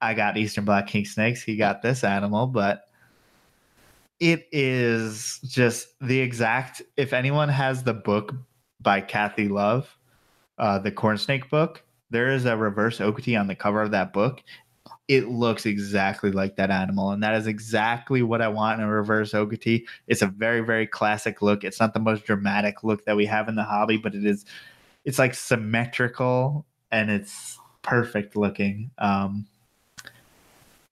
I got Eastern Black King Snakes. He got this animal, but it is just the exact. If anyone has the book by Kathy Love, uh, the Corn Snake book, there is a reverse Okeetee on the cover of that book. It looks exactly like that animal, and that is exactly what I want in a reverse Okeetee. It's a very, very classic look. It's not the most dramatic look that we have in the hobby, but it is. It's like symmetrical and it's perfect looking. Um,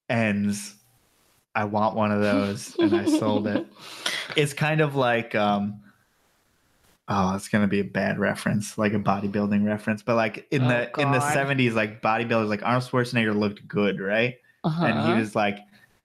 and I want one of those, and I sold it. It's kind of like um, oh, it's gonna be a bad reference, like a bodybuilding reference, but like in Oh, the in the seventies, like bodybuilders, like Arnold Schwarzenegger looked good, right? uh-huh. and he was like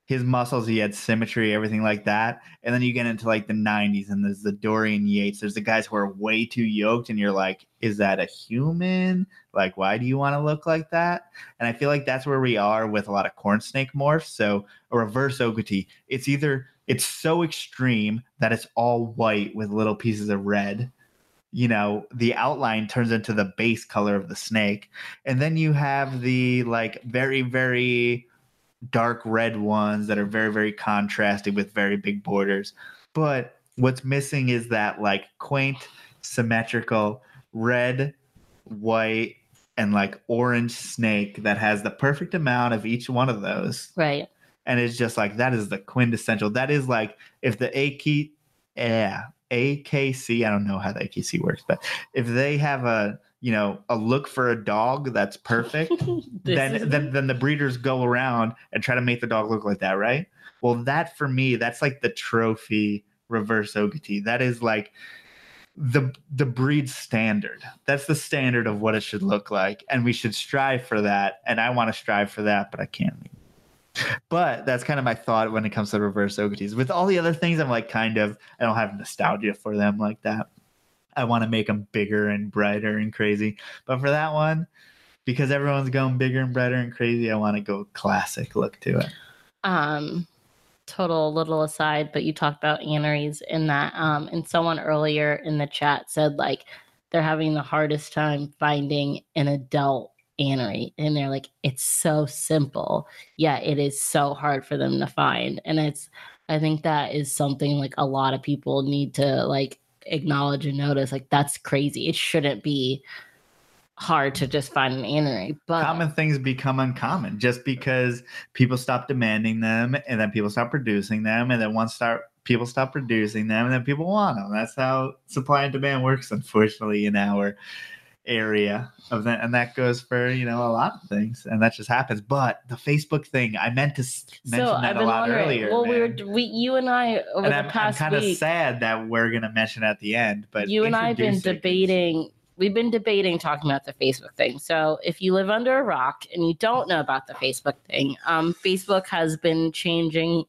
his muscles he had symmetry everything like that and then you get into like the 90s and there's the dorian yates there's the guys who are way too yoked and you're like is that a human like why do you want to look like that and i feel like that's where we are with a lot of corn snake morphs so a reverse Okeetee it's either it's so extreme that it's all white with little pieces of red. You know the outline turns into the base color of the snake. And then you have the like very very dark red ones that are very very contrasted with very big borders. But what's missing is that like quaint symmetrical red white and like orange snake that has the perfect amount of each one of those. Right. And it's just like that is the quintessential. That is like if the AK yeah AKC I don't know how the AKC works but if they have a you know a look for a dog that's perfect then, then then the breeders go around and try to make the dog look like that right? Well that for me that's like the trophy reverse Okeetee that is like the the breed standard. That's the standard of what it should look like. And we should strive for that. And i want to strive for that but i can't but that's kind of my thought when it comes to reverse Okeetees with all the other things i'm like kind of i don't have nostalgia for them like that. I want to make them bigger and brighter and crazy. But for that one because everyone's going bigger and brighter and crazy i want to go classic look to it. Um total little aside but you talked about aneries in that um and someone earlier in the chat said like they're having the hardest time finding an adult anery and they're like it's so simple yeah it is so hard for them to find. And it's i think that is something like a lot of people need to like acknowledge and notice like that's crazy. It shouldn't be hard to just find an anery but common things become uncommon just because people stop demanding them and then people stop producing them and then once start people stop producing them and then people want them that's how supply and demand works unfortunately in our area of that and that goes for you know a lot of things and that just happens but the facebook thing i meant to mention that a lot earlier well we were we you and i over and the i'm, past kind of sad that we're going to mention at the end but you and I've been introduce it, 'cause- debating. We've been debating talking about the Facebook thing. So if you live under a rock and you don't know about the Facebook thing, um, Facebook has been changing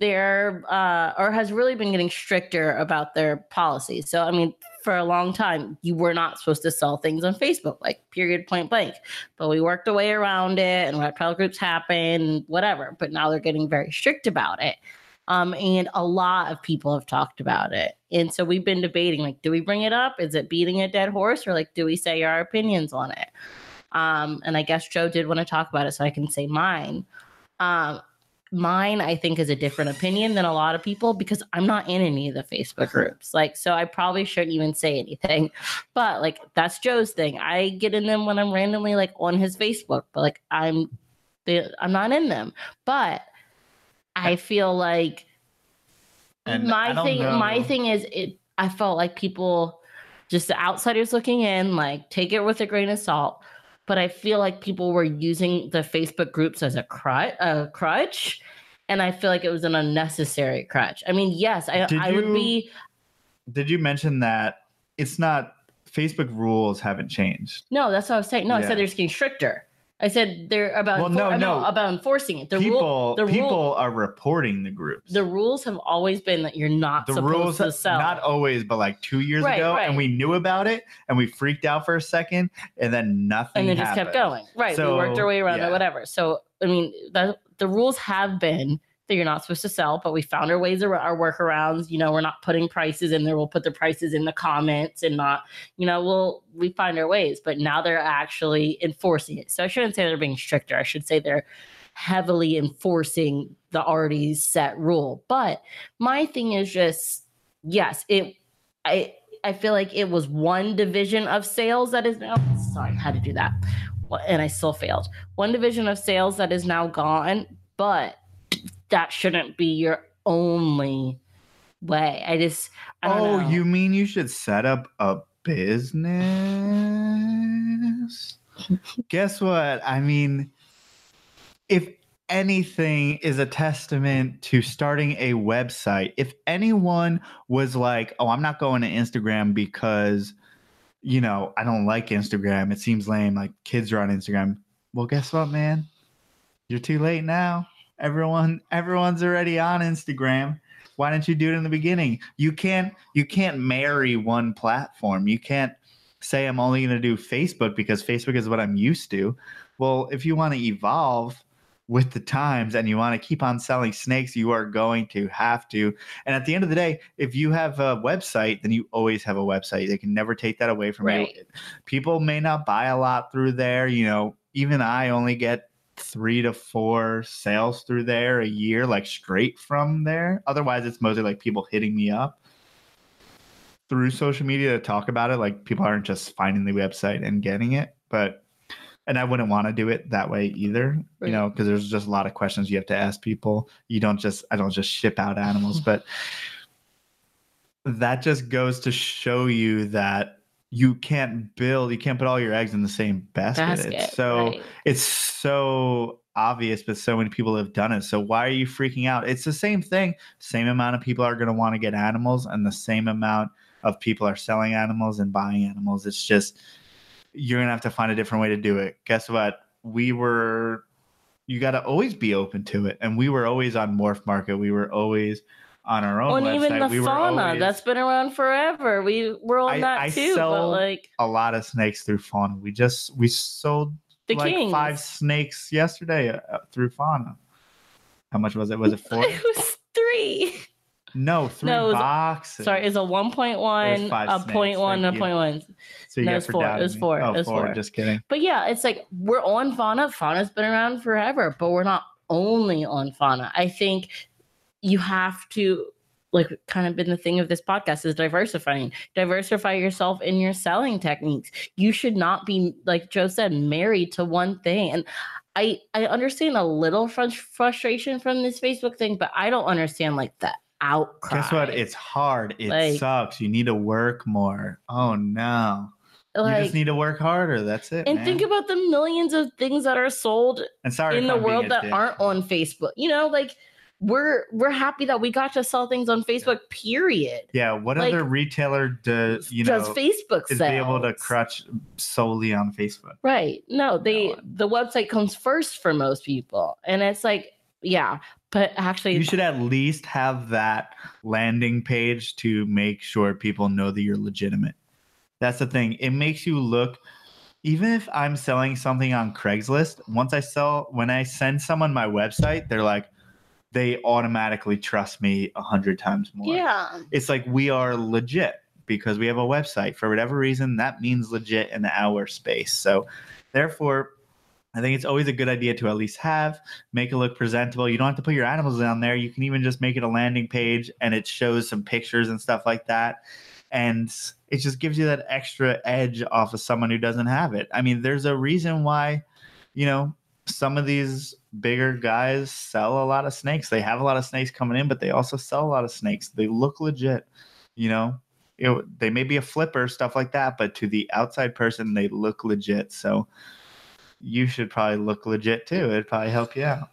their uh, or has really been getting stricter about their policies. So I mean, for a long time, you were not supposed to sell things on Facebook, like period, point blank. But we worked a way around it, and reptile groups happen, whatever. But now they're getting very strict about it. Um, and a lot of people have talked about it. And so we've been debating like, do we bring it up? Is it beating a dead horse or like, do we say our opinions on it? Um, and I guess Joe did want to talk about it, so I can say mine. Um, mine, I think, is a different opinion than a lot of people because I'm not in any of the Facebook groups. Like, so I probably shouldn't even say anything. But like, that's Joe's thing. I get in them when I'm randomly like on his Facebook, but like, I'm, they, I'm not in them. But I feel like And my thing my thing is it I felt like people just the outsiders looking in, like take it with a grain of salt. But I feel like people were using the Facebook groups as a crutch, a crutch, and I feel like it was an unnecessary crutch. I mean, yes, I, Did I would be did you mention that it's not facebook rules haven't changed no. That's what I was saying. No, I said they're just getting stricter. I said they're about Well, enfor- no, no. about enforcing it. The people rule, the people rule, are reporting the groups the rules have always been that you're not the supposed rules to sell. not always but like two years Right, ago right. and we knew about it and we freaked out for a second and then nothing and then just kept going. Right. so, we worked our way around yeah. it, whatever. So I mean, the the rules have been that you're not supposed to sell, but we found our ways our workarounds. You know, we're not putting prices in there. We'll put the prices in the comments and not, you know, we'll we find our ways. But now they're actually enforcing it. So I shouldn't say they're being stricter. I should say they're heavily enforcing the already set rule. But my thing is just yes, it I I feel like it was one division of sales that is now sorry, had to do that. And I still failed. One division of sales that is now gone, but that shouldn't be your only way. I just I don't oh know. you mean you should set up a business? Guess what? I mean if anything is a testament to starting a website if anyone was like oh i'm not going to instagram because you know i don't like instagram. It seems lame. Like kids are on instagram. Well guess what man? You're too late now everyone everyone's already on instagram. Why didn't you do it in the beginning? You can't you can't marry one platform. You can't say i'm only going to do facebook because facebook is what i'm used to. Well if you want to evolve with the times and you want to keep on selling snakes you are going to have to. And at the end of the day if you have a website then you always have a website. They can never take that away from Right. you people may not buy a lot through there. You know even i only get three to four sales through there a year, like straight from there. Otherwise, it's mostly like people hitting me up through social media to talk about it. Like people aren't just finding the website and getting it, but and I wouldn't want to do it that way either, Right. you know, because there's just a lot of questions you have to ask people. You don't just I don't just ship out animals, but that just goes to show you that you can't build, you can't put all your eggs in the same basket. basket. It's so right. it's so obvious, but so many people have done it. So why are you freaking out? It's the same thing. Same amount of people are going to want to get animals, and the same amount of people are selling animals and buying animals. It's just you're gonna have to find a different way to do it. Guess what? We were. You got to always be open to it, and we were always on Morph Market. We were always on our own and even the we fauna always- that's been around forever. We we're on I- that I too, but like a lot of snakes through fauna. We just we sold the like kings. five snakes yesterday uh, through fauna. How much was it? Was it four? it was three. No, three No, it was- boxes. Sorry, it's a one point one, five a snakes, point one, thank a you. point one. so you no, it's four, it was four, Oh, it was four, four. Just kidding. But yeah, it's like we're on fauna. Fauna's been around forever, but we're not only on fauna. I think you have to like kind of been the thing of this podcast is diversifying. Diversify yourself in your selling techniques. You should not be like Joe said married to one thing. And I I understand a little frus- frustration from this Facebook thing, but I don't understand like the outcry. Guess what? It's hard. It Like- sucks. You need to work more. Oh no. you just need to work harder. That's it. and man. think about the millions of things that are sold and sorry in the world that aren't on Facebook. You know, like we're we're happy that we got to sell things on Facebook. Period. Yeah. What like, other retailer does you know Does Facebook is be able to crutch solely on Facebook? Right. No, they one. the website comes first for most people, and it's like, yeah, but actually, you should at least have that landing page to make sure people know that you're legitimate. That's the thing. It makes you look even if I'm selling something on Craigslist, once I sell when I send someone my website, they're like they automatically trust me a hundred times more. yeah, It's like we are legit because we have a website. For whatever reason, that means legit in the our space. So therefore I think it's always a good idea to at least have, make it look presentable. You don't have to put your animals down there. You can even just make it a landing page and it shows some pictures and stuff like that. And it just gives you that extra edge off of someone who doesn't have it. I mean, there's a reason why, you know, some of these bigger guys sell a lot of snakes. They have a lot of snakes coming in, but they also sell a lot of snakes. They look legit, you know. Know, they may be a flipper, stuff like that, but to the outside person, they look legit. So you should probably look legit too. It'd probably help you out.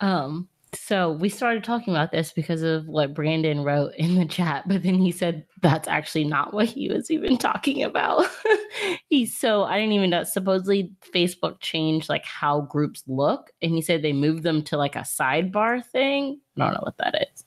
Um, so we started talking about this because of what Brandon wrote in the chat, but then he said that's actually not what he was even talking about. He's so I didn't even know. Supposedly Facebook changed like how groups look, and he said they moved them to like a sidebar thing. I don't know what that is.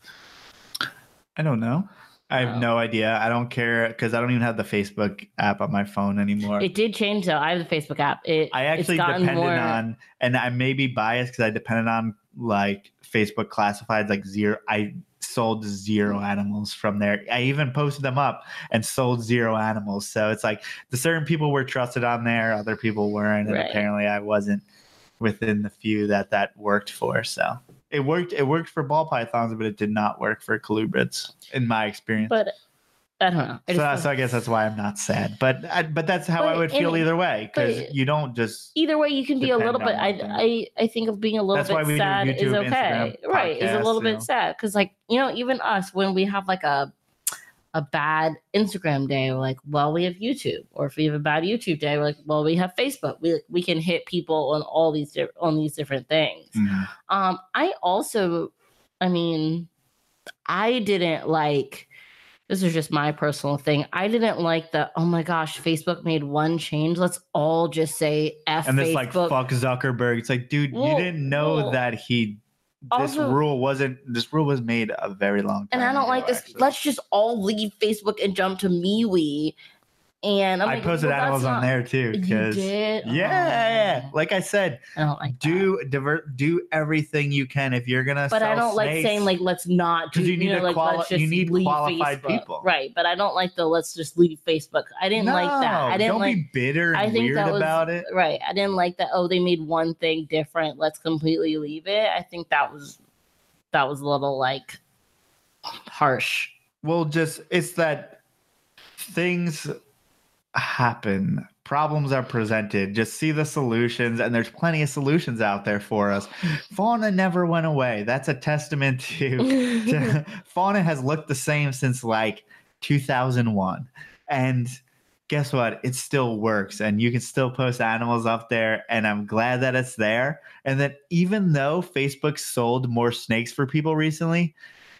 I don't know. I have no idea. I don't care because I don't even have the Facebook app on my phone anymore. It did change though. I have the Facebook app. It I actually depended more- on, and I may be biased because I depended on like Facebook classifieds, like zero. I sold zero mm. animals from there. I even posted them up and sold zero animals. So it's like the certain people were trusted on there, other people weren't, and Right. apparently I wasn't within the few that that worked for. So it worked. It worked for ball pythons, but it did not work for colubrids, in my experience. but I don't know. I so, so I guess that's why I'm not sad, but I, but that's how I would feel either way because you don't just either way you can be a little bit I. I i think of being a little That's bit sad is okay Instagram, right is a little you know. bit sad because like you know even us when we have like a a bad instagram day we're like well we have youtube or if we have a bad youtube day we're like well we have facebook we, we can hit people on all these di- on these different things Mhm. um i also i mean i didn't like this is just my personal thing. I didn't like the oh my gosh, Facebook made one change. Let's all just say F and this like fuck Zuckerberg. It's like, dude, you didn't know well, that he. This also- rule wasn't. This rule was made a very long time. and I don't ago, like this. actually. Let's just all leave Facebook and jump to MeWe. And I'm I like, posted well, animals on there too because yeah, Oh, like I said, I don't like that. do divert, do everything you can if you're gonna. But I don't like saying like let's not because you need know, to like quali- you need qualified Facebook. people. Right. But I don't like the let's just leave Facebook. I didn't like that. I didn't like don't like be bitter I and think weird that was about it. right. I didn't like that. Oh, they made one thing different. Let's completely leave it. I think that was that was a little like harsh. Well, just it's that things happen, problems are presented. Just see the solutions, and there's plenty of solutions out there for us. Fauna never went away. That's a testament to, to fauna has looked the same since like 2001. And guess what? It still works and you can still post animals up there. And I'm glad that it's there. And that even though Facebook sold more snakes for people recently,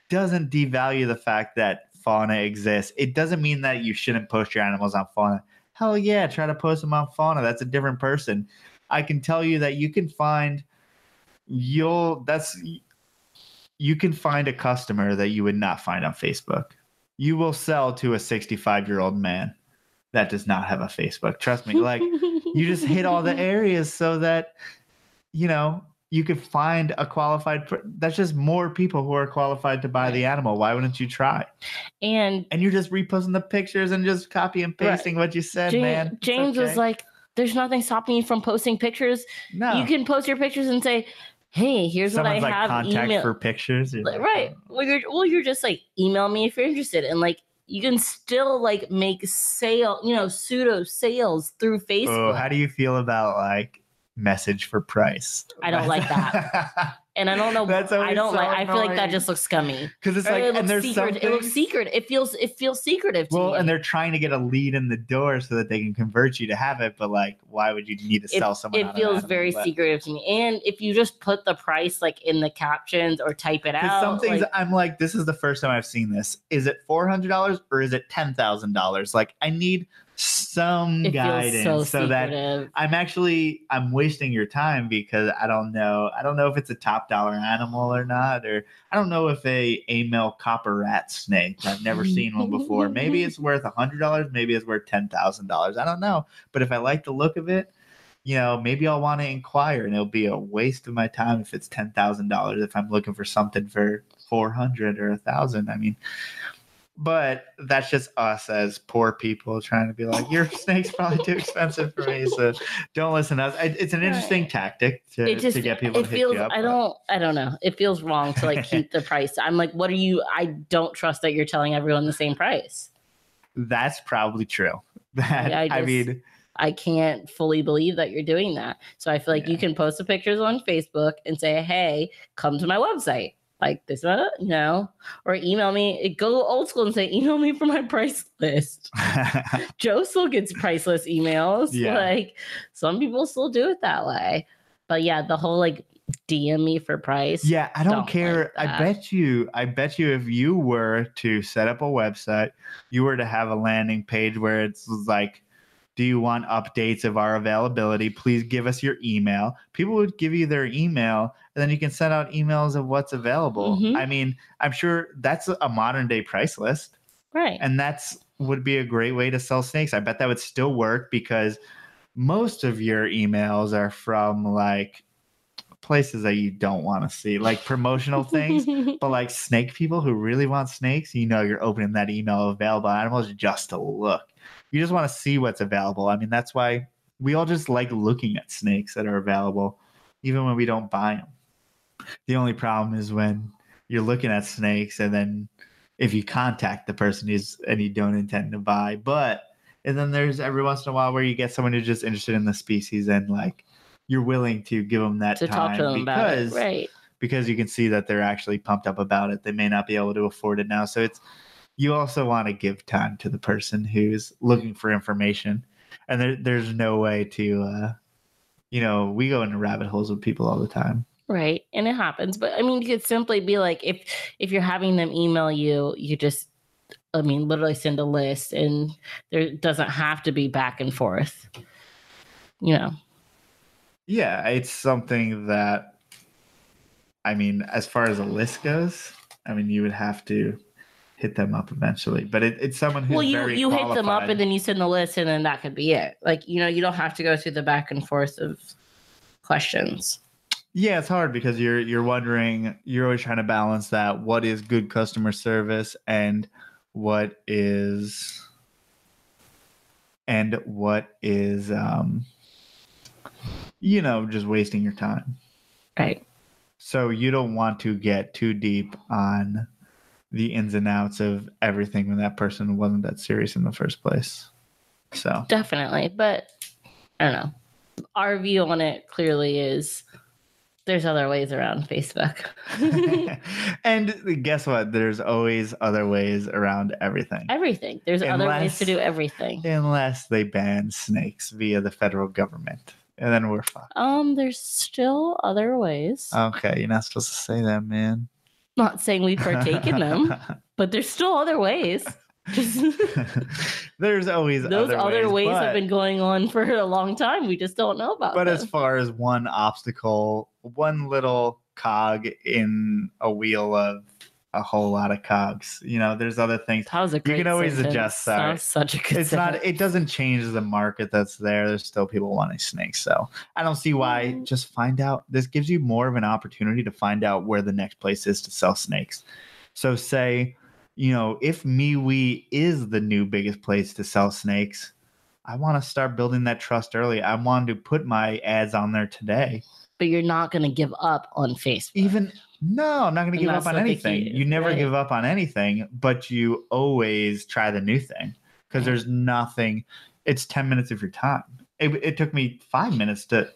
doesn't devalue the fact that fauna exists. It doesn't mean that you shouldn't post your animals on fauna. Hell yeah, try to post them on fauna. That's a different person. I can tell you that you can find you'll that's you can find a customer that you would not find on Facebook. You will sell to a 65 year old man that does not have a Facebook. Trust me. Like you just hit all the areas so that you know you could find a qualified that's just more people who are qualified to buy the animal why wouldn't you try and and you're just reposting the pictures and just copy and pasting what you said James, man James was like, "There's nothing stopping you from posting pictures. no You can post your pictures and say, "Hey, here's someone's what I like have." contact email for pictures Like, like, right. oh. Well, you're well, you're just like email me if you're interested, and like you can still like make sale, you know, pseudo sales through oh, Facebook. how do you feel about like message for price I don't like that and I don't know. That's I don't so like. I feel like that just looks scummy. because it's Or like it and looks there's secret. something It looks secret. It feels. It feels secretive to well me. and they're trying to get a lead in the door so that they can convert you to have it but like why would you need to It- sell someone it feels very But- secretive to me. And if you just put the price like in the captions or type it out, some things like, I'm like, this is the first time I've seen this. Is it four hundred dollars or is it ten thousand dollars? Like, I need some it guidance so so that. I'm actually I'm wasting your time because I don't know. I don't know if it's a top dollar animal or not, or I don't know if a a male copper rat snake. I've never seen one before. Maybe it's worth a hundred dollars. Maybe it's worth ten thousand dollars. I don't know. But if I like the look of it. You know, maybe I'll want to inquire, and it'll be a waste of my time if it's ten thousand dollars. If I'm looking for something for four hundred or a thousand, I mean, but that's just us as poor people trying to be like, your snake's probably too expensive for me, so don't listen to us. It's an interesting Right. tactic to, it just to get people it to hit feels you up. i but don't i don't know it feels wrong to like keep the price i'm like what are you i don't trust that you're telling everyone the same price That's probably true. That Yeah, I I, mean, i can't fully believe that you're doing that so i feel like you can post the pictures on facebook and say hey come to my website like this uh, you know or email me go old school and say email me for my price list joe still gets priceless emails Yeah. like some people still do it that way but yeah the whole like dm me for price yeah, I don't, Don't care. like I bet you, I bet you, if you were to set up a website, you were to have a landing page where it's like, do you want updates of our availability? Please give us your email. People would give you their email, and then you can send out emails of what's available. Mhm. I mean, I'm sure that's a modern day price list. right and that's would be a great way to sell snakes. I bet that would still work because most of your emails are from like places that you don't want to see, like promotional things. But like snake people who really want snakes, you know, you're opening that email of available animals just to look. You just want to see what's available. I mean, that's why we all just like looking at snakes that are available, even when we don't buy them. The only problem is when you're looking at snakes and then if you contact the person who's and you don't intend to buy. But and then there's every once in a while where you get someone who's just interested in the species and like you're willing to give them that to time talk to them about it because right because you can see that they're actually pumped up about it. They may not be able to afford it now. So it's you also want to give time to the person who's looking for information. And there, there's no way to uh you know, we go into rabbit holes with people all the time. Right and it happens but i mean you could simply be like if if you're having them email you you just i mean literally send a list and there doesn't have to be back and forth you know Yeah, it's something that I mean, as far as a list goes, I mean you would have to hit them up eventually. But it, it's someone who's well you you hit them up and then you send the list and then that could be it like you know you don't have to go through the back and forth of questions Yeah, it's hard because you're you're wondering, you're always trying to balance that what is good customer service and what is and what is um you know, just wasting your time. right So you don't want to get too deep on the ins and outs of everything when that person wasn't that serious in the first place. So definitely but i don't know our view on it clearly is There's other ways around Facebook. and guess what? There's always other ways around everything. everything. There's other ways to do everything. Unless they ban snakes via the federal government. And then we're fucked. Um, there's still other ways. Okay, you're not supposed to say that, man. Not saying we partake in them, but there's still other ways. There's always Those other, other ways, but, have been going on for a long time. We just don't know about But them. as far as one obstacle, one little cog in a wheel of a whole lot of cogs, you know, there's other things. that was a great can always sentence. adjust, That was such a good It's not. It doesn't change the market that's there. There's still people wanting snakes, so I don't see why. Mm. Just find out. This gives you more of an opportunity to find out where the next place is to sell snakes. So say, you know, if MeWe is the new biggest place to sell snakes, I want to start building that trust early. I want to put my ads on there today. But you're not going to give up on Facebook. Even no, I'm not going to give up on anything. key You never right. give up on anything, but you always try the new thing because Right. there's nothing. It's 10 minutes of your time. It, it took me five minutes to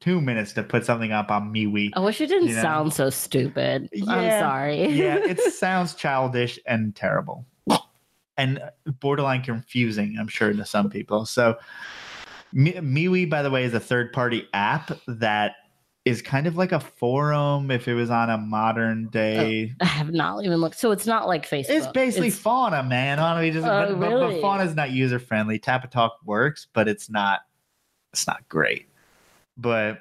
two minutes to put something up on MeWe. I wish it didn't you know? sound so stupid. I'm sorry. yeah, it sounds childish and terrible and borderline confusing, I'm sure, to some people. So, Me- MeWe, by the way, is a third party app that is kind of like a forum if it was on a modern oh, day. I have not even looked. So it's not like Facebook. It's basically It's- fauna, man. Honestly, just? Oh, but, but, but really? fauna is not user friendly. Tapatalk works, but it's not. It's not great. But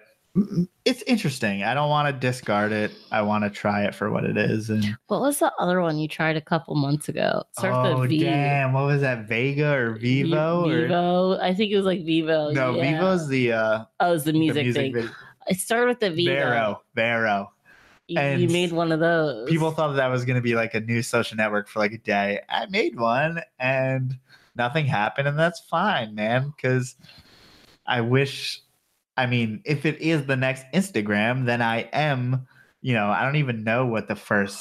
it's interesting. I don't want to discard it. I want to try it for what it is. And what was the other one you tried a couple months ago? Start oh V. damn, what was that? Vega or V- Vivo? or, Vivo. I think it was like Vivo. no, yeah. Vivo's the uh Oh, it was the the music, music thing. video. I started with the Vivo. Vero, Vero. You, you made one of those. People thought that was going to be like a new social network for like a day. I made one and nothing happened, and that's fine, man. Because I wish, I mean, if it is the next Instagram, then I am, you know, I don't even know what the first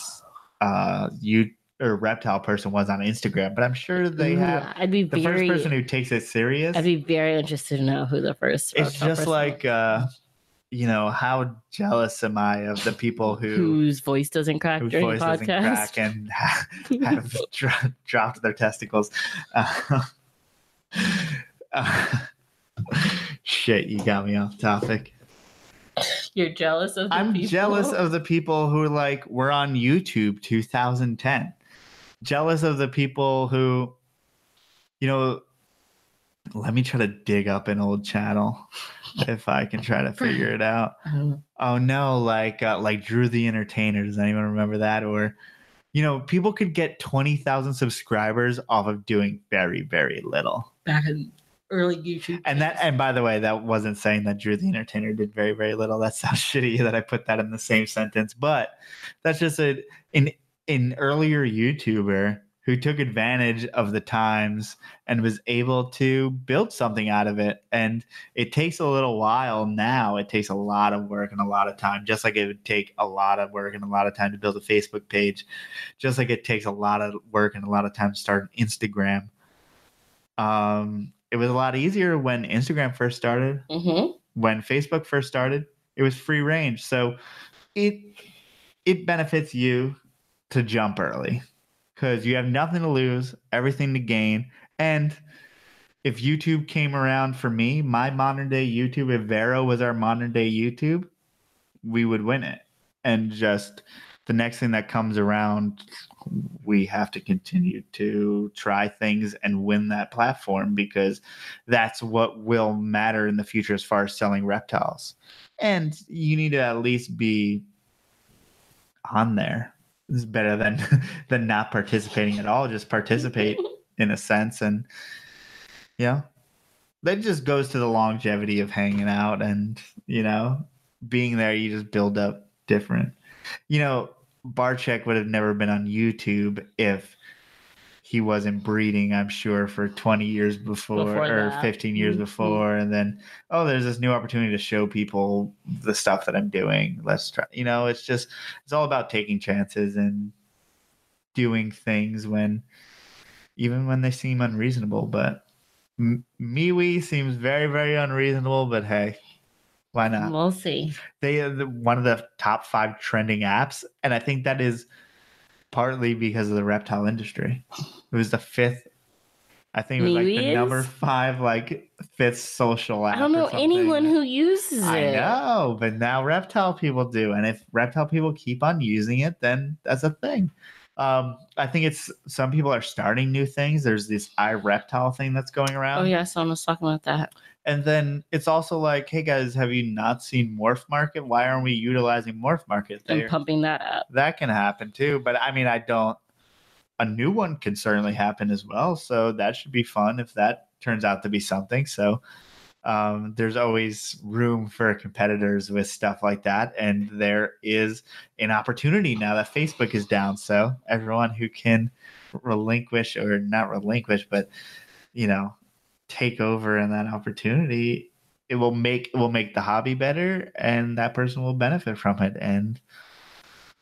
uh you or reptile person was on Instagram, but I'm sure they Ooh, have I'd be the very. first person who takes it serious. I'd be very interested to know who the first. it's just like was. uh you know how jealous am i of the people who whose voice doesn't crack whose during voice a doesn't podcast. crack and have dro- dropped their testicles uh, uh, shit you got me off topic You're jealous of. The i'm people? jealous of the people who like were on youtube 2010 jealous of the people who you know let me try to dig up an old channel if i can try to figure it out Oh no, like uh, like Drew the Entertainer. Does anyone remember that? Or, you know, people could get twenty thousand subscribers off of doing very very little. back in early YouTube. And that, and by the way, that wasn't saying that Drew the Entertainer did very very little. That sounds shitty that I put that in the same sentence, but that's just a an an earlier YouTuber who took advantage of the times and was able to build something out of it. And it takes a little while now. It takes a lot of work and a lot of time, just like it would take a lot of work and a lot of time to build a Facebook page, just like it takes a lot of work and a lot of time to start an Instagram. Um, it was a lot easier when Instagram first started Mhm. when Facebook first started, it was free range. So it it benefits you to jump early because you have nothing to lose, everything to gain. And if YouTube came around for me, my modern day YouTube, if Vero was our modern day YouTube, we would win it. And just the next thing that comes around, we have to continue to try things and win that platform because that's what will matter in the future as far as selling reptiles. And you need to at least be on there. It's better than than not participating at all. Just participate in a sense, and yeah, that just goes to the longevity of hanging out and you know being there. You just build up different. You know, Barczyk would have never been on YouTube if he wasn't breeding, I'm sure, for 20 years before, Before or that. 15 years Mhm. before. And then, oh, there's this new opportunity to show people the stuff that I'm doing. Let's try. You know, it's just, it's all about taking chances and doing things when, even when they seem unreasonable. But M- MeWe seems very, very unreasonable. But hey, Why not? We'll see. They are the, one of the top five trending apps, and I think that is partly because of the reptile industry. It was the fifth. I think it was like the number five, like fifth social app. I don't know anyone who uses I it. know, but now reptile people do, and if reptile people keep on using it, then that's a thing. Um, I think it's some people are starting new things. There's this iReptile thing that's going around. Oh yeah, someone was talking about that. And then it's also like, hey guys, have you not seen Morph Market? Why aren't we utilizing Morph Market And pumping that up. That can happen too. But I mean, I don't. A new one can certainly happen as well. So that should be fun if that turns out to be something. So um, there's always room for competitors with stuff like that. And there is an opportunity now that Facebook is down. So everyone who can relinquish or not relinquish, but you know, take over in that opportunity, it will make it will make the hobby better and that person will benefit from it. And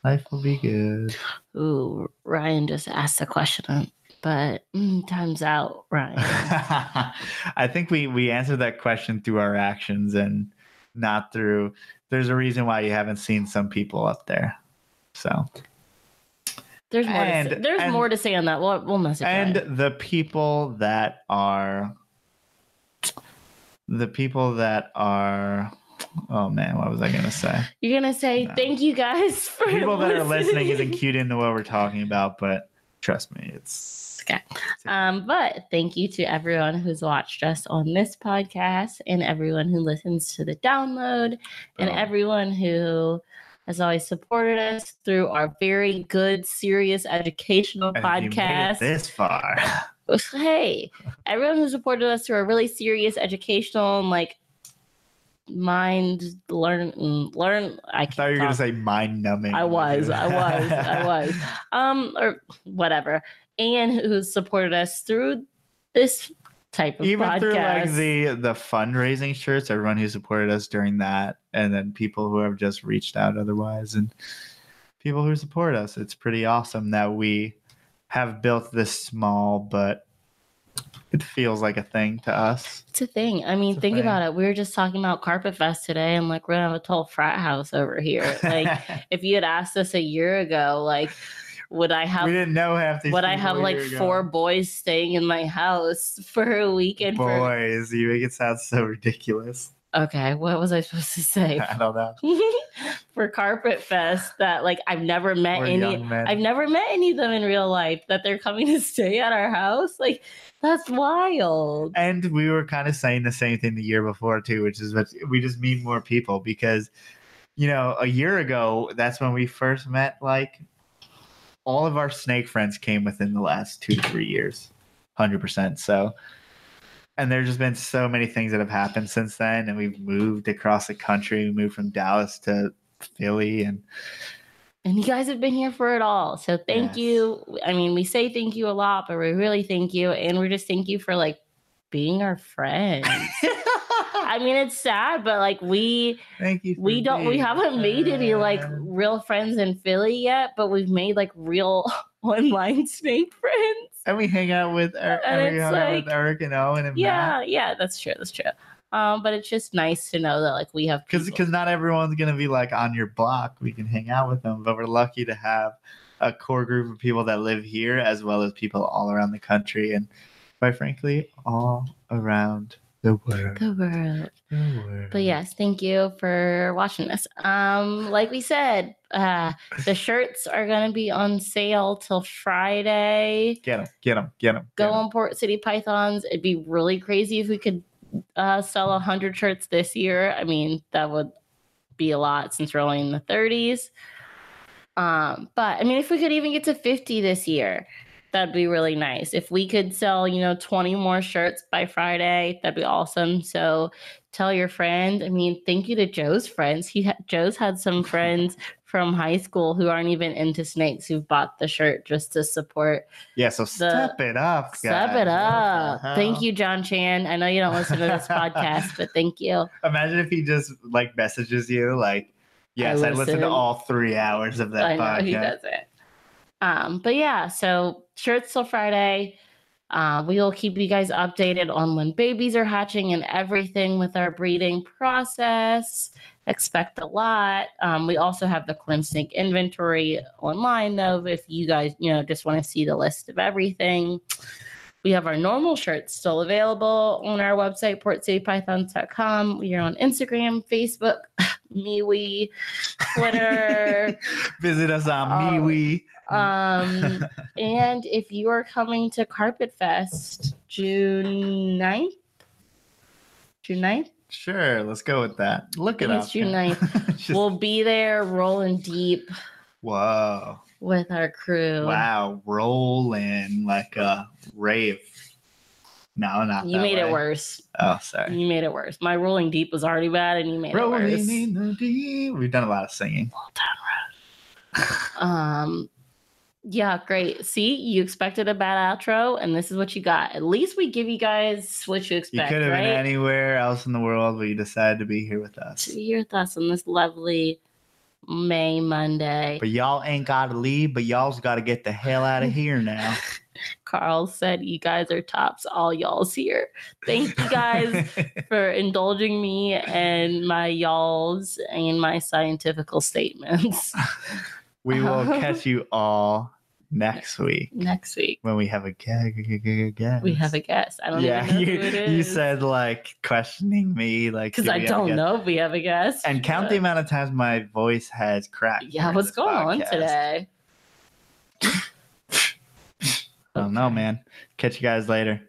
life will be good. Ooh, Ryan just asked a question, but mm, time's out, Ryan. I think we we answered that question through our actions and not through. There's a reason why you haven't seen some people up there. So There's more. to say. There's and- more to say on that. We'll, we'll message and Ryan. the people that are the people that are oh man what was i gonna say You're gonna say No. thank you guys for people that are listening isn't cute into what we're talking about but trust me it's Okay. Um, but thank you to everyone who's watched us on this podcast and everyone who listens to the download and everyone who has always supported us through our very good, serious educational And if you made it podcast. this far hey, everyone who supported us through a really serious educational and like mind learn learn I i thought you were gonna say mind numbing I was, I was, I was. Um, or whatever. And who supported us through this type of even podcast. through like the the fundraising shirts everyone who supported us during that and then people who have just reached out otherwise and people who support us it's pretty awesome that we have built this small but it feels like a thing to us it's a thing. I mean, think thing. about it. We were just talking about Carpet Fest today, and like we're gonna have a tall frat house over here. Like, if you had asked us a year ago, like, would I have? we didn't know half these would I have like ago. four boys staying in my house for a weekend? For boys you make it sound so ridiculous okay, what was I supposed to say? i don't know for Carpet Fest that like I've never met We're any. I've never met any of them in real life that they're coming to stay at our house. Like that's wild. And we were kind of saying the same thing the year before too, which is that we just meet more people because, you know, a year ago, that's when we first met. Like, all of our snake friends came within the last two to three years, hundred percent. So, and there's just been so many things that have happened since then, and we've moved across the country. We moved from Dallas to Philly, and And you guys have been here for it all. So thank Yes. you. I mean, we say thank you a lot, but we really thank you. And we're just thank you for like being our friends. I mean, it's sad, but like we thank you. we don't we haven't made any like real friends in Philly yet, but we've made like real online snake friends. and we hang out with Er- And and we hang out with Eric and Owen and Matt. Yeah, yeah, that's true. That's true. Um, but it's just nice to know that like we have because because not everyone's gonna be like on your block. We can hang out with them, but we're lucky to have a core group of people that live here, as well as people all around the country, and quite frankly, all around the world. the world. The world. But yes, thank you for watching this. Um, like we said, uh, the shirts are gonna be on sale till Friday. get them, get them, get them. Go on Port City Pythons. It'd be really crazy if we could uh, sell a hundred shirts this year. I mean, that would be a lot since we're only in the 30s. Um, but I mean, if we could even get to 50 this year, that'd be really nice. If we could sell, you know, 20 more shirts by Friday, that'd be awesome. So tell your friend. I mean, thank you to Joe's friends. He ha- Joe's had some friends from high school who aren't even into snakes who've bought the shirt just to support Yeah, so step it up, guys. Step it up. Thank you, John Chan. I know you don't listen to this podcast, but thank you. Imagine if he just like messages you like, "Yes, I, listened listened. to all three hours of that I know he podcast." Um, but yeah, so shirts till Friday. Uh, we will keep you guys updated on when babies are hatching and everything with our breeding process. Expect a lot. Um, we also have the Snake inventory online, though, if you guys, you know, just want to see the list of everything. We have our normal shirts still available on our website, portcitypythons.com. We are on Instagram, Facebook, MeWe, Twitter. Visit us on Um, MeWe. Um, and if you are coming to Carpet Fest June 9th, June 9th, Sure, let's go with that. Look at it up. June man. 9th. Just- we'll be there rolling deep Whoa. with our crew. Wow. Rolling like a rave. No, not You made it worse. Oh, sorry. You made it worse. My rolling deep was already bad, and you made it Rolling worse. in the deep. We've done a lot of singing. Um, yeah, great. See, you expected a bad outro, and this is what you got. At least we give you guys what you expect. You could have right? been anywhere else in the world, but you decided to be here with us. to be here with us on this lovely May Monday. But y'all ain't got to leave, but y'all's got to get the hell out of here now. Carl said, "You guys are tops. All y'all's here. Thank you guys for indulging me and my y'alls and my scientifical statements we will catch you all next week next week. when we have a guest. We have a guest. I don't yeah, even know you, who it is. you said like questioning me, like because do I we have a don't know if we have a guest. And count the amount of times my voice has cracked. Yeah, what's going on podcast. today? I don't know, man. Catch you guys later.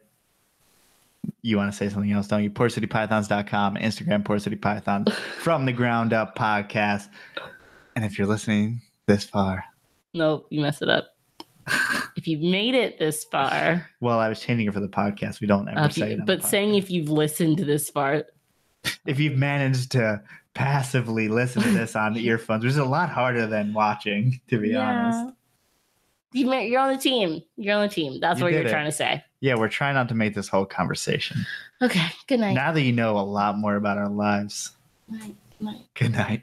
You want to say something else, don't you? PortCityPythons.com, Instagram, Port City Pythons, from the ground up podcast. And if you're listening this far, Nope, you messed it up. If you've made it this far, well, I was changing it for the podcast. We don't ever uh, say you- it. but saying if you've listened to this far, if you've managed to passively listen to this on the earphones, which is a lot harder than watching, to be honest. You you're on the team. You're on the team. That's You what you're it. trying to say. Yeah, we're trying not to make this whole conversation. Okay. Good night. Now that you know a lot more about our lives, Night, night. good night.